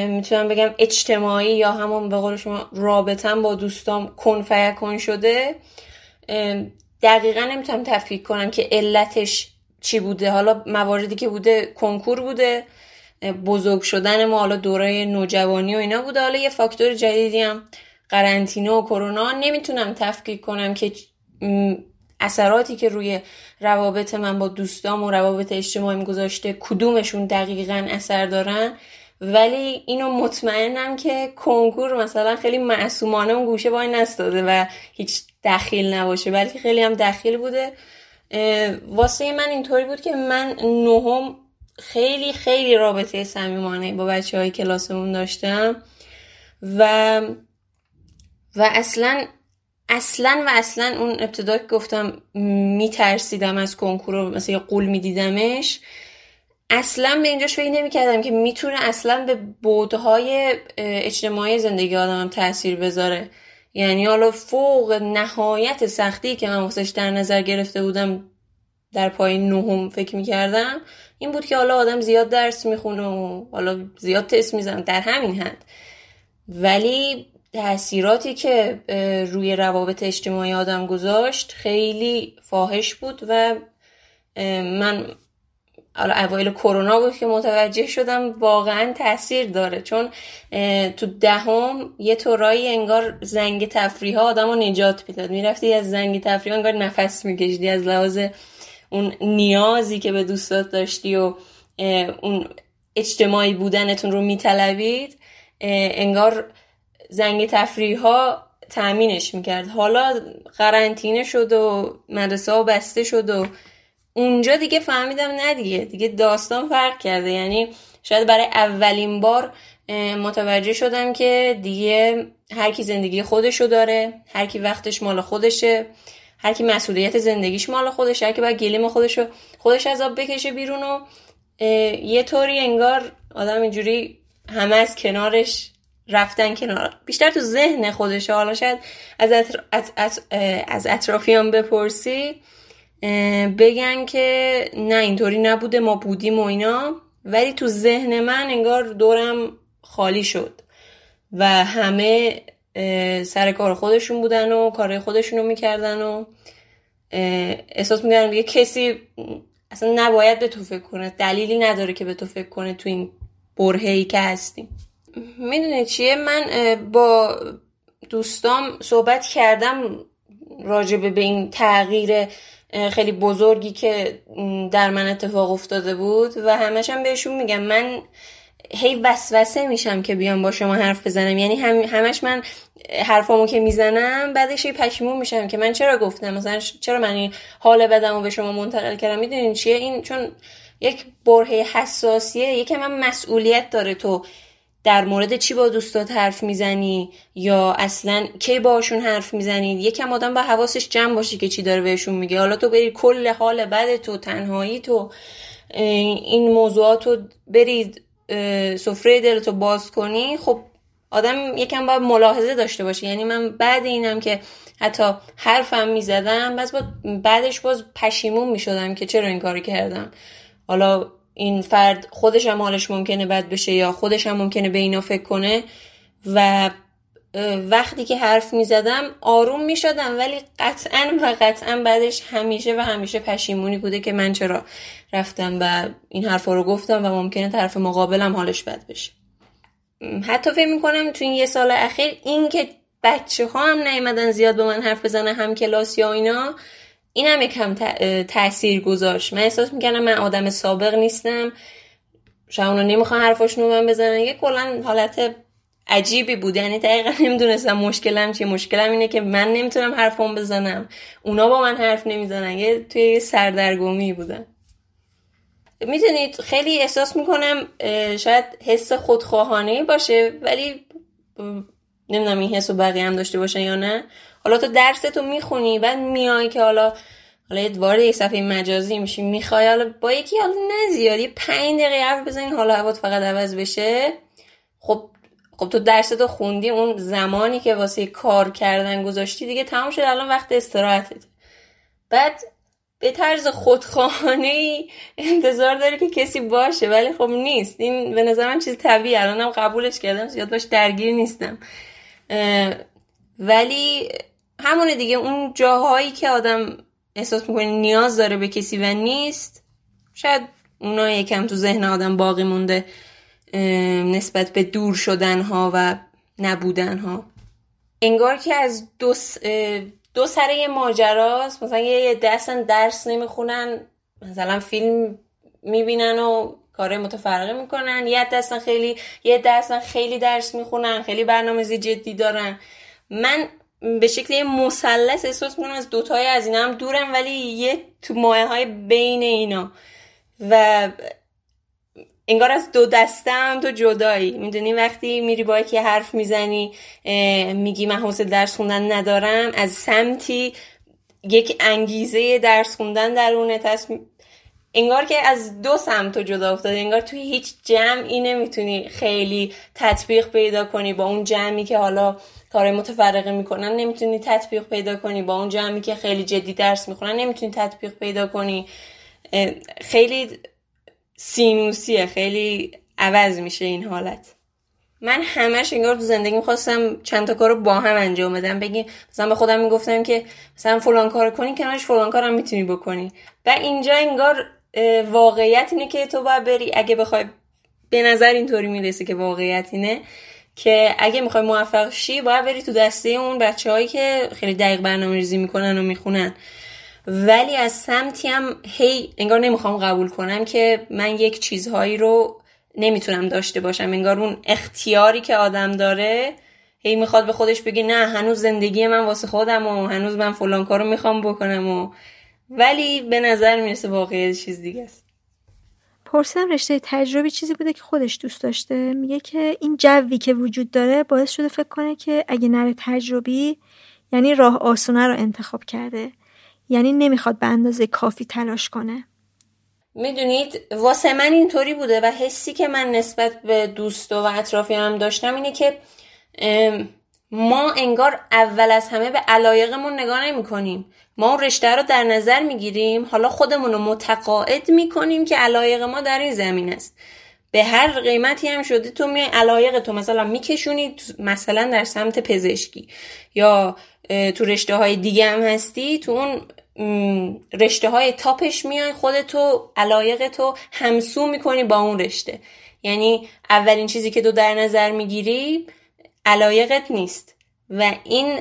I: می‌تونم بگم اجتماعی یا همون به قول شما رابطم با دوستام کن کن شده. دقیقا نمی‌تونم تفکیک کنم که علتش چی بوده. حالا مواردی که بوده کنکور بوده بزرگ شدن ما حالا دوره نوجوانی و اینا بوده. حالا یه فاکتور جدیدی هم قرنطینه و کرونا. نمی‌تونم تفکیک کنم که اثراتی که روی روابط من با دوستام و روابط اجتماعیم گذاشته کدومشون دقیقا اثر دارن. ولی اینو مطمئنم که کنکور مثلا خیلی معصومانه اون گوشه وای نستاده و هیچ دخیل نباشه بلکه خیلی هم دخیل بوده. واسه من اینطوری بود که من نهم خیلی خیلی رابطه صمیمانه با بچه های کلاسمون داشتم و و اصلا اصلا و اصلا اون ابتدا که گفتم میترسیدم از کنکور رو مثل یه قول میدیدمش اصلا به اینجاش فکر نمی‌کردم که می‌تونه اصلا به بودهای اجتماعی زندگی آدمم تاثیر بذاره. یعنی حالا فوق نهایت سختی که من واسش در نظر گرفته بودم در پایین نهم فکر می‌کردم این بود که حالا آدم زیاد درس می‌خونه و حالا زیاد تست می‌زنم. در همین حد. ولی تاثیراتی که روی روابط اجتماعی آدم گذاشت خیلی فاحش بود و من حالا اوایل کرونا بود که متوجه شدم واقعا تاثیر داره. چون تو دهم یه طورایی انگار زنگ تفریح ها آدم رو نجات می‌داد. می‌رفتی از زنگ تفریح انگار نفس میکشیدی. از لحاظ اون نیازی که به دوستات داشتی و اون اجتماعی بودنتون رو میطلبید انگار زنگ تفریح ها تأمینش می‌کرد. حالا قرنطینه شد و مدرسه ها بسته شد و اونجا دیگه فهمیدم نه دیگه. دیگه داستان فرق کرده. یعنی شاید برای اولین بار متوجه شدم که دیگه هر کی زندگی خودشو داره هر کی وقتش مال خودشه هر کی مسئولیت زندگیش مال خودشه هر کی باید گلیم خودشو خودش از آب بکشه بیرون و یه طوری انگار آدم اینجوری همه از کنارش رفتن کنار. بیشتر تو ذهن خودشه. حالا شاید از, از, از, از اطرافیان بپرسی. بگن که نه اینطوری نبوده ما بودیم و اینا. ولی تو ذهن من انگار دورم خالی شد و همه سر کار خودشون بودن و کار خودشون رو می‌کردن و احساس می‌کردن یه کسی اصلا نباید به تو فکر کنه دلیلی نداره که به تو فکر کنه تو این برهی که هستیم می‌دونی چیه؟ من با دوستام صحبت کردم راجبه به این تغییر خیلی بزرگی که در من اتفاق افتاده بود و همشم بهشون میگم. من هی وسوسه میشم که بیام با شما حرف بزنم. یعنی هم همش من حرفامو که می‌زنم بعدش هی پشیمون میشم که من چرا گفتم؟ مثلا چرا من این حال بدمو به شما منتقل کردم؟ می‌دونین چیه؟ این چون یک برهه حساسیه یکم من مسئولیت داره تو در مورد چی با دوستات حرف می‌زنی؟ یا اصلا کی باشون حرف می‌زنی؟ یکم آدم با حواسش جمع باشه که چی داره بهشون میگه. حالا تو بری کل حال بد تو تنهایی تو این موضوعات رو برید سفره دلتو باز کنی. خب آدم یکم باید ملاحظه داشته باشه. یعنی من بعد اینم که حتی حرفم می‌زدم بس بعدش باز پشیمون می‌شدم که چرا این کاری کردم؟ حالا این فرد خودش هم حالش ممکنه بد بشه یا خودش هم ممکنه به اینا فکر کنه و وقتی که حرف می زدم آروم می شدم ولی قطعا و قطعا بعدش همیشه و همیشه پشیمونی بوده که من چرا رفتم و این حرفا رو گفتم و ممکنه طرف مقابلم حالش بد بشه. حتی فکر می‌کنم تو این یه سال اخیر این که بچه ها هم نیومدن زیاد به من حرف بزنه هم کلاس یا اینا این هم یکم تاثیر گذاشت. من احساس می‌کنم من آدم سابق نیستم. شاید اونا نمی‌خوان حرفاشونو من بزنن. یه کلا حالت عجیبی بود. یعنی دقیقا نمی‌دونستم مشکلم چیه. مشکلم اینه که من نمی‌تونم حرفم بزنم. اونا با من حرف نمی‌زنن. یه توی سردرگمی بودن. می‌دونید خیلی احساس می‌کنم شاید حس خودخواهانه باشه ولی نمی‌دونم این حس و بقیه هم داشته باشن یا نه. حالا تو درستو می‌خونی بعد میای که حالا حالا وارد یه صفحه مجازی میشی می‌خوای حالا با یکی حالا نه زیادی پنج دقیقه حرف بزنی حالا هوات فقط عوض بشه. خب خب تو درستو خوندی اون زمانی که واسه کار کردن گذاشتی دیگه تمام شد الان وقت استراحتت بعد به طرز خودخواهانه ای انتظار داری که کسی باشه ولی خب نیست. این به نظر چیز طبیعی الانم قبولش کردم زیاد باش درگیر نیستم. ولی همونه دیگه. اون جاهایی که آدم احساس می‌کنه نیاز داره به کسی و نیست شاید اونا یکم تو ذهن آدم باقی مونده نسبت به دور شدن ها و نبودن ها انگار که از دو, دو سر یه ماجراست. مثلا یه دستن درس نمی‌خونن مثلا فیلم می‌بینن و کار متفرقه می‌کنن. یه دستن خیلی یه دستن خیلی درس می‌خونن خیلی برنامه‌ریزی جدی دارن. من به شکل مثلث احساس می‌کنم از دوتای از اینا هم دورم ولی یه تو مایه های بین اینا. و انگار از دو دستم تو جدایی. می‌دونی وقتی میری با یکی حرف می‌زنی میگی من حوصله درس خوندن ندارم از سمتی یک انگیزه درس خوندن در اونه انگار که از دو سمت تو جدا افتاده انگار توی هیچ جمعی نمی‌تونی خیلی تطبیق پیدا کنی با اون جمعی که حالا کار متفرقه می‌کنن نمی‌تونی تطبیق پیدا کنی با اون جمعی که خیلی جدی درس می‌خونن نمی‌تونی تطبیق پیدا کنی. خیلی سینوسیه خیلی عوض میشه این حالت. من همش انگار تو زندگی می‌خواستم چند تا کار با هم انجام بدم. بگی مثلا به خودم می‌گفتم که مثلا فلان کار کنی کنارش فلان کارم می‌تونی بکنی. و اینجا انگار واقعیت اینه که تو باید بری اگه بخوای به نظر اینطوری می‌رسه که واقعیت اینه که اگه می‌خوای موفق شی باید بری تو دسته اون بچه هایی که خیلی دقیق برنامه ریزی می‌کنن و می‌خونن. ولی از سمتی هم هی انگار نمی‌خوام قبول کنم که من یک چیزهایی رو نمی‌تونم داشته باشم. انگار اون اختیاری که آدم داره هی می‌خواد به خودش بگه نه هنوز زندگی من واسه خودم و هنوز من فلان کارو می‌خوام بکنم و ولی به نظر می‌رسه واقعی چیز دیگه است.
B: پرسیدم رشته تجربی چیزی بوده که خودش دوست داشته؟ میگه که این جوی که وجود داره باعث شده فکر کنه که اگه نره تجربی یعنی راه آسونه رو انتخاب کرده. یعنی نمی‌خواد به اندازه کافی تلاش کنه.
I: می‌دونید واسه من اینطوری بوده و حسی که من نسبت به دوست و اطرافیانم داشتم اینه که ما انگار اول از همه به علایقمون نگاه نمی کنیم ما اون رشته رو در نظر می‌گیریم. حالا خودمون رو متقاعد می‌کنیم که علایق ما در این زمین است. به هر قیمتی هم شده تو میای علایق تو مثلا میکشونی مثلا در سمت پزشکی. یا تو رشته های دیگه هم هستی تو اون رشته های تاپش میای خودتو علایق تو همسو می‌کنی با اون رشته. یعنی اولین چیزی که تو در نظر می‌گیری علایقت نیست. و این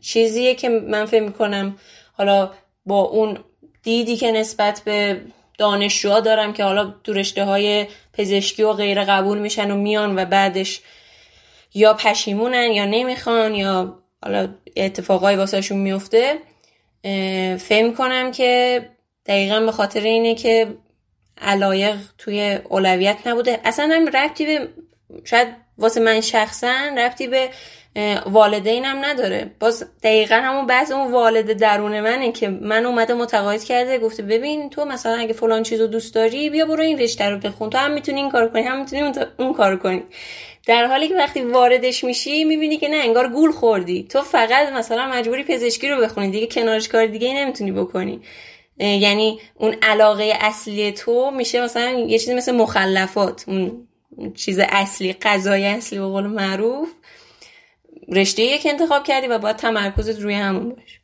I: چیزیه که من فکر می‌کنم حالا با اون دیدی که نسبت به دانشجوها دارم که حالا تو رشته های پزشکی و غیره قبول میشن و میان و بعدش یا پشیمونن یا نمی‌خوان یا حالا اتفاقای واسهشون میفته فهم کنم که دقیقا به خاطر اینه که علایق توی اولویت نبوده. اصلا هم ربطی به شاید واسه من شخصا ربطی به والدینم نداره. باز دقیقا همون بعض اون والد درون منه که من اومده متقاعد کرده گفته ببین تو مثلا اگه فلان چیزو دوست داری بیا برو این رشته رو بخون. تو هم می‌تونی این کار کنی هم می‌تونی اون کار کنی. در حالی که وقتی واردش میشی می‌بینی که نه انگار گول خوردی. تو فقط مثلا مجبوری پزشکی رو بخونی. دیگه کنارش کار دیگه نمی‌تونی بکنی. یعنی اون علاقه اصلی تو میشه مثلا یه چیزی مثل مخلفات. اون چیز اصلی قضای اصلی به قول معروف رشته یک انتخاب کردی و باید تمرکزت روی همون باشه.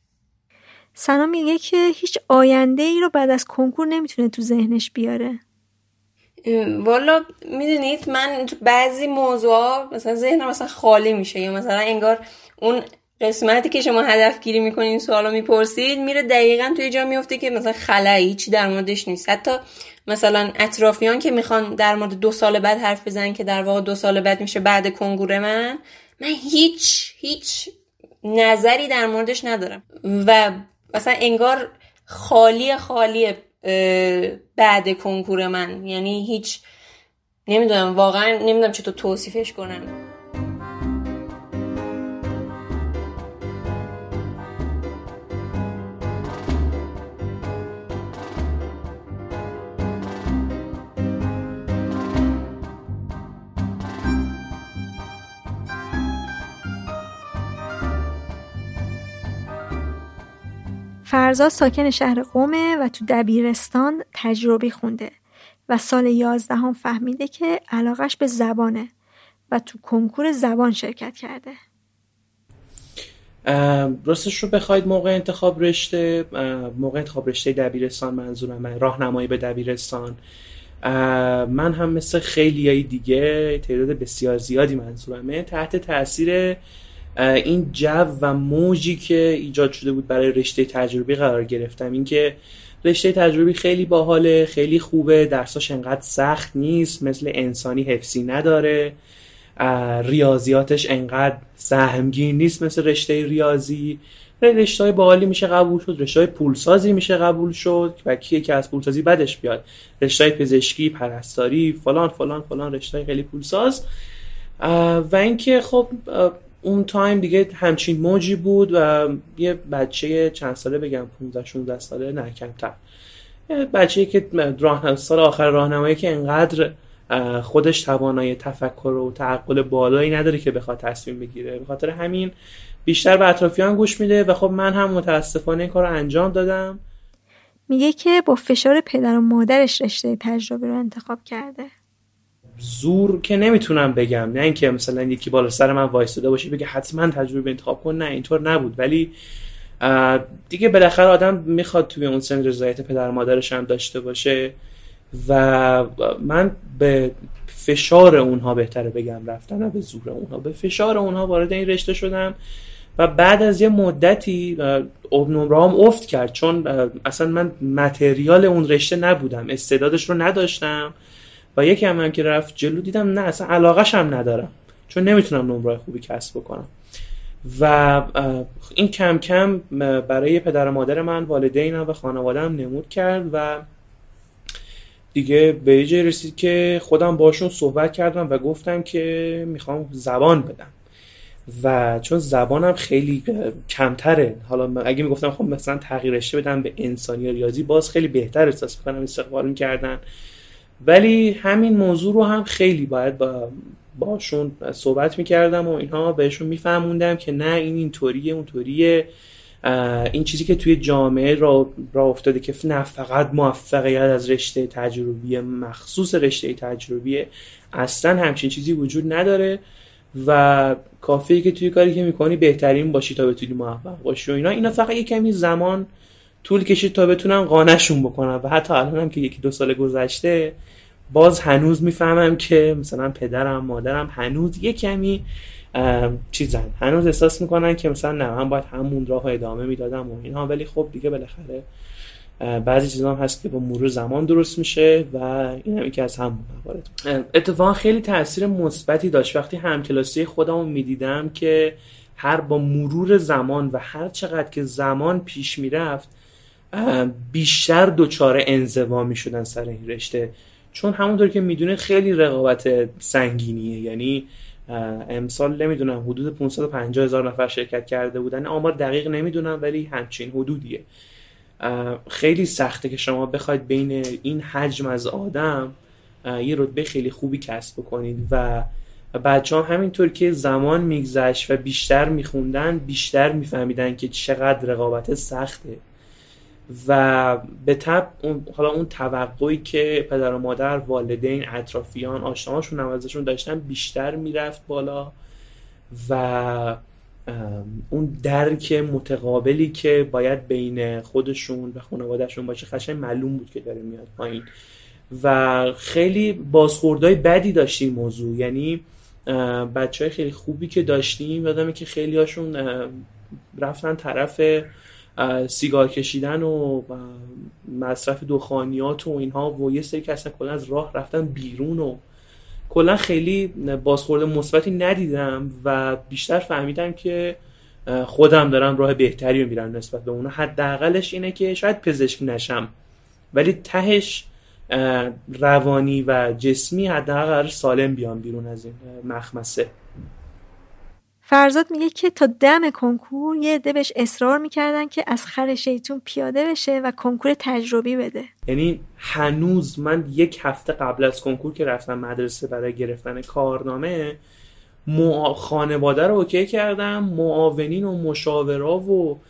B: سنا میگه که هیچ آینده ای رو بعد از کنکور نمی‌تونه تو ذهنش بیاره.
I: والا می‌دونید من بعضی موضوع مثلا ذهنم مثلا خالی میشه یا مثلا انگار اون قسمتی که شما هدف گیری می‌کنین سوالو می‌پرسید میره دقیقا توی جا میفته که مثلا خلایی هیچی در موردش نیست. حتی مثلا اطرافیان که می‌خوان در مورد دو سال بعد حرف بزنن که در واقع دو سال بعد میشه بعد کنگور من من هیچ هیچ نظری در موردش ندارم. و مثلا انگار خالی خالی بعد کنکور من. یعنی هیچ نمی‌دونم واقعا نمی‌دونم چطور توصیفش کنم.
B: فرزاد ساکن شهر قومه و تو دبیرستان تجربی خونده و سال یازدهم فهمیده که علاقش به زبانه و تو کنکور زبان شرکت کرده.
E: راستش رو بخواید موقع انتخاب رشته موقع انتخاب رشته دبیرستان منظورم راهنمایی به دبیرستان. من هم مثل خیلی های دیگه تعداد بسیار زیادی منظورمه. تحت تاثیر این جو و موجی که ایجاد شده بود برای رشته تجربی قرار گرفتم. اینکه رشته تجربی خیلی باحاله خیلی خوبه درساش انقدر سخت نیست مثل انسانی حفظی نداره. ریاضیاتش انقدر سهمگین نیست مثل رشته ریاضی. رشته های باحالی میشه قبول شد رشته های پولسازی میشه قبول شد و کیه که از پولسازی بدش بیاد. رشته پزشکی پرستاری فلان فلان فلان رشته خیلی پولساز. و اینکه خب اون تایم دیگه همچین موجی بود و یه بچه چند ساله بگم 15 16 ساله نه کمتر. بچه که راه سال آخر راهنمایی که انقدر خودش توانایی تفکر و تعقل بالایی نداره که بخواد تصمیم بگیره. به خاطر همین بیشتر به اطرافیان گوش میده و خب من هم متاسفانه این کار رو انجام دادم.
B: میگه که با فشار پدر و مادرش رشته تجربه رو انتخاب کرده.
E: زور که نمی‌تونم بگم. نه اینکه مثلا یکی بالا سر من وایستاده باشه بگه حتما تجربه انتخاب کن. نه اینطور نبود. ولی دیگه بالاخره آدم می‌خواد توی اون سن رضایت پدر مادرش هم داشته باشه و من به فشار اونها بهتره بگم رفتم نه به زور اونها. به فشار اونها وارد این رشته شدم و بعد از یه مدتی نمره هم افت کرد. چون اصلا من متریال اون رشته نبودم. استعدادش رو نداشتم. و یکی هم, هم که رفت جلو دیدم نه اصلا علاقش هم ندارم. چون نمی‌تونم نمره خوبی کسب بکنم. و این کم کم برای پدر و مادر من والدینم و خانوادم نمود کرد و دیگه به یه رسید که خودم باشون صحبت کردم و گفتم که می‌خوام زبان بدم. و چون زبانم خیلی کمتره. حالا اگه می‌گفتم خب مثلا تغییر رشته بدم به انسانی یا ریاضی باز خیلی بهتر احساس می‌کنم استقبال می‌کردن. ولی همین موضوع رو هم خیلی باید با باشون صحبت می‌کردم و اینها بهشون میفهموندم که نه این اینطوریه اونطوریه. این چیزی که توی جامعه را, را افتاده که نه فقط موفقیت از رشته تجربی مخصوص رشته تجربی اصلا همچین چیزی وجود نداره و کافیه که توی کاری که می‌کنی بهترین باشی تا بتونی موفق باشی و اینا. اینا فقط یه کمی زمان طول کشید تا بتونم قانعشون بکنم و حتی الانم که یکی دو سال گذشته باز هنوز می‌فهمم که مثلا پدرم مادرم هنوز یه کمی چیزن. هنوز احساس می‌کنن که مثلا نه من باید همون راه ادامه می‌دادم و اینها ولی خب دیگه بالاخره بعضی چیزا هم هست که با مرور زمان درست میشه و این هم یکی از هم موارد اتفاقا خیلی تاثیر مثبتی داشت. وقتی همکلاسی خودم می‌دیدم که هر با مرور زمان و هر چقدر که زمان پیش می‌رفت بیشتر دچار انزوا می‌شدن سر این رشته. چون همونطور که می‌دونه خیلی رقابت سنگینیه. یعنی امسال نمی‌دونم حدود 550 هزار نفر شرکت کرده بودن. آمار دقیق نمی‌دونم ولی همچین حدودیه. خیلی سخته که شما بخواید بین این حجم از آدم یه رتبه خیلی خوبی کسب بکنید. و بچه هم همینطور که زمان میگذشت و بیشتر میخوندن بیشتر میفهمیدن که چقدر رقابت سخته. و به تب حالا اون توقعی که پدر و مادر والدین اطرافیان آشناهاشون ازشون داشتن بیشتر می‌رفت بالا و اون درک متقابلی که باید بین خودشون و خانوادهشون باشه خشن معلوم بود که داره میاد پایین. و خیلی بازخوردهای بدی داشتیم موضوع. یعنی بچه های خیلی خوبی که داشتیم یادمه که خیلی هاشون رفتن طرف سیگار کشیدن و مصرف دخانیات و اینها و یه سری که اصلا کلا از راه رفتن بیرون و کلا خیلی بازخورد مثبتی ندیدم و بیشتر فهمیدم که خودم دارم راه بهتری رو میرم نسبت به اونا. حداقلش اینه که شاید پزشک نشم ولی تهش روانی و جسمی حداقل سالم بیام بیرون از این مخمسه.
B: فرزاد میگه که تا دم کنکور یه عده بهش اصرار می‌کردن که از خر شیطون پیاده بشه و کنکور تجربی بده.
E: یعنی هنوز من یک هفته قبل از کنکور که رفتم مدرسه برای گرفتن کارنامه مع... خانواده رو اوکی کردم معاونین و مشاورا و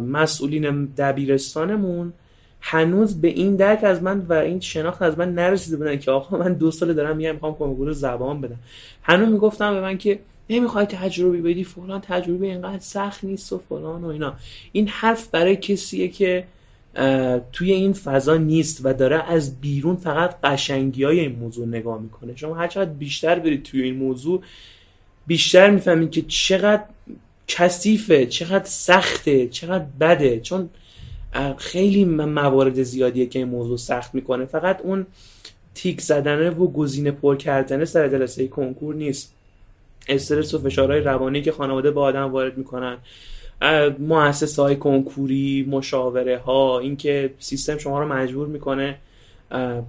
E: مسئولین دبیرستانمون. هنوز به این درک از من و این شناخت از من نرسیده بودن که آقا من دو سال دارم میگم می‌خوام کنکور زبان بدم. هنوز می‌گفتم به من که نمی‌خوای تجربه بدی فلان تجربه اینقدر سخت نیست و فلان و اینا. این حرف برای کسیه که توی این فضا نیست و داره از بیرون فقط قشنگی های این موضوع نگاه می‌کنه. شما هر چقدر بیشتر برید توی این موضوع بیشتر می‌فهمید که چقدر کثیفه چقدر سخته چقدر بده. چون خیلی موارد زیادیه که این موضوع سخت می‌کنه. فقط اون تیک زدنه و گزینه پر کردنه سر جلسه کنکور نیست. استرس و فشارهای روانی که خانواده با آدم وارد می‌کنن. مؤسسه های کنکوری مشاوره ها اینکه سیستم شما رو مجبور می‌کنه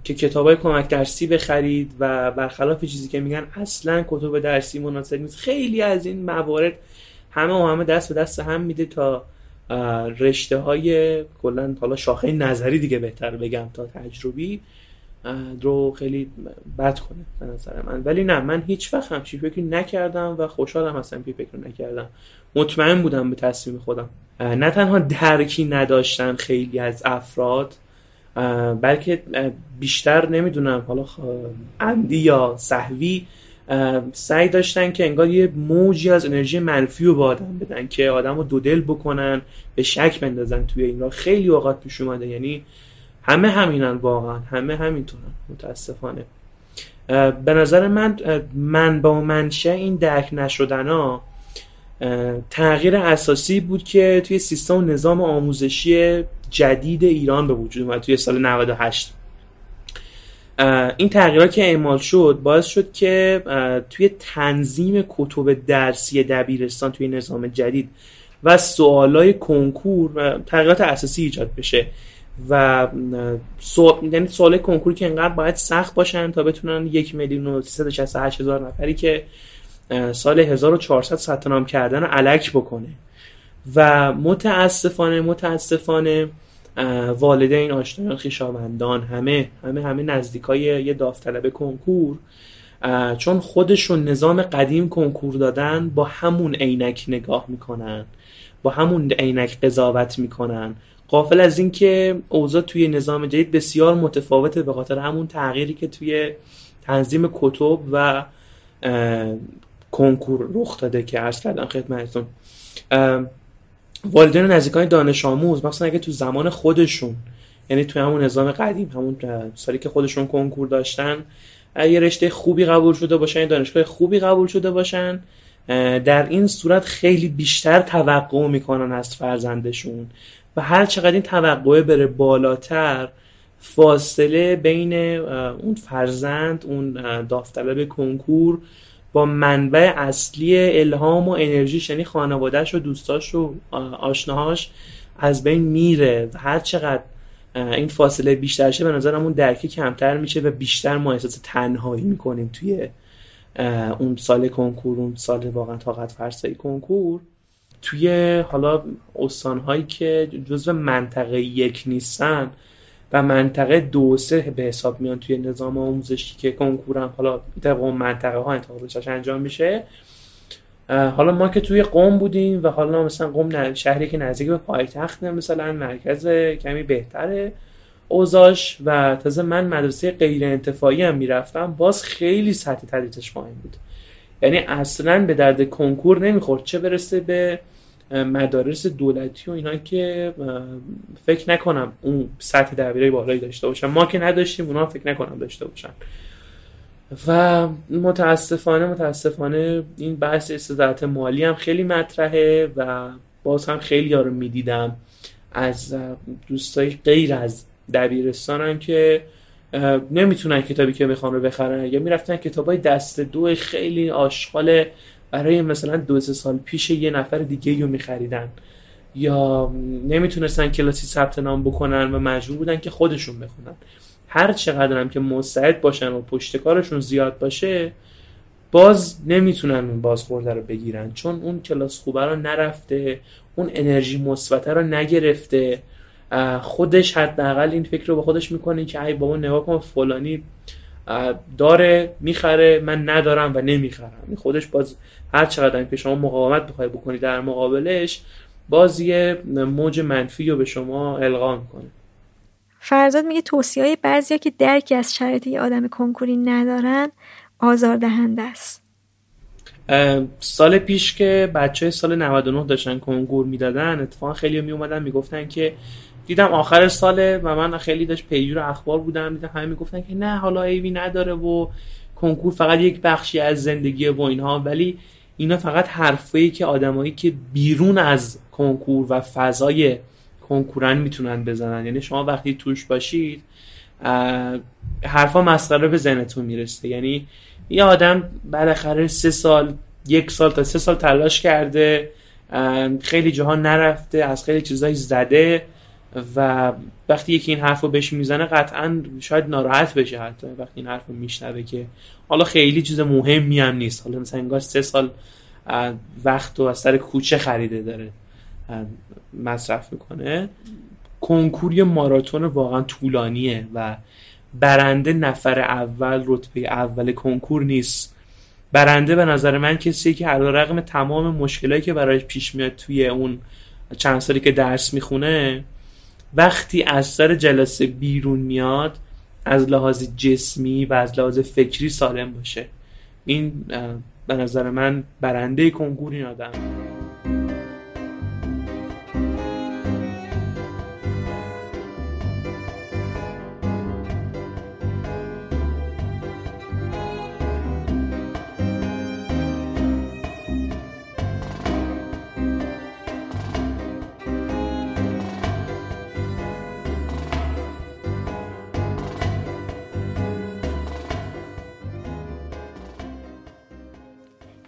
E: که کتاب های کمک درسی بخرید و برخلاف چیزی که میگن اصلا کتب درسی مناسب نیست. خیلی از این موارد همه و همه دست به دست هم میده تا رشته های کلا حالا شاخه نظری دیگه بهتر بگم تا تجربی. رو خیلی بد کنه به نظر من. ولی نه من هیچ وقت همچی فکری نکردم و خوشحالم هستم که فکر نکردم. مطمئن بودم به تصمیم خودم. نه تنها درکی نداشتن خیلی از افراد بلکه بیشتر نمی‌دونم حالا عمدی یا صحوی سعی داشتن که انگار یه موجی از انرژی منفی رو به آدم بدن که آدم رو دو دل بکنن به شک بندازن توی این را خیلی اوقات پیش اومده. یعنی همه همینن واقعا همه همینطورن متاسفانه. به نظر من من با منشه این درک نشدن ها تغییر اساسی بود که توی سیستم نظام آموزشی جدید ایران به وجود اومد توی سال 98 این تغییرات که اعمال شد باعث شد که توی تنظیم کتب درسی دبیرستان توی نظام جدید و سوالای کنکور تغییرات اساسی ایجاد بشه. و سوال یعنی سوال کنکوری که انقدر باید سخت باشن تا بتونن یک میلیون و هزار نفری که سال 1400 ثبت نام کردن رو علک بکنه. و متاسفانه متاسفانه والدین آشنایان خویشاوندان همه همه همه نزدیکای یه داوطلب کنکور چون خودشون نظام قدیم کنکور دادن با همون عینک نگاه می‌کنن با همون عینک قضاوت می‌کنن قافل از اینکه اوضاع توی نظام جدید بسیار متفاوته به خاطر همون تغییری که توی تنظیم کتب و کنکور رخ داده که عرض کردم خدمتتون. والدین نزدیکان دانش آموز مثلا اگه تو زمان خودشون یعنی توی همون نظام قدیم همون سالی که خودشون کنکور داشتن یه رشته خوبی قبول شده باشن دانشگاه خوبی قبول شده باشن در این صورت خیلی بیشتر توقع می‌کنن از فرزندشون. و هر چقدر این توقعه بره بالاتر فاصله بین اون فرزند اون داوطلب کنکور با منبع اصلی الهام و انرژیش یعنی خانوادهش و دوستاش و آشناهاش از بین میره. و هر چقدر این فاصله بیشتر شه به نظرم اون درکی کمتر میشه و بیشتر ما احساس تنهایی می‌کنیم توی اون سال کنکور اون سال واقعا طاقت فرسایی کنکور. توی حالا استانهایی که جزو منطقه یک نیستن و منطقه دو سه به حساب میان توی نظام آموزشی که کنکورم حالا طبق اون منطقه ها انتخابش انجام میشه. حالا ما که توی قوم بودیم و حالا مثلا قوم شهری که نزدیک به پایتخت مثلا مرکز کمی بهتره اوزاش و تازه من مدرسه غیر انتفاعی هم می‌رفتم باز خیلی سطح تدریسش پایین بود. یعنی اصلا به درد کنکور نمی‌خورد. چه برسه به مدارس دولتی و اینا که فکر نکنم اون سطح دبیره بالایی داشته باشن. ما که نداشتیم اونا فکر نکنم داشته باشن. و متاسفانه متاسفانه این بحث استعدادات مالی هم خیلی مطرحه و باز هم خیلی ها رو می‌دیدم از دوستای غیر از دبیرستان هم که نمی‌تونن کتابی که می‌خوان رو بخرن. یا می‌رفتن کتابای دست دو خیلی آشغال برای مثلا دو سه سال پیش یه نفر دیگه رو میخریدن. یا نمی‌تونستن کلاسی ثبت نام بکنن و مجبور بودن که خودشون بخونن. هر چقدر هم که مستعد باشن و پشت کارشون زیاد باشه باز نمی‌تونن اون بازخورده رو بگیرن. چون اون کلاس خوبه رو نرفته اون انرژی مثبته رو نگرفته. خودش حداقل این فکر رو به خودش می‌کنه که ای بابا نگاه کن فلانی داره می‌خره من ندارم و نمی‌خرم. خودش باز هر چقدر که شما مقاومت بخوای بکنی در مقابلش باز یه موج منفی رو به شما القا می‌کنه.
B: فرزاد میگه توصیه های بعضی که درکی از شرایط یه آدم کنکوری ندارن آزاردهنده است.
E: سال پیش که بچه سال 99 داشتن کنکور می‌دادن اتفاقا خیلی می اومدن می‌گفتن که دیدم آخر ساله و من خیلی داشت پیجور اخبار بودم دیدم همه می‌گفتن که نه حالا ایوی نداره و کنکور فقط یک بخشی از زندگی و اینها. ولی اینا فقط حرفایی که آدمایی که بیرون از کنکور و فضای کنکورن می‌تونن بزنن. یعنی شما وقتی توش باشید حرفا مسخره به ذهنتون می‌رسه. یعنی یه آدم بالاخره سه سال یک سال تا سه سال تلاش کرده خیلی جاها نرفته از خیلی چیزایی زده. و وقتی یکی این حرف رو بهش می‌زنه قطعا شاید ناراحت بشه حتی وقتی این حرف رو میشنوه که حالا خیلی چیز مهمی هم نیست. حالا مثلا انگار سه سال وقت و از سر کوچه خریده داره مصرف می‌کنه. کنکور ماراتون واقعا طولانیه و برنده نفر اول رتبه اول کنکور نیست. برنده به نظر من کسی که علی رقم تمام مشکلایی که برایش پیش میاد توی اون چند سالی که درس می‌خونه وقتی از سر جلسه بیرون میاد از لحاظ جسمی و از لحاظ فکری سالم باشه. این به نظر من برنده کنکور این آدم.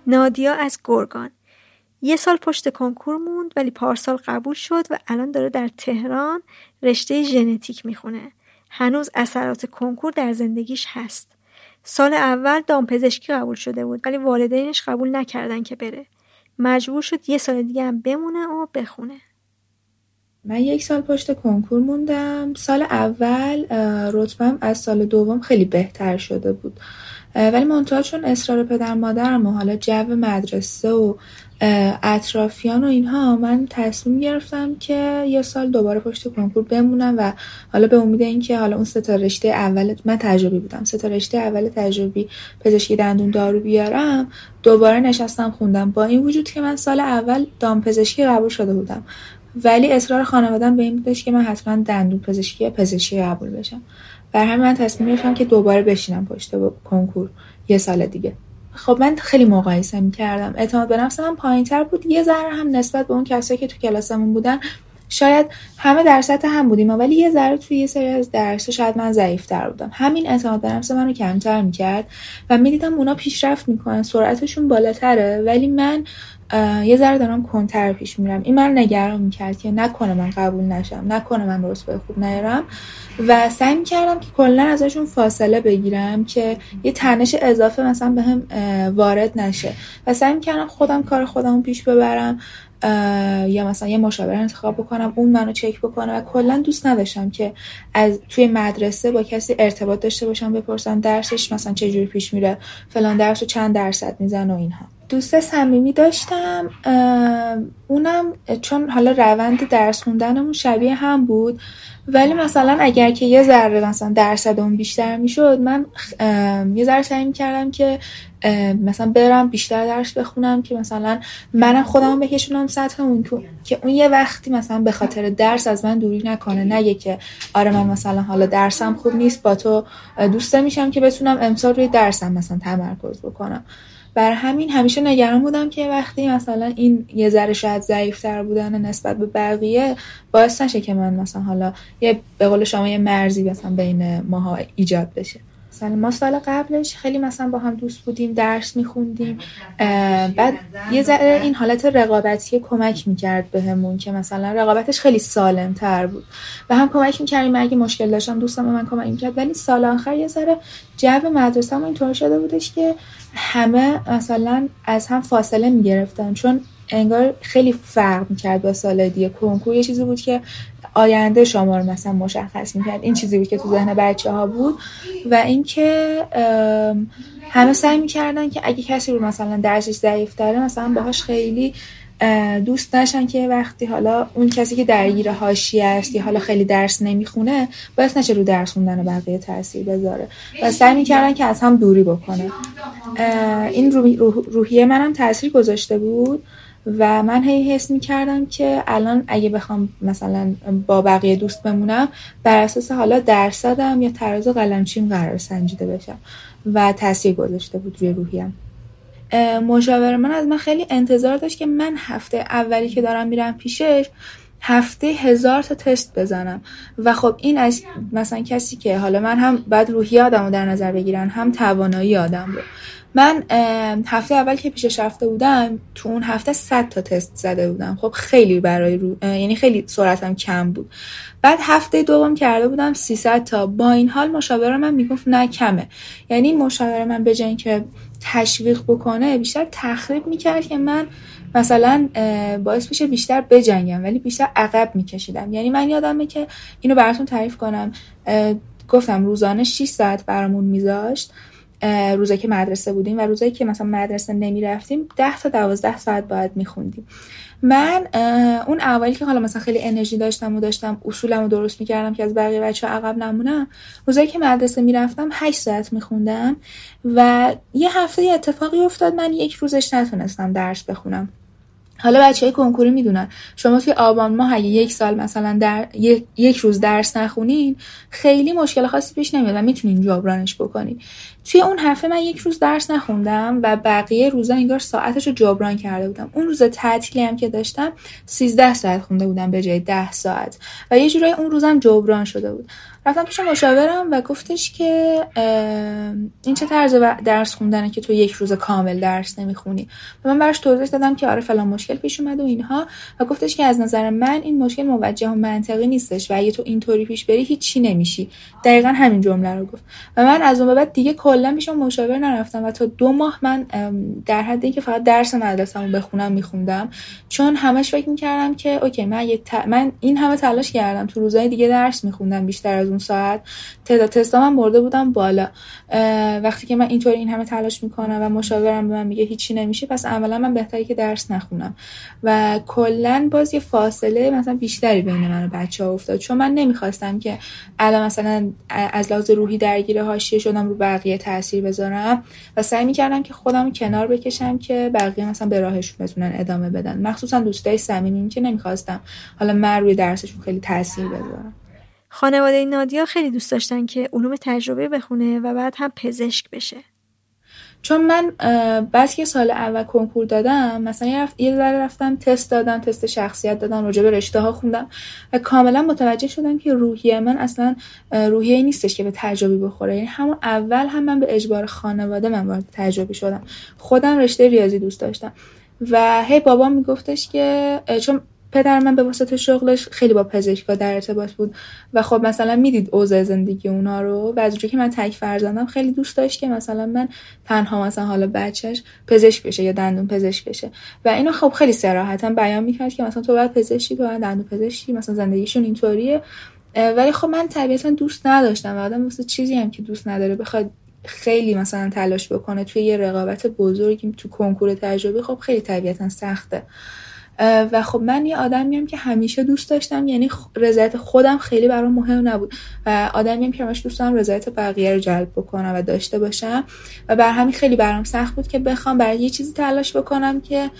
B: نادیا از گرگان. یه سال پشت کنکور موند ولی پارسال قبول شد و الان داره در تهران رشته ژنتیک می‌خونه. هنوز اثرات کنکور در زندگیش هست. سال اول دامپزشکی قبول شده بود ولی والدینش قبول نکردن که بره. مجبور شد یه سال دیگه هم بمونه و بخونه.
D: من یک سال پشت کنکور موندم. سال اول رتبم از سال دوم خیلی بهتر شده بود. ولی منتها چون اصرار پدر مادرم و حالا جو مدرسه و اطرافیان و اینها من تصمیم گرفتم که یه سال دوباره پشت کنکور بمونم و حالا به امید اینکه حالا اون سه رشته اول من تجربی بودم سه رشته اول تجربی پزشکی دندون دارو بیارم دوباره نشستم خوندم. با این وجود که من سال اول دام پزشکی قبول شده بودم. ولی اصرار خانوادم به این بودش که من حتما دندون پزشکی یا پزشکی قبول بشم. بر همین من تصمیم گرفتم که دوباره بشینم پشت کنکور یه سال دیگه. خب من خیلی مقایسه می‌کردم. اعتماد به نفسم هم پایین تر بود. یه ذره هم نسبت به اون کسایی که تو کلاسمون بودن شاید همه در سطح هم بودیم ولی یه ذره توی یه سری از درس شاید من ضعیفتر بودم. همین اعتماد به نفس منو کمتر می‌کرد و می‌دیدم اونا پیشرفت می‌کنن سرعتشون بالاتره ولی من یه ذره دارم کنتر پیش میرم. این من نگران می‌کرد که نکنه من قبول نشم نکنه من به خوب نیارم. و سعی می‌کردم که کلا ازشون فاصله بگیرم که یه تنش اضافه مثلا به هم وارد نشه. و سعی می‌کردم خودم کار خودم پیش ببرم یا مثلا یه مشاور انتخاب بکنم اون منو چک بکنه. و کلا دوست نداشتم که از توی مدرسه با کسی ارتباط داشته باشم بپرسم درسش مثلا چه جوری پیش میره فلان درس رو چند درصد میزن و اینها. دوست صمیمی داشتم. اونم چون حالا روند درس خوندنمون شبیه هم بود ولی مثلا اگر که یه ذره مثلا درصد اون بیشتر می‌شد من یه ذره سعی می‌کردم که مثلا برم بیشتر درس بخونم که مثلا منم خودم بکشونم سطح اون که اون یه وقتی مثلا به خاطر درس از من دوری نکنه. نگه که آره من مثلا حالا درسم خوب نیست با تو دوسته میشم که بتونم امسال روی درسم مثلا تمرکز بکنم. بر همین همیشه نگران بودم که وقتی مثلا این یه ذره شاید ضعیفتر بودن نسبت به بقیه باعث نشه که من مثلا حالا یه به قول شما یه مرزی مثلا بین ماها ایجاد بشه. مثلا ما سال قبلش خیلی مثلا با هم دوست بودیم درس میخوندیم. بعد یه ذره این حالت رقابتی کمک می‌کرد بهمون که مثلا رقابتش خیلی سالم تر بود. و هم کمک می‌کردیم اگه مشکل داشتم دوستم به من کمک می‌کرد. ولی سال آخر یه ذره جو مدرسه هم اینطور شده بودش که همه مثلا از هم فاصله می‌گرفتن. چون انگار خیلی فرق می‌کرد با سال دیگه. کنکور یه چیزی بود که آینده شما رو مثلا مشخص می‌کرد. این چیزی بود که تو ذهن بچه ها بود و اینکه همه سعی می‌کردن که اگه کسی رو مثلا درسش ضعیف داره مثلا باهاش خیلی دوست نشن که وقتی حالا اون کسی که درگیر حاشیه است یا حالا خیلی درس نمی‌خونه باعث نشه رو درس خوندن بقیه تاثیر بذاره. و سعی می‌کردن که از هم دوری بکنه. این روحیه منم تاثیر گذاشته بود. و من هی حس می کردم که الان اگه بخوام مثلا با بقیه دوست بمونم بر اساس حالا درصدم یا تراز قلمچیم قرار سنجیده بشم و تاثیر گذاشته بود روی روحیم. مشاور من از من خیلی انتظار داشت که من هفته اولی که دارم میرم پیشش هفته هزار تا تست بزنم. و خب این از مثلا کسی که حالا من هم بعد روحی آدم رو در نظر بگیرن هم توانایی آدم رو. من هفته اول که پیشش رفته بودم تو اون هفته 100 تا تست زده بودم. خب خیلی برای رو... یعنی خیلی سرعتم کم بود. بعد هفته دوم کرده بودم 300 تا. با این حال مشاور من می‌گفت نه کمه. یعنی مشاور من به جای که تشویق بکنه بیشتر تخریب می‌کرد که من مثلا باعث بشه بیشتر بجنگم ولی بیشتر عقب میکشیدم. یعنی من یادمه که اینو براتون تعریف کنم. گفتم روزانه 6 ساعت برامون میذاشت. روزایی که مدرسه بودیم و روزایی که مثلا مدرسه نمی رفتیم ده تا دوازده ساعت باید میخوندیم. من اون اولی که حالا مثلا خیلی انرژی داشتم و داشتم اصولم رو درست می‌کردم که از بقیه بچه ها عقب نمونم روزایی که مدرسه می‌رفتم هشت ساعت میخوندم و یه هفته اتفاقی افتاد من یک روزش نتونستم درس بخونم. حالا بچه های کنکوری می‌دونن. شما توی آبان ماه اگه یک سال مثلا در یک, روز درس نخونین خیلی مشکل خاصی پیش نمیاد و می‌تونین جبرانش بکنین. توی اون هفته من یک روز درس نخوندم و بقیه روزا انگار ساعتش رو جبران کرده بودم. اون روز تعطیلی هم که داشتم 13 ساعت خونده بودم به جای 10 ساعت. و یه جورایی اون روزم جبران شده بود. رفتم پیش مشاورم و گفتش که این چه طرز درس خوندنه که تو یک روز کامل درس نمی‌خونی. و من براش توضیح دادم که آره فلان مشکل پیش اومده و اینها. و گفتش که از نظر من این مشکل موجه و منطقی نیستش و اگه تو اینطوری پیش بری هیچی نمیشی. دقیقا همین جمله رو گفت. و من از اون بعد دیگه کلا پیش مشاور نرفتم و تا دو ماه من در حد اینکه فقط درس مدرسه‌مو بخونم میخوندم. چون همش فکر می‌کردم که اوکی من من این همه تلاش کردم تو روزهای دیگه درس میخوندم بیشتر از اون ساعت. تعداد تستا من برده بودم بالا. وقتی که من اینطور این همه تلاش می‌کنم و مشاورم به من میگه هیچی نمیشه پس عملا من بهتری که درس نخونم. و کلا باز یه فاصله مثلا بیشتری بین من و بچه ها افتاد. چون من نمی‌خواستم که الان مثلا از لحاظ روحی درگیر حاشیه شدم رو بقیه تاثیر بذارم. و سعی می‌کردم که خودم کنار بکشم که بقیه مثلا به راهشون بتونن ادامه بدن. مخصوصا دوستای صمیمیم که نمی‌خواستم. حالا من روی درسشون خیلی تاثیر بذارم.
B: خانواده نادیا خیلی دوست داشتن که علوم تجربه بخونه و بعد هم پزشک بشه.
D: چون من بعد که سال اول کنکور دادم مثلا یه ذره رفتم تست دادم تست شخصیت دادم راجع به رشته ها خوندم و کاملا متوجه شدم که روحیه من اصلا روحیه نیستش که به تجربه بخوره. یعنی همون اول هم من به اجبار خانواده من وارد تجربه شدم. خودم رشته ریاضی دوست داشتم. و هی بابا میگفتش که چون پدر من به واسطه شغلش خیلی با پزشکا در ارتباط بود و خب مثلا می‌دید اوضاع زندگی اونا رو و از که من تک فرزندم خیلی دوست داشت که مثلا من تنها مثلا حالا بچهش پزشک بشه یا دندون پزشک بشه. و اینو خب خیلی صراحتا بیان می‌کرد که مثلا تو باید پزشکی تو باید دندون پزشکی مثلا زندگیشون اینطوریه. ولی خب من طبیعتا دوست نداشتم و آدم مثلا چیزی هم که دوست نداره بخواد خیلی مثلا تلاش بکنه توی یه رقابت بزرگی تو کنکور تجربه خب خیلی طبیعتا سخته. و خب من یه آدمیم که همیشه دوست داشتم یعنی رضایت خودم خیلی برام مهم نبود. و آدمیم که همش دوست دارم رضایت بقیه رو جلب بکنم و داشته باشم. و بر همین خیلی برام سخت بود که بخوام برای یه چیزی تلاش بکنم که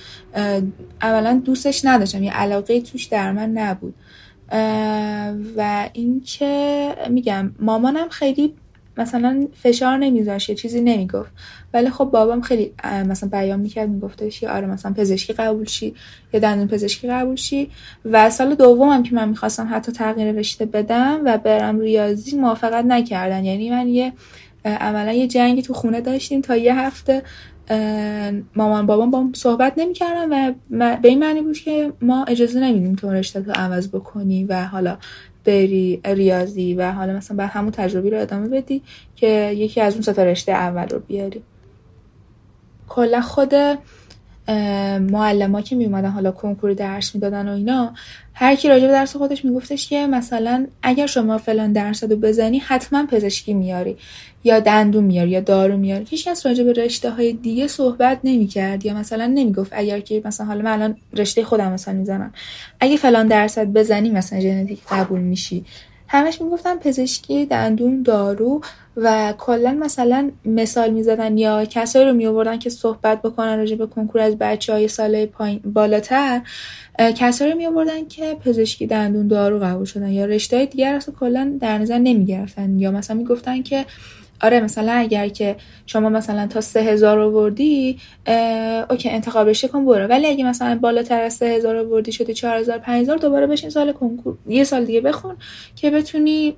D: اولا دوستش نداشتم یه علاقه توش در من نبود. و اینکه میگم مامانم خیلی مثلا فشار نمیذاشت چیزی نمی‌گفت. ولی خب بابام خیلی مثلا بیان می‌کرد میگفتش که آره مثلا پزشکی قبول شی یا دندون پزشکی قبول شی. و سال دومم که من می‌خواستم حتی تغییر رشته بدم و برم ریاضی موافقت نکردن. یعنی من یه عملا یه جنگی تو خونه داشتیم تا یه هفته مامان بابام با صحبت نمی‌کردن و به این معنی بود که ما اجازه نمیدیم تو رشته تو عوض بکنی و حالا بری ریاضی و حالا مثلا بعد همون تجربی رو ادامه بدی که یکی از اون ستا رشته اول رو بیاری. کلا خود معلم که می اومدن حالا کنکور درس می‌دادن و اینا هر کی راجع به درس خودش میگفتش که مثلا اگر شما فلان درس رو بزنی حتما پزشکی میاری یا دندون میاری یا دارو میاری. هیچ کس راجع به رشته های دیگه صحبت نمی‌کرد یا مثلا نمی‌گفت اگر که مثلا حالا من الان رشته خودم مثلا می‌زنم. اگه فلان درصد بزنی مثلا ژنتیک قبول میشی. همش می‌گفتن پزشکی دندون دارو و کلا مثلا مثال می‌زدن یا کسایی رو میآوردن که صحبت بکنن راجع به کنکور از بچه های سال پایین بالاتر کسایی رو میآوردن که پزشکی دندون دارو قبول شدن یا رشته های دیگر اصلا کلا در نظر نمی‌گرفتن یا مثلا می‌گفتن که آره مثلا اگر که شما مثلا تا سه هزار آوردی اوکی انتخاب رشته کن برو. ولی اگه مثلا بالاتر از سه هزار آوردی شدی چهار هزار پنج هزار دوباره بشین سال کنکور یه سال دیگه بخون که بتونی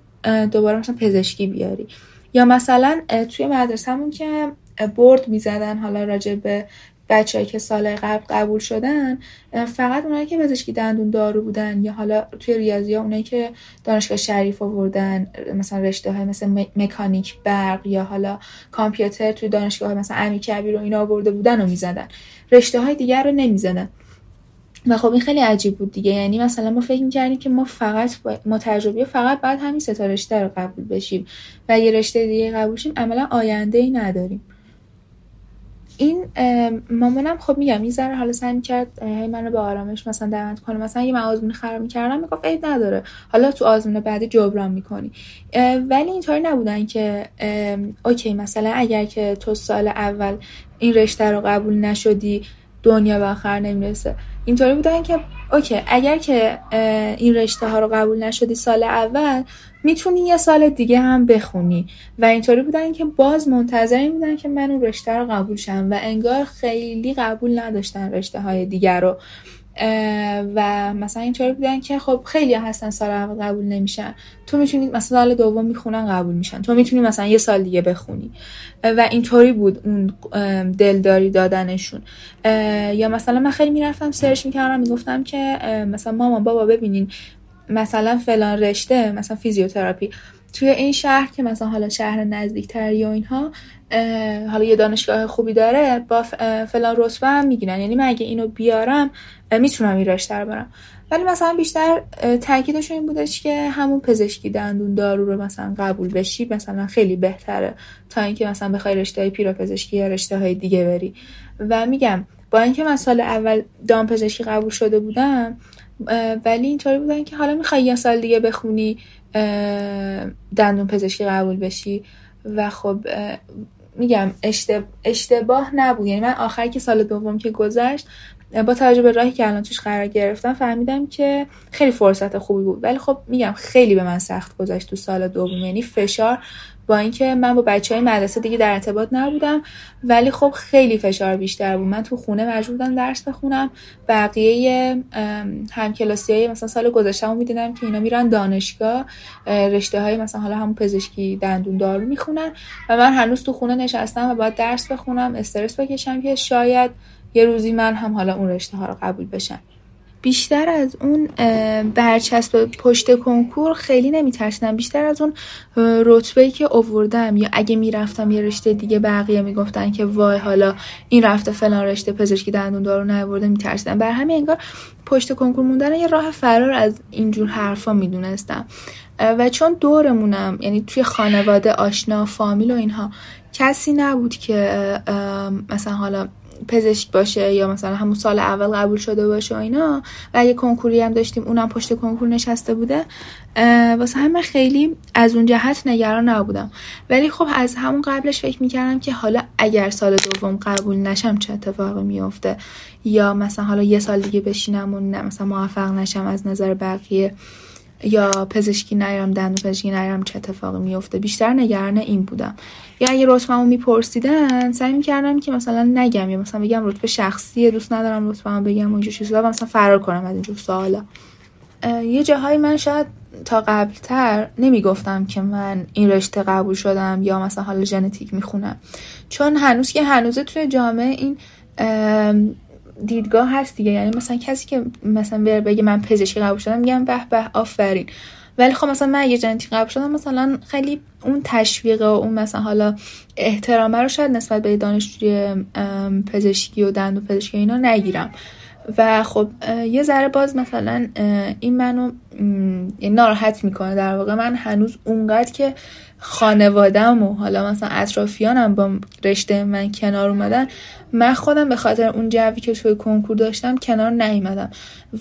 D: دوباره مثلا پزشکی بیاری. یا مثلا توی مدرسهمون که برد می‌زدن حالا راجع به بچههایی که سال قبل قبول شدن فقط اونایی که پزشکی دندون دارو بودن یا حالا توی ریاضی ها اونایی که دانشگاه شریف آوردن مثلا رشته های مثل مکانیک برق یا حالا کامپیوتر توی دانشگاه های مثلا امی کبیر و اینا آورده بودن و می‌زدن. رشته های دیگر رو نمی‌زدن. و خب این خیلی عجیب بود دیگه. یعنی مثلا ما فکر می‌کردیم که ما فقط ما تجربی فقط بعد همین ستا رشته رو قبول بشیم و یه رشته دیگه قبول شیم عملا آینده ای نداریم. این مامانم خب میگم این ذره حالا سعی می‌کرد هی منو به آرامش مثلا دعوت کنه. مثلا یه من آزمون خراب می‌کردم می‌گفت عیب نداره. حالا تو آزمون بعدی جبران می‌کنی. ولی اینطوری نبودن که اوکی مثلا اگر که تو سال اول این رشته رو قبول نشدی دنیا به آخر نمی‌رسه. اینطوری بودن که اوکی اگر که این رشته ها رو قبول نشدی سال اول می‌تونی یه سال دیگه هم بخونی. و اینطوری بودن که باز منتظری بودن که من اون رشته رو قبول شم و انگار خیلی قبول نداشتن رشته های دیگر رو. و مثلا اینطوری بودن که خب خیلی هستن سال اول قبول نمیشن. تو می‌تونی مثلا سال دوم می‌خونن قبول میشن. تو می‌تونی مثلا یه سال دیگه بخونی. و اینطوری بود اون دلداری دادنشون. یا مثلا من خیلی می‌رفتم سرچ می‌کردم می‌گفتم که مثلا ماما بابا ببینین مثلا فلان رشته مثلا فیزیوتراپی. توی این شهر که مثلا حالا شهر نزدیکتر یا اینها حالا یه دانشگاه خوبی داره با فلان رتبه هم می‌گیرن. یعنی من اگه اینو بیارم می‌تونم این رشته رو برم. ولی مثلا بیشتر تاکیدشون این بودش که همون پزشکی دندون دارو رو مثلا قبول بشی مثلا خیلی بهتره تا اینکه مثلا بخوای رشته های پزشکی یا رشته های دیگه بری. و میگم با اینکه من سال اول دام پزشکی قبول شده بودم ولی اینطوری بودن که حالا می‌خوای یه سال دیگه بخونی دندون پزشکی قبول بشی. و خب میگم اشتباه نبود. یعنی من آخر که سال دوم که گذشت با توجه به راهی که الان توش قرار گرفتم فهمیدم که خیلی فرصت خوبی بود. ولی خب میگم خیلی به من سخت گذشت تو سال دوم. یعنی فشار با اینکه من با بچه های مدرسه دیگه در ارتباط نبودم ولی خب خیلی فشار بیشتر بود. من تو خونه مجبور بودم درس بخونم. بقیه همکلاسی های مثلا سال گذشتهمو می‌دیدم که اینا میرن دانشگاه رشته های مثلا حالا همون پزشکی دندون دارو می‌خونن و من هنوز تو خونه نشستم و باید درس بخونم استرس بکشم که شاید یه روزی من هم حالا اون رشته ها رو قبول بشم. بیشتر از اون برچسب پشت کنکور خیلی نمیترسیدم. بیشتر از اون رتبه که اووردم یا اگه می‌رفتم یه رشته دیگه بقیه می‌گفتن که وای حالا این رفته فلان رشته پزشکی دندون دارو نیورده میترسیدم. بر همین انگار پشت کنکور موندن یه راه فرار از اینجور حرفا می‌دونستم. و چون دورمونم یعنی توی خانواده آشنا فامیل و اینها کسی نبود که مثلا حالا پزشک باشه یا مثلا همون سال اول قبول شده باشه و اینا. و اگه کنکوری هم داشتیم اونم پشت کنکور نشسته بوده. واسه همه خیلی از اون جهت نگران نبودم. ولی خب از همون قبلش فکر می‌کردم که حالا اگر سال دوم قبول نشم چه اتفاقی میفته یا مثلا حالا یه سال دیگه بشینم و نه مثلا موفق نشم از نظر بقیه؟ یا پزشکی نیرم دندون پزشکی نیرم چه اتفاقی میفته بیشتر نگران این بودم. یا اگه رتبهمو میپرسیدن سعی می‌کردم که مثلا نگم یا مثلا بگم رتبه شخصیه دوست ندارم رتبهمو بگم و اینجور چیزا مثلا فرار کنم از اینجور سوالا. یه جاهایی من شاید تا قبلتر نمی‌گفتم که من این رشته قبول شدم یا مثلا حالا ژنتیک می‌خونم. چون هنوز که هنوزه توی جامعه این دیدگاه هست دیگه. یعنی مثلا کسی که مثلا بگه من پزشکی قبول شدم میگم به به آفرین. ولی خب مثلا من اگه ژنتیک قبول شدم مثلا خیلی اون تشویق و اون مثلا حالا احترامه رو شاید نسبت به دانشجوی پزشکی و دندون پزشکی اینا نگیرم. و خب یه ذره باز مثلا این منو ناراحت می‌کنه. در واقع من هنوز اونقدر که خانوادم و حالا مثلا اطرافیانم با رشته من کنار اومدن من خودم به خاطر اون جوی که توی کنکور داشتم کنار نیومدم.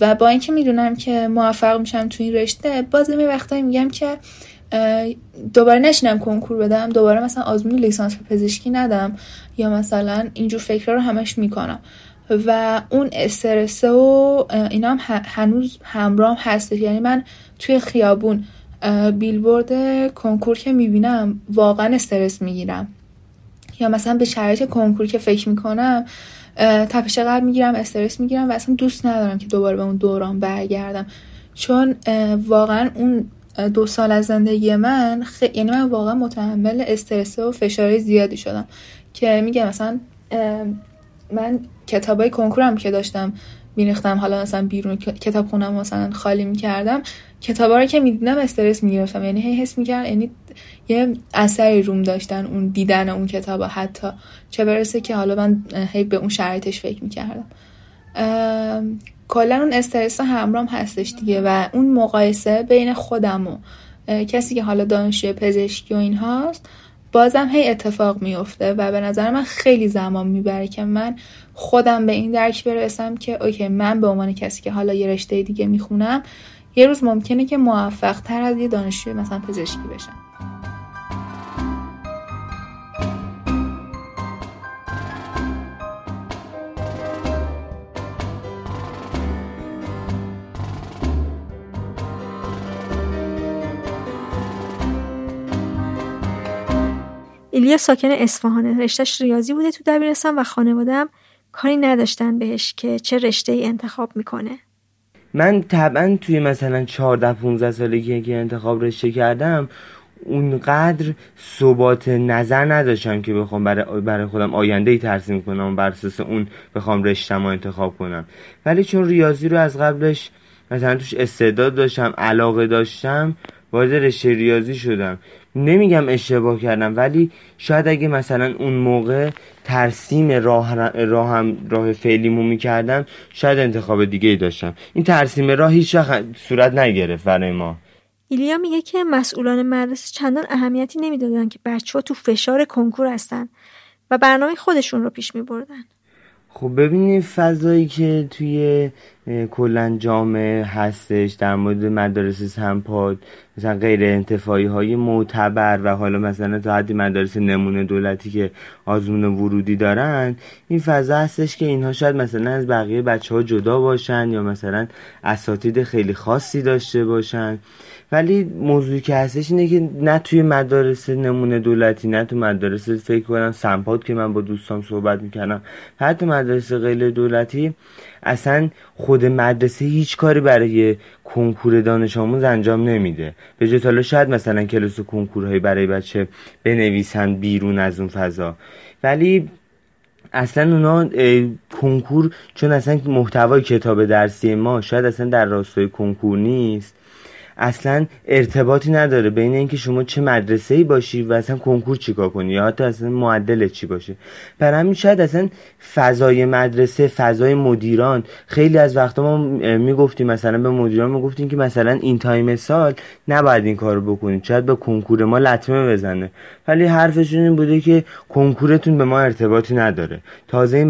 D: و با اینکه می‌دونم که موفق میشم توی این رشته باز می وقتایی میگم که دوباره نشینم کنکور بدم دوباره مثلا آزمون لیسانس پزشکی ندم یا مثلا اینجور فکر رو همش می‌کنم. و اون استرسه و اینا هم هنوز همراه هستش یعنی من توی خیابون بیلبورد کنکور که می‌بینم واقعا استرس می‌گیرم. یا مثلا به شرایط کنکور که فکر می‌کنم تپش قلب می‌گیرم استرس می‌گیرم و اصلا دوست ندارم که دوباره به اون دوران برگردم. چون واقعا اون دو سال از زندگی من خ... یعنی من واقعا متحمل استرس و فشار زیادی شدم. که میگم مثلا من کتابای کنکورم که داشتم میریختم حالا مثلا بیرون کتاب خونم مثلا خالی می‌کردم. کتابا رو که می‌دیدم استرس می‌گرفتم. یعنی هی حس می‌کردم یعنی یه اثری روم داشتن اون دیدن اون کتابا حتی. چه برسه که حالا من هی به اون شرایطش فکر می‌کردم. کلا اون استرس همرام هستش دیگه و اون مقایسه بین خودم و کسی که حالا دانشجوی پزشکی و این هاست بازم هی اتفاق میفته و به نظر من خیلی زمان می‌بره که من خودم به این درک برسم که اوکی من به عنوان کسی که حالا یه رشته دیگه می‌خونم یه روز ممکنه که موفق تر از یه دانشجوی مثلا پزشکی بشم
B: ایلیا ساکن اصفهانه. رشتهش ریاضی بوده تو دبیرستان و خانوادم کاری نداشتن بهش که چه رشته ای انتخاب می‌کنه.
J: من طبعا توی مثلا 14 15 سالگی که انتخاب رشته کردم اونقدر ثبات نظر نداشتم که بخوام برای, برای خودم آینده ای ترسیم کنم و بر اون بخوام رشتم انتخاب کنم. ولی چون ریاضی رو از قبلش مثلا توش استعداد داشتم علاقه داشتم وارد رشته ریاضی شدم. نمیگم اشتباه کردم ولی شاید اگه مثلا اون موقع ترسیم راه, راه, راه فعلیمو می‌کردم شاید انتخاب دیگه ای داشتم. این ترسیم راه هیچ صورت نگرفت برای ما.
B: ایلیا میگه که مسئولان مدرسه چندان اهمیتی نمی‌دادن که بچه ها تو فشار کنکور هستن و برنامه خودشون رو پیش میبردن.
J: خب ببینید فضایی که توی کلا جامعه هستش در مورد مدارس سمپاد مثلا غیر انتفاعی های معتبر و حالا مثلا تا حدی مدارس نمونه دولتی که آزمون ورودی دارن این فضا هستش که اینها شاید مثلا از بقیه بچه ها جدا باشن یا مثلا اساتید خیلی خاصی داشته باشن. ولی موضوعی که هستش اینه که نه توی مدارس نمونه دولتی نه تو مدارس فکر کنم سمپاد که من با دوستان صحبت می‌کنم حتی مدارس غیر دولتی اصلا خود مدرسه هیچ کاری برای کنکور دانش آموز انجام نمیده. به حالا شاید مثلا کلاس و کنکورهایی برای بچه بنویسن بیرون از اون فضا. ولی اصلا اونا کنکور چون اصلا محتوای کتاب درسی ما شاید اصلا در راستای کنکور نیست. اصلا ارتباطی نداره بین اینکه شما چه مدرسه ای باشی و اصلا کنکور چیکار کنی یا حتی اصلا معدل چی باشه. برای همین شاید اصلا فضای مدرسه فضای مدیران خیلی از وقتا ما می‌گفتیم مثلا به مدیران می‌گفتیم که مثلا این تایم سال نباید این کارو بکنید. شاید به کنکور ما لطمه بزنه. ولی حرفشون این بوده که کنکورتون به ما ارتباطی نداره. تازه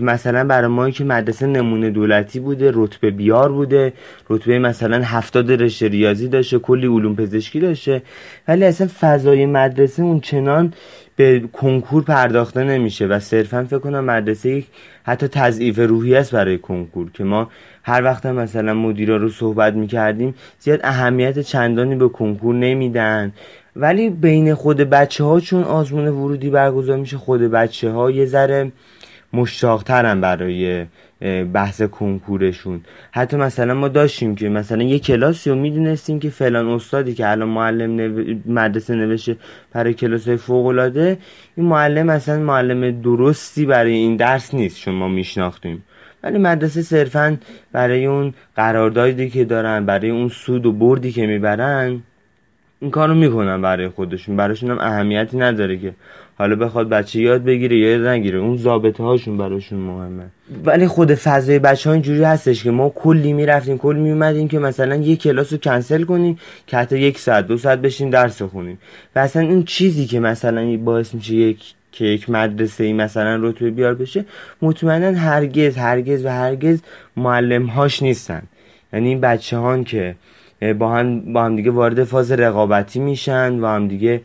J: مثلا برای ما که مدرسه نمونه دولتی بوده رتبه بیار بوده رتبه مثلا هفتاد رشته ریاضی داشته کلی علوم پزشکی داشته ولی اصلا فضای مدرسه اون چنان به کنکور پرداخته نمیشه و صرفا فکر کنم مدرسه یک حتی تضعیف روحی است برای کنکور که ما هر وقت مثلا مدیرا رو صحبت می‌کردیم زیاد اهمیت چندانی به کنکور نمیدن. ولی بین خود بچه ها چون آزمون ورودی برگزار میشه خود بچه ها یه ذره مشتاقترن برای بحث کنکورشون. حتی مثلا ما داشتیم که مثلا یه کلاسی رو می‌دونستیم که فلان استادی که الان معلم مدرسه نوشته برای کلاس فوق العاده این معلم مثلا معلم درستی برای این درس نیست چون ما میشناختیم. ولی مدرسه صرفا برای اون قراردادی که دارن برای اون سود و بردی که می‌برن این کارو می‌کنن برای خودشون. براشون هم اهمیتی نداره که حالا بخواد بچه یاد بگیره یا یاد نگیره. اون ضابطه هاشون براشون مهمه. ولی خود فضای بچه ها اینجوری هستش که ما کلی می‌رفتیم کلی میومدیم که مثلا یک کلاس رو کنسل کنیم که حتی یک ساعت دو ساعت بشیم درس خونیم و اصلا این چیزی که مثلا باعث میشه یک که یک مدرسه ای مثلا رتبه بیار بشه مطمئنا هرگز هرگز و هرگز معلم هاش نیستن. یعنی این بچه هان که با هم, با هم دیگه وارد فاز رقابتی میشن و هم دیگه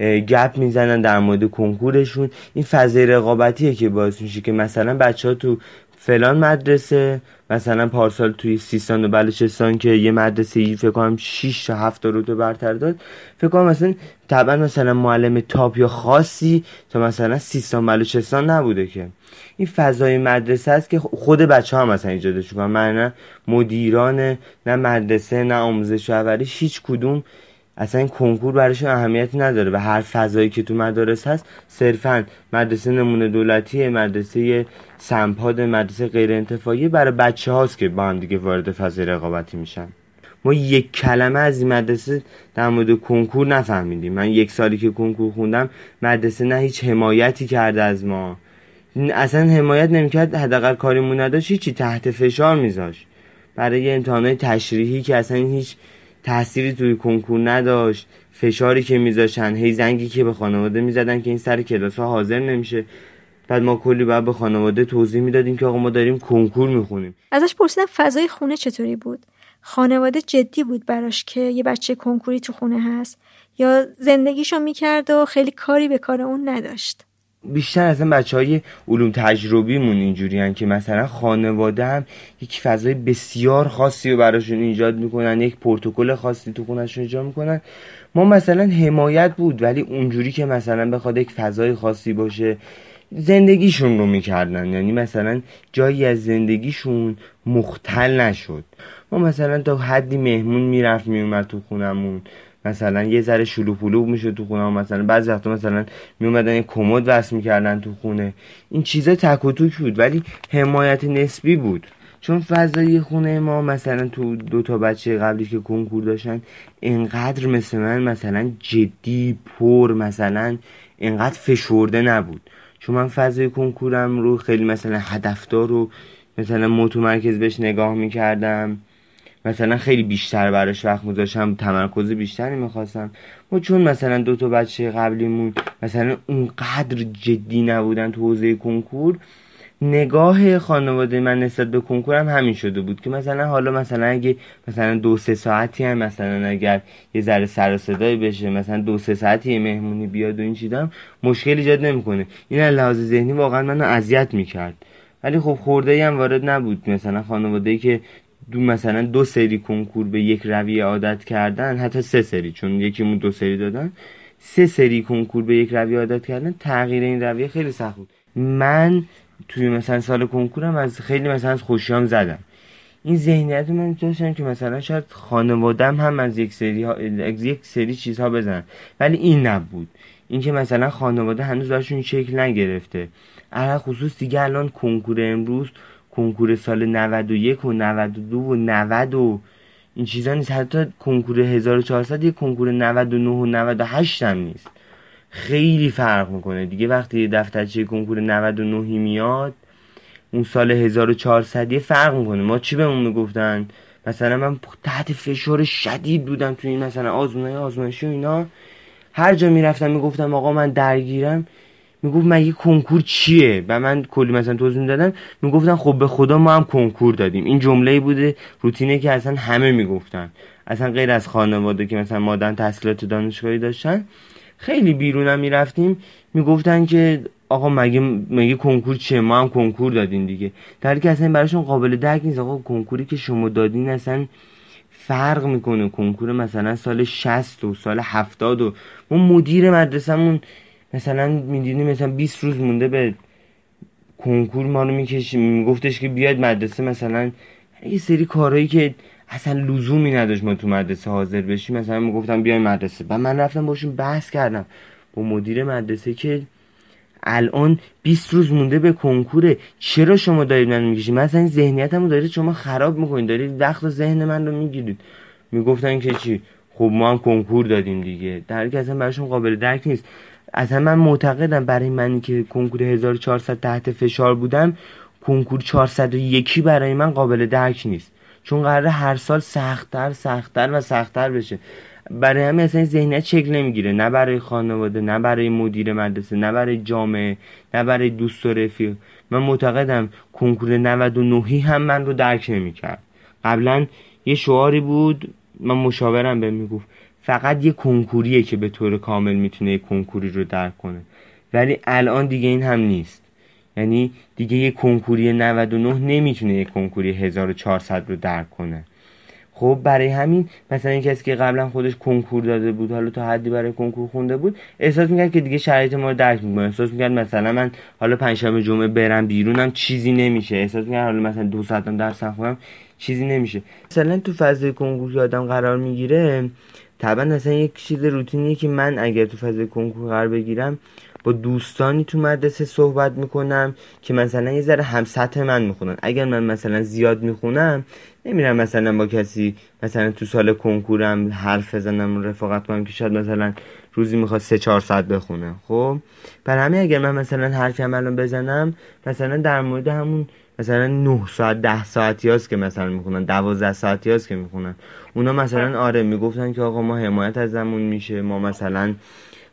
J: گپ می‌زنن در مورد کنکورشون. این فضای رقابتیه که باعث میشه که مثلا بچه ها تو فلان مدرسه مثلا پارسال توی سیستان و بلوچستان که یه مدرسه ای فکر کنم 6 تا 7 رو برتر داد فکر کنم مثلا طبعا مثلا معلم تاپ یا خاصی تا مثلا سیستان بلوچستان نبوده که. این فضای مدرسه است که خود بچه ها مثلا ایجادش کنن من نه مدیران نه مدرسه نه آموزش و هیچ کدوم اصلا این کنکور برایشون اهمیتی نداره و هر فضایی که تو مدارس هست صرفا مدرسه نمونه دولتی مدرسه سمپاد مدرسه غیر انتفاعی برای بچه هاست که با هم دیگه وارد فضای رقابتی میشن. ما یک کلمه از این مدرسه در مورد کنکور نفهمیدیم. من یک سالی که کنکور خوندم مدرسه نه هیچ حمایتی کرده از ما. اصلا حمایت نمی‌کرد حداقل کاریمون نداشت هیچی تحت فشار میذاشت. برای امتحانات تشریحی که اصلا هیچ تأثیری توی کنکور نداشت. فشاری که میذاشتن هی زنگی که به خانواده می‌زدن که این سر کلاس ها حاضر نمیشه. بعد ما کلی بعد به خانواده توضیح می‌دادیم که آقا ما داریم کنکور می‌خونیم.
B: ازش پرسیدم فضای خونه چطوری بود؟ خانواده جدی بود براش که یه بچه کنکوری تو خونه هست یا زندگیشو می‌کرد و خیلی کاری به کار اون نداشت؟
J: بیشتر از این بچه های علوم تجربیمون اینجوری که مثلا خانواده هم یک فضای بسیار خاصی رو براشون ایجاد می‌کنن یک پروتکل خاصی تو خونشون ایجاد می‌کنن. ما مثلا حمایت بود ولی اونجوری که مثلا بخواد یک فضای خاصی باشه زندگیشون رو می‌کردن. یعنی مثلا جایی از زندگیشون مختل نشد. ما مثلا تا حدی مهمون می‌رفت میومد تو خونمون. مثلا یه ذره شلو پلو می‌شد تو خونه مثلا بعضی وقتا مثلا می اومدن یه کمد وصل می‌کردن تو خونه. این چیزا تک و توک بود ولی حمایت نسبی بود. چون فضای خونه ما مثلا تو دو تا بچه قبلی که کنکور داشتن اینقدر مثل من مثلا جدی پر مثلا اینقدر فشرده نبود. چون من فضای کنکورم رو خیلی مثلا هدفدار رو مثلا متمرکز بهش نگاه می‌کردم. مثلا خیلی بیشتر براش وقت میذاشتم تمرکز بیشتری می‌خواستم. و چون مثلا دو تا بچه قبلیمون مثلا اونقدر جدی نبودن تو حوزه کنکور نگاه خانواده من نسبت به کنکورم همین شده بود که مثلا حالا مثلا اگه مثلا دو سه ساعتی هم مثلا اگر یه ذره سر و صدایی بشه مثلا دو سه ساعتی مهمونی بیاد و این چیدم مشکل ایجاد نمی‌کنه. این لحاظ ذهنی واقعا منو اذیت می‌کرد. ولی خب خورده هم وارد نبود. مثلا خانواده که دو مثلا دو سری کنکور به یک رویه عادت کردن حتی سه سری چون یکیمون دو سری دادن سه سری کنکور به یک رویه عادت کردن تغییر این رویه خیلی سخت بود. من توی مثلا سال کنکورم از خیلی مثلا از خوشیام زدم. این ذهنیت من داشتم که مثلا شاید خانوادم هم از یک سری ها یک سری چیزها بزنن. ولی این نبود. اینکه مثلا خانواده هنوز براشون شکل نگرفته. علا خصوص دیگه الان کنکور امروز کنکور سال 91 و 92 و 90 و این چیزا نیست. حتی کنکور 1400 یه کنکور 99 و 98 هم نیست. خیلی فرق می‌کنه دیگه. وقتی دفترچه کنکور 99 میاد اون سال 1400 فرق می‌کنه. ما چی بهمون می‌گفتن؟ مثلا من تحت فشار شدید بودم تو این مثلا آزمونای آزمایشی و اینا. هر جا می‌رفتم می‌گفتم آقا من درگیرم. می‌گفت مگه کنکور چیه؟ و من کلی مثلا توضیح می‌دادم می‌گفتن خب به خدا ما هم کنکور دادیم. این جمله بوده روتینه که اصلا همه می‌گفتن. اصلا غیر از خانواده که مثلا مادن تحصیلات دانشگاهی داشتن. خیلی بیرونم می‌رفتیم. می‌گفتن که آقا مگه مگه کنکور چیه؟ ما هم کنکور دادیم دیگه. در که اصلا براشون قابل درک نیست. آقا کنکوری که شما دادین اصلا فرق می‌کنه. کنکور مثلا سال 60 و سال 70 و ما مدیر مدرسهمون مثلا می‌دیدیم مثلا 20 روز مونده به کنکور ما رو می‌کشیم. میگفتش که بیاد مدرسه مثلا یه سری کارهایی که اصلا لزومی نداشت ما تو مدرسه حاضر بشیم. مثلا می‌گفتم بیاین مدرسه. و من رفتم باشون بحث کردم با مدیر مدرسه که الان 20 روز مونده به کنکوره. چرا شما دارید من می‌کشید؟ مثلا ذهنیتمو دارید شما خراب می‌کنید. دارید وقت و ذهن من رو می‌گیرید. می‌گفتن که چی؟ خب ما هم کنکور دادیم دیگه. در که اصلا براشون قابل درک نیست. اصلا من معتقدم برای منی که کنکور 1400 تحت فشار بودم کنکور 401 برای من قابل درک نیست. چون قرار هر سال سختتر سختتر و سختتر بشه. برای همین اصلا ذهنیت شکل نمی‌گیره. نه برای خانواده نه برای مدیر مدرسه نه برای جامعه نه برای دوست و رفیق. من معتقدم کنکور 99 هم من رو درک نمی‌کرد. قبلا یه شعاری بود من مشاورم به می‌گفت فقط یه کنکوریه که به طور کامل می‌تونه یه کنکوری رو درک کنه. ولی الان دیگه این هم نیست. یعنی دیگه یه کنکوری 99 نمی‌تونه یه کنکوری 1400 رو درک کنه. خب برای همین مثلا این کسی که قبلا خودش کنکور داده بود حالا تا حدی برای کنکور خونده بود احساس می‌کرد که دیگه شرایط ما رو درک می‌کنه. احساس می‌کرد مثلا من حالا پنجشنبه جمعه برم بیرونم چیزی نمیشه. احساس می‌کرد حالا مثلا دو ساعتم درس خونم چیزی نمیشه. مثلا تو فضای کنکور آدم قرار می‌گیره طبعا مثلا یک چیز روتینی که من اگر تو فضای کنکور قرار بگیرم با دوستانی تو مدرسه صحبت می‌کنم که مثلا یه ذره هم سطح من می‌خونن. اگر من مثلا زیاد می‌خونم نمیرم مثلا با کسی مثلا تو سال کنکورم حرف بزنم رفاقت کنم که شاید مثلا روزی می‌خواد سه چهار ساعت بخونه. خب؟ برای همین اگر من مثلا حرفی هم الان بزنم مثلا در مورد همون مثلا 9 ساعت 10 ساعتی هست که مثلا می‌خونن 12 ساعتی هست که می‌خونن. اونا مثلا آره می‌گفتن که آقا ما حمایت از زمون میشه ما مثلا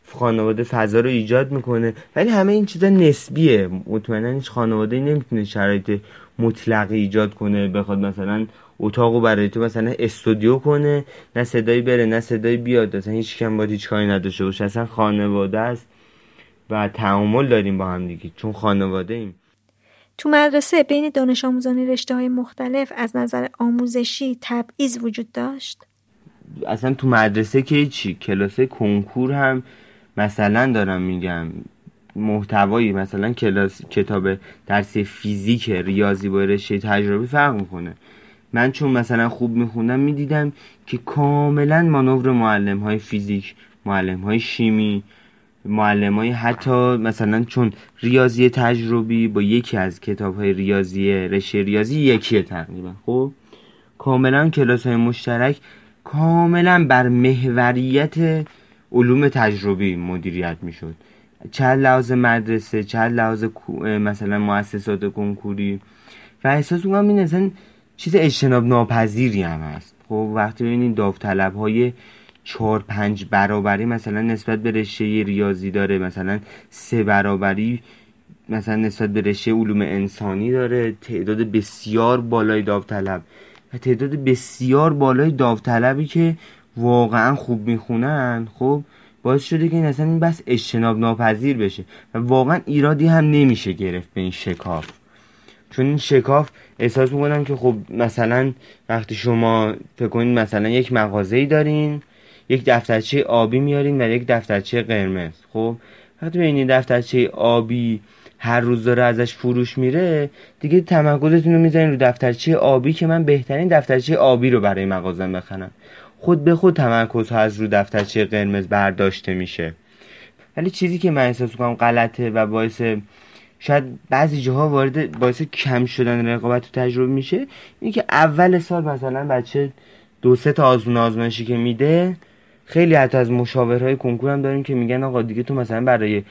J: خانواده فضا رو ایجاد می‌کنه. ولی همه این چیزا نسبیه. مطمئنا هیچ خانواده نمی‌تونه شرایط مطلقی ایجاد کنه بخواد مثلا اتاقو برای تو مثلا استودیو کنه نه صدایی بره نه صدایی بیاد. مثلا هیچ کم باید هیچ کاری نداشته باشه. اصلا خانواده است و تعامل داریم با هم دیگه. چون خانواده ایم
B: تو مدرسه بین دانش آموزان رشته های مختلف از نظر آموزشی تبعیض وجود داشت؟
J: اصلا تو مدرسه که چی؟ کلاس کنکور هم مثلا دارم میگم. محتوایی مثلا کلاس کتاب درس فیزیک ریاضی با رشته تجربی فرق می‌کنه. من چون مثلا خوب میخوندم می‌دیدم که کاملا مانور معلم های فیزیک معلم های شیمی معلم های حتی مثلا چون ریاضی تجربی با یکی از کتاب های ریاضی رشته ریاضی یکیه تقریبا. خب کاملا کلاس های مشترک کاملا بر محوریت علوم تجربی مدیریت می‌شد. چه لحاظ مدرسه چه لحاظ مثلا مؤسسات کنکوری. و احساس می‌کنم این اصلا چیز اجتناب ناپذیری هم هست. خب وقتی ببینید داوطلب های چهار پنج برابری مثلا نسبت به رشته ریاضی داره مثلا سه برابری مثلا نسبت به رشته علوم انسانی داره تعداد بسیار بالای داوطلب. و تعداد بسیار بالای داوطلبی که واقعا خوب می‌خونن خب باعث شده که این اصلا این بس اجتناب ناپذیر بشه و واقعا ایرادی هم نمیشه گرفت به این شکاف. چون این شکاف احساس می‌کنم که خب مثلا وقتی شما فکر کنید مثلا یک مغازه ای دارین یک دفترچه آبی میارین و یک دفترچه قرمز. خب؟ وقتی این دفترچه آبی هر روز داره ازش فروش میره دیگه تمرکزتون رو می‌ذارین رو دفترچه آبی که من بهترین دفترچه آبی رو برای مغازم بخرم. خود به خود تمرکز ها از رو دفترچه قرمز برداشته میشه. ولی چیزی که من احساس کنم غلطه و باعث شاید بعضی جاها وارد باعث کم شدن رقابت و تجربه میشه اینه که اول سال مثلا بچه دو سه تا آزمون آزمایشی که میده خیلی حتی از مشاورهای کنکور هم داریم که میگن آقا دیگه تو مثلا برای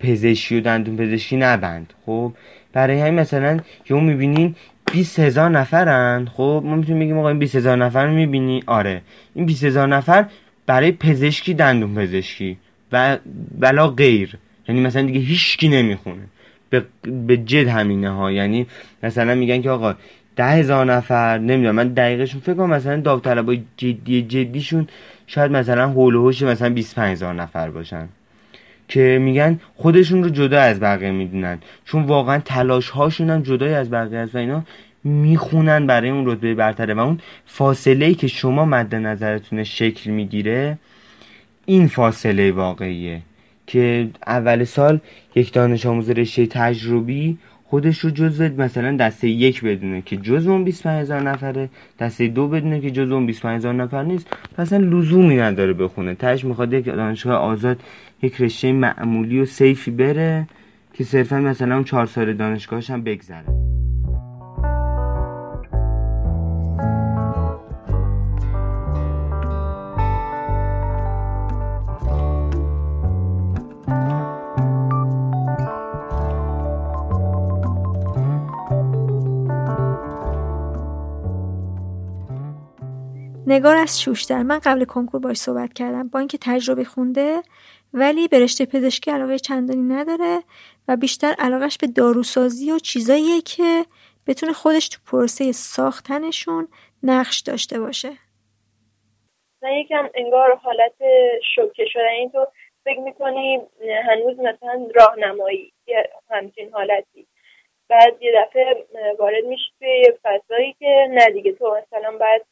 J: پزشکی و دندون پزشکی نبند. خب برای همین مثلا یهو می‌بینین 20 هزار نفرن. خب ما می‌تونیم بگیم آقا این 20 هزار نفر رو می‌بینی؟ آره. این 20 هزار نفر برای پزشکی دندون پزشکی و بلا غیر. یعنی مثلا دیگه هیچکی نمی‌خونه. به, به جد همینه ها. یعنی مثلا میگن که آقا ده هزار نفر نمی‌دونم من دقیقشون فکر کنم مثلا داوطلبای جدی جدیشون شاید مثلا هول و مثلا 25 هزار نفر باشن که میگن خودشون رو جدا از بقیه می‌دونن. چون واقعا تلاش هاشون هم جدای از بقیه است و اینا می‌خونن برای اون رتبه برتره. و اون فاصله ای که شما مد نظرتون شکل می‌گیره این فاصله واقعیه که اول سال یک دانش آموز رشته تجربی خودش رو جزو مثلا دسته یک بدونه که جزو اون 25 هزار نفره دسته دو بدونه که جزو اون 25 هزار نفر نیست. اصلا لزومی نداره بخونه. تش می‌خواد یک دانشگاه آزاد یک رشته معمولی و سیفی بره که صرفا مثلا اون چهار سال دانشگاهش هم بگذره.
B: نگار از شوشتر. من قبل کنکور باش صحبت کردم. با اینکه تجربه خونده ولی به رشته پزشکی علاقه چندانی نداره و بیشتر علاقش به داروسازی و چیزاییه که بتونه خودش تو پروسه ساختنشون نقش داشته باشه.
K: من یکم انگار حالت شوکه شدن. این تو فکر می‌کنی هنوز مثلا راهنمایی همچین حالتی. بعد یه دفعه وارد میشه توی یه فضایی که نه دیگه. تو مثلا باید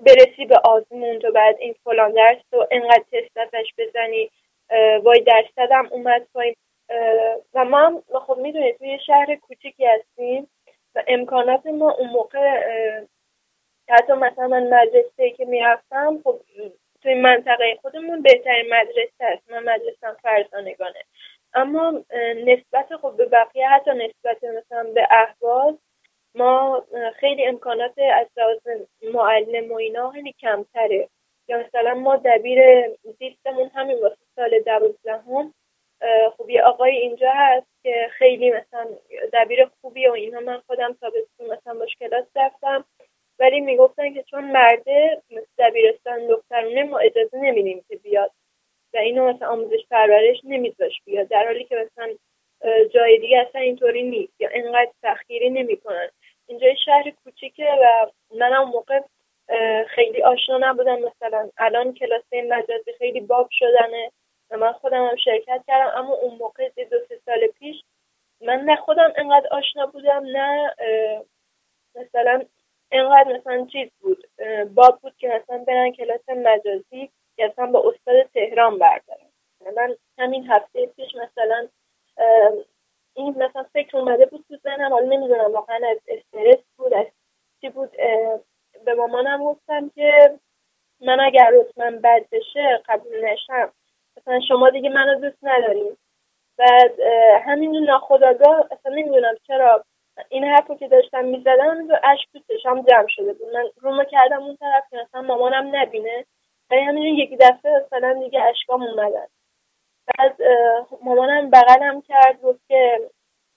K: برسی به آزمون تو بعد این فلان درس رو انقدر تست ازش بزنی وای درصدم اومد پایین. و ما خب می‌دونید توی شهر کوچیکی هستیم و امکانات ما اون موقع حتی مثلا من مدرسه که می‌رفتم خب توی منطقه خودمون بهترین مدرسه هست من مدرسه فرزانگانه. اما نسبت خب به بقیه حتی نسبت مثلا به احواز ما خیلی امکانات از لحاظ معلم و اینا خیلی کمتره. یا مثلا ما دبیر زیستمون همین واسه سال دوازدهم خب یه آقای اینجا هست که خیلی مثلا دبیر خوبی و اینا من خودم تابستون مثلا باش کلاس رفتم ولی می‌گفتن که چون مرده دبیرستان دخترونه ما اجازه نمیدیم که بیاد و اینو مثلا آموزش پرورش نمیذاش بیاد. در حالی که مثلا جای دیگه اصلا اینطوری نیست. یا انقدر تخیری نمی‌کنن. اینجا شهر کوچیکه و منم موقع خیلی آشنا نبودم. مثلا الان کلاس مجازی خیلی باب شدنه و من خودم هم شرکت کردم اما اون موقع دو سه سال پیش من نه خودم انقدر آشنا بودم نه مثلا انقدر مثلا چیز بود باب بود که مثلا برن کلاس مجازی یا مثلا با استاد تهران بردارن. نکنه من همین هفته پیش مثلا این مثلا فکر اومده بود تو ذهنم حالا نمی‌دونم واقعا از استرس بود از چی بود به مامانم گفتم که من اگر رتمن بد بشه قبول نشم. مثلا شما دیگه منو دوست نداریم بعد همین ناخداگاه اصلا نمی‌دونم چرا این حرفو که داشتم می‌زدم اشک تو چشام جمع شده بود. من رومو کردم اون طرف که مثلا مامانم نبینه. ولی همین یکی دفعه مثلا دیگه اشکام اومدن. بعد مامانم بغلم کرد گفت که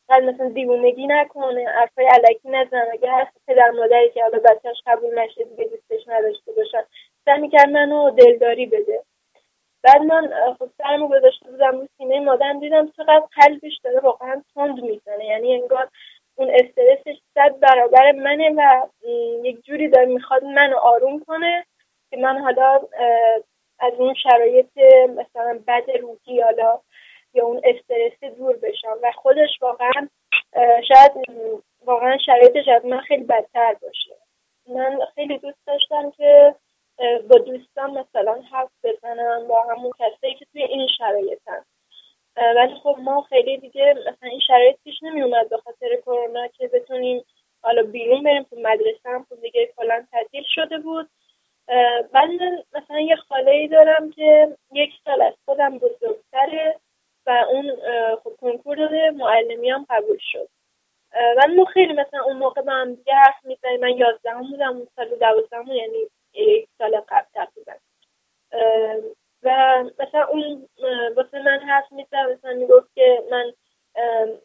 K: بعد مثلا دیوونگی نکنه حرفای علکی نزن اگه هر پدر مادری که حالا بچهش قبول نشه دیگه دوستش نداشته باشن سعی می‌کرد منو دلداری بده. بعد من خب سرمو گذاشته بودم رو سینه مادرم دیدم چقدر قلبش داره واقعا تند می‌زنه. یعنی انگار اون استرسش صد برابر منه و یک جوری داره می‌خواد منو آروم کنه که من حالا از اون شرایط مثلا بد روحی حالا یا اون استرس دور بشم. و خودش واقعا شاید واقعا شرایطش از من خیلی بدتر باشه. من خیلی دوست داشتم که با دوستان مثلا حرف بزنم با همون کسایی که توی این شرایطن. ولی خب ما خیلی دیگه مثلا این شرایط پیش نمی اومد به خاطر کرونا که بتونیم حالا بیرون بریم تو مدرسه هم خب دیگه کلا تعطیل شده بود. من مثلا یه خاله ای دارم که یک سال از خودم بزرگتره و اون خب کنکور داده معلمی هم قبول شد. ما خیلی مثلا اون موقع با هم دیگه حرف می‌زنیم. من یازدهم بودم اون سال دوازدهم یعنی یک سال قبل تقریبا. و مثلا اون واسه من حرف می‌زد مثلا می‌گفت که من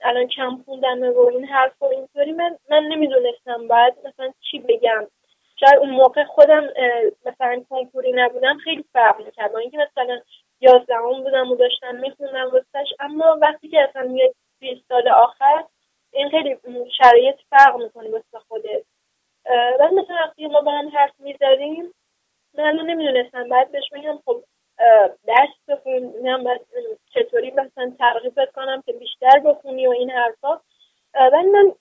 K: الان کم خوندم و این حرف و اینطوری. من من نمی‌دونستم باید مثلا چی بگم. شاید اون موقع خودم مثلا کنکوری نبودم خیلی فرق می‌کرد. با اینکه مثلا یازدهم بودم و داشتم میخوندم واسش اما وقتی که اصلا میاد سال آخر این خیلی شرایط فرق می‌کنه واسه خودت. ولی مثلا وقتی ما با هم حرف می‌زدیم من نمی‌دونستم. بعد بهش بگم خب درس بخون. چطوری مثلا ترغیبت کنم که بیشتر بخونی و این حرفا. ولی من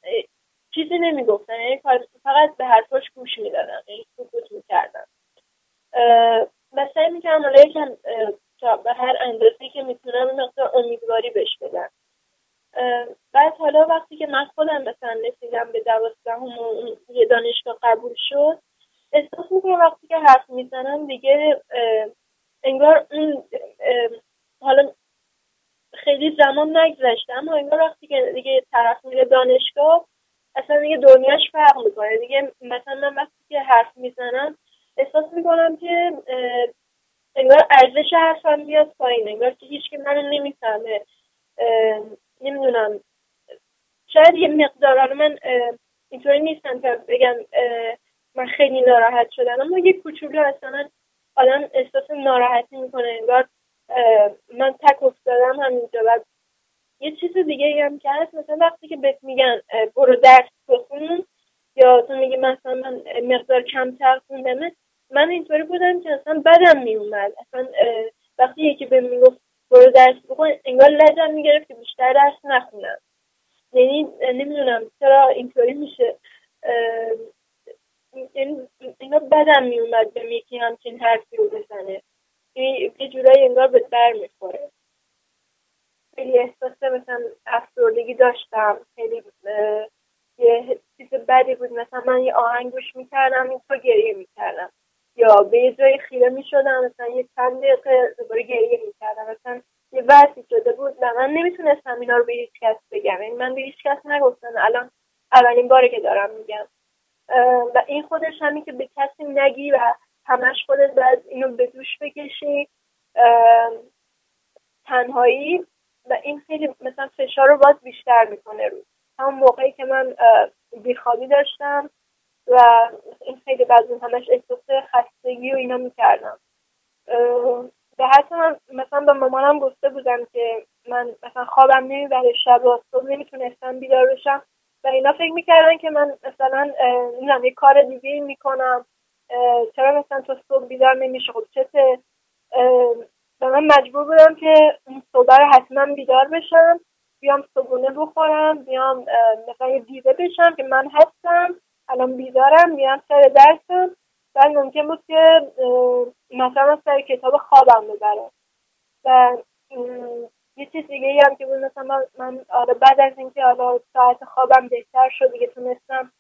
K: چیزی نمی‌گفتم یعنی فقط به حرفاش گوش می‌دادم یعنی سکوت می‌کردم. و سعی می‌کردم حالا یکم به هر اندازه که می‌تونم مقدار امیدواری بهش بدم. بعد حالا وقتی که من خودم مثلا رسیدم به دوازدهم و یه دانشگاه قبول شد احساس می‌کنم وقتی که حرف می‌زنم دیگه انگار اون حالا خیلی زمان نگذشته اما انگار وقتی که دیگه طرف میره دانشگاه اصلا دیگه دنیاش فرق می‌کنه. دیگه مثلا من وقتی که حرف می‌زنم احساس می‌کنم که انگار ارزش حرفم بیاد پایین انگار که هیچکی منو نمی‌فهمه. نمی‌دونم. شاید یه مقدار من اینطوری نیستم که بگم من خیلی ناراحت شدم. اما یه کوچولو اصلا آدم احساس ناراحتی می‌کنه. انگار من تک افتادم همینجا. و یه چیز دیگه هم که هست مثلا وقتی که بهت میگن برو درس بخون یا تو میگی مثلا من مقدار کمتر خوندمه من اینطوری بودم که اصلا بدم میومد. اصلا وقتی یکی به می‌گفت برو درس بخون انگار لجم می‌گرفت که بیشتر درس نخونم. یعنی نمی‌دونم چرا اینطوری میشه. یعنی انگار بدم میومد به یکی همچین حرفی رو بزنه. یه جورایی انگار به بر می‌خوره خیلی احساس مثلا افسردگی داشتم. خیلی یه چیز بدی بود. مثلا من یه آهنگ گوش می‌کردم تو گریه می‌کردم. یا به یه جای خیره می‌شدم مثلا یه چند دقیقه دوباره گریه می‌کردم. مثلا یه وضعی شده بود و من نمی‌تونستم اینا رو به هیچ کس بگم. یعنی من به هیچ کس نگفتم. الان اولین باره که دارم میگم. و این خودش همی که به کسی نگی و همش خودت باید اینو به دوش بکشی. تنهایی. و این خیلی مثلا فشار رو باز بیشتر می‌کنه رو همون موقعی که من بیخوابی داشتم و این خیلی بعضی همش احساس خستگی و اینا می‌کردم. به حتی من مثلا به مامانم گفته بودم که من مثلا خوابم نمی‌بره شب و صبح نمی‌تونستم بیدار بشم و اینا فکر می‌کردن که من مثلا نمی‌دونم یه کار دیگه می‌کنم. چرا مثلا تو صبح بیدار نمیشه خب چته؟ و من مجبور بودم که صبح رو حتما بیدار بشم بیام صبحونه بخورم بیام مثلا یه دیده بشم که من هستم الان بیدارم بیام سر درسم. بعد ممکن بود که مثلا سر کتاب خوابم ببرم. و یه چیز دیگه هم که بود مثلا من, آره بعد از اینکه حالا ساعت خوابم بهتر شد دیگه تونستم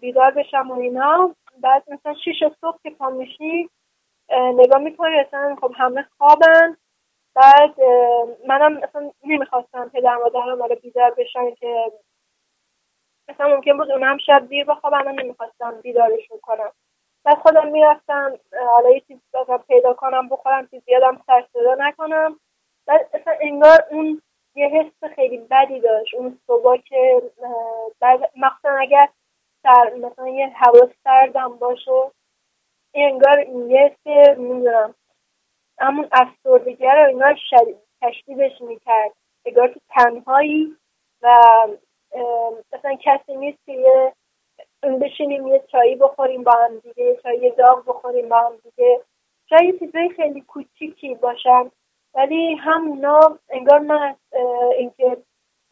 K: بیدار بشم و اینا. بعد مثلا شیش صبح که پا میشی نگاه می‌کنی مثلا خب همه خوابن. بعد منم مثلا نمی‌خواستم پدر مادرم حالا بیدار بشن که مثلا ممکن بود اونم شب دیر بخوابن من نمی‌خواستم بیدارشون کنم بعد خودم می‌رفتم حالا یه چیز پیدا کنم بخورم که زیادم سر صدا نکنم. بعد اصلا انگار اون یه حس خیلی بدی داشت اون صبح که مخصوصا اگر سر مثلا یه هوا سردم باشه انگار یه حس می‌دونم همون افسردگی رو شدید تشدیدش می‌کرد. انگار تو تنهایی و مثلا کسی نیست که یه بشینیم یه چایی بخوریم با هم دیگه یه چایی داغ بخوریم با هم دیگه. شاید چیزای خیلی کوچیکی باشن. ولی همونا انگار من از اینکه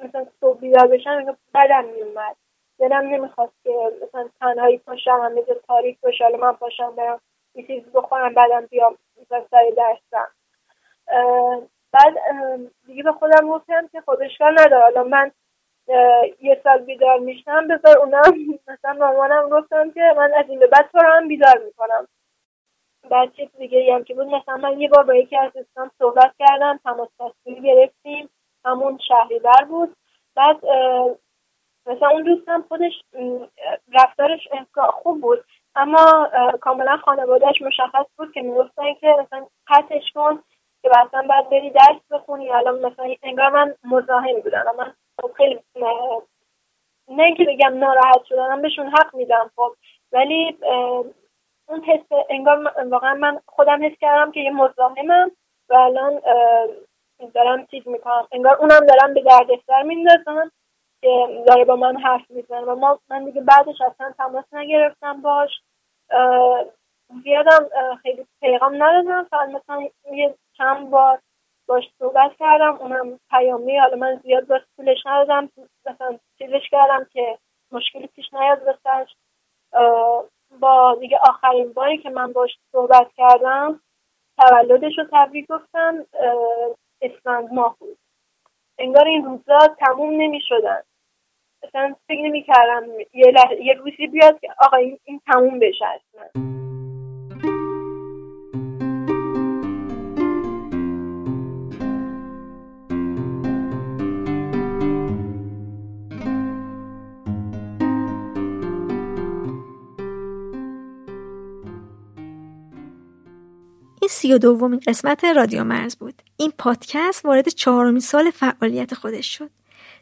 K: مثلا صبح بیدار بشم انگار بدم میومد دلم نمی‌خواست که مثلا تنهایی پاشم همه جا تاریک باشه حالا من پاشم برم یه چیزی بخورم بعدم بیام مثلا سر درسم. بعد دیگه به خودم گفتم که خب اشکال نداره. حالا من یه سال بیدار میشم بذار اونم مثلا مامانم گفتم که من از این به بعد تو هم بیدار می‌کنم. بعد چیز دیگه هم که بود مثلا من یه بار با یکی از دوستان صحبت کردم تماس تصویری گرفتیم همون شهریور بود. بعد مثلا اون دوستم خودش رفتارش خوب بود اما کاملا خانوادهش مشخص بود که می‌گفتن که مثلا قطعش کن که مثلا باید بری درس بخونی. الان مثلا انگار من مزاحم بودم. من خب خیلی نه اینکه بگم ناراحت شدم بهشون حق میدم خب. ولی اون حس انگار واقعا من خودم حس کردم که یه مزاحمم و الان دارم چیز می‌کنم. انگار اونم دارم به دردسر میندازم. که داره با من حرف می‌زنه و ما من دیگه بعدش اصلا تماس نگرفتم باش. زیادم خیلی پیغام ندادم. فقط مثلا یه چند بار باش صحبت کردم. اونم پیامی. حالا من زیاد باش پولش ندادم. مثلا چیزش کردم که مشکلی پیش نیاد بسش با دیگه آخرین باری که من باش صحبت کردم تولدش رو تبریک گفتم. اسفند ماه بود انگار این روزا تموم نمی شدن اصلا فکر نمی کردم یه, یه روزی بیاد که آقا این, این تموم بشه اصلا.
B: سی و دومین قسمت رادیو مرز بود. این پادکست وارد چهارمین سال فعالیت خودش شد.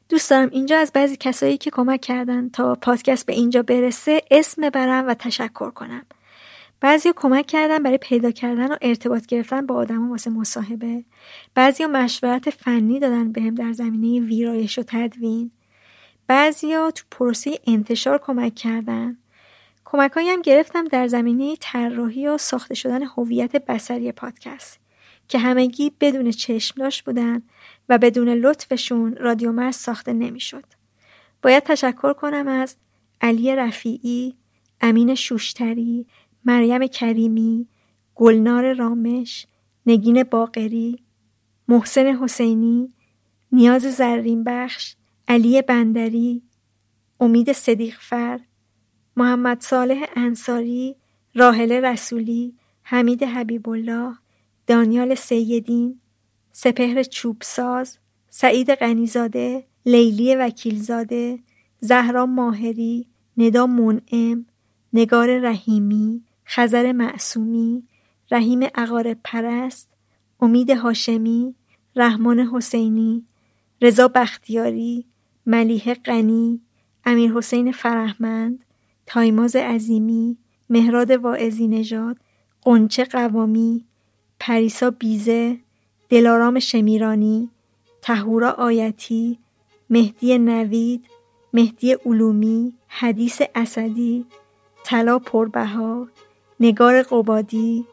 B: دوست دارم اینجا از بعضی کسایی که کمک کردن تا پادکست به اینجا برسه اسم ببرم و تشکر کنم. بعضی کمک کردن برای پیدا کردن و ارتباط گرفتن با آدم واسه مصاحبه. بعضی مشورت فنی دادن بهم در زمینه ویرایش و تدوین. بعضیا تو پروسه انتشار کمک کردن. کمکایی هم گرفتم در زمینه طراحی و ساخته شدن هویت بسری پادکست که همگی بدون چشم داشت بودن و بدون لطفشون رادیو مرز ساخته نمی‌شد. باید تشکر کنم از علی رفیعی، امین شوشتری، مریم کریمی، گلنار رامش، نگین باقری، محسن حسینی، نیاز زرین بخش، علی بندری، امید صدیقفر، محمد صالح انصاری، راهل رسولی، حمید حبیب الله، دانیال سیدین، سپهر چوبساز، سعید غنیزاده، لیلی وکیلزاده، زهرا ماهری، ندا منعم، نگار رحیمی، خزر معصومی، رحیم عقارب پرست، امید هاشمی، رحمان حسینی، رضا بختیاری، ملیه غنی، امیر حسین فرهمند، تایماز عظیمی، مهراد واعظی نژاد، قنچه قوامی، پریسا بیزه، دلارام شمیرانی، تهورا آیتی، مهدی نوید، مهدی علومی، حدیث اسدی، طلا پربها، نگار قبادی،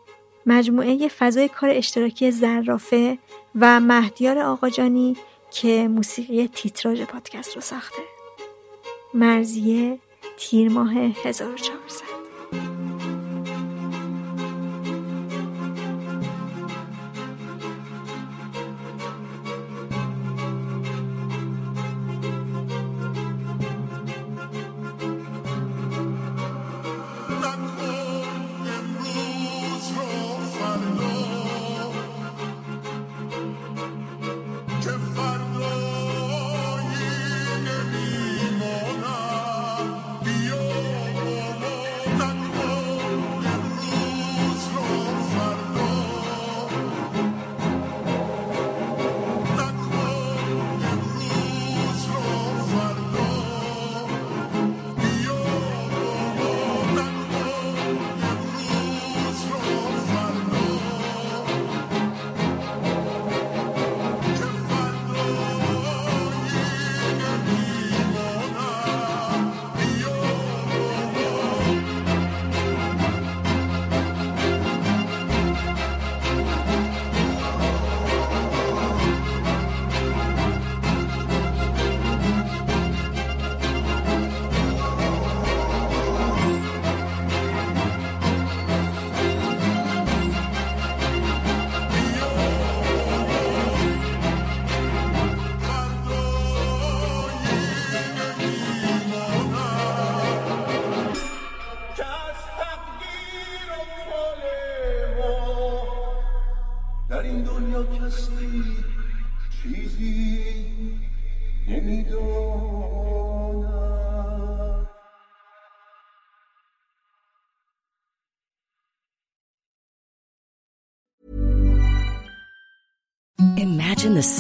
B: مجموعه فضای کار اشتراکی زرافه و مهدیار آقاجانی که موسیقی تیتراژ پادکست رو ساخته. مرزیه تیر ماه 1400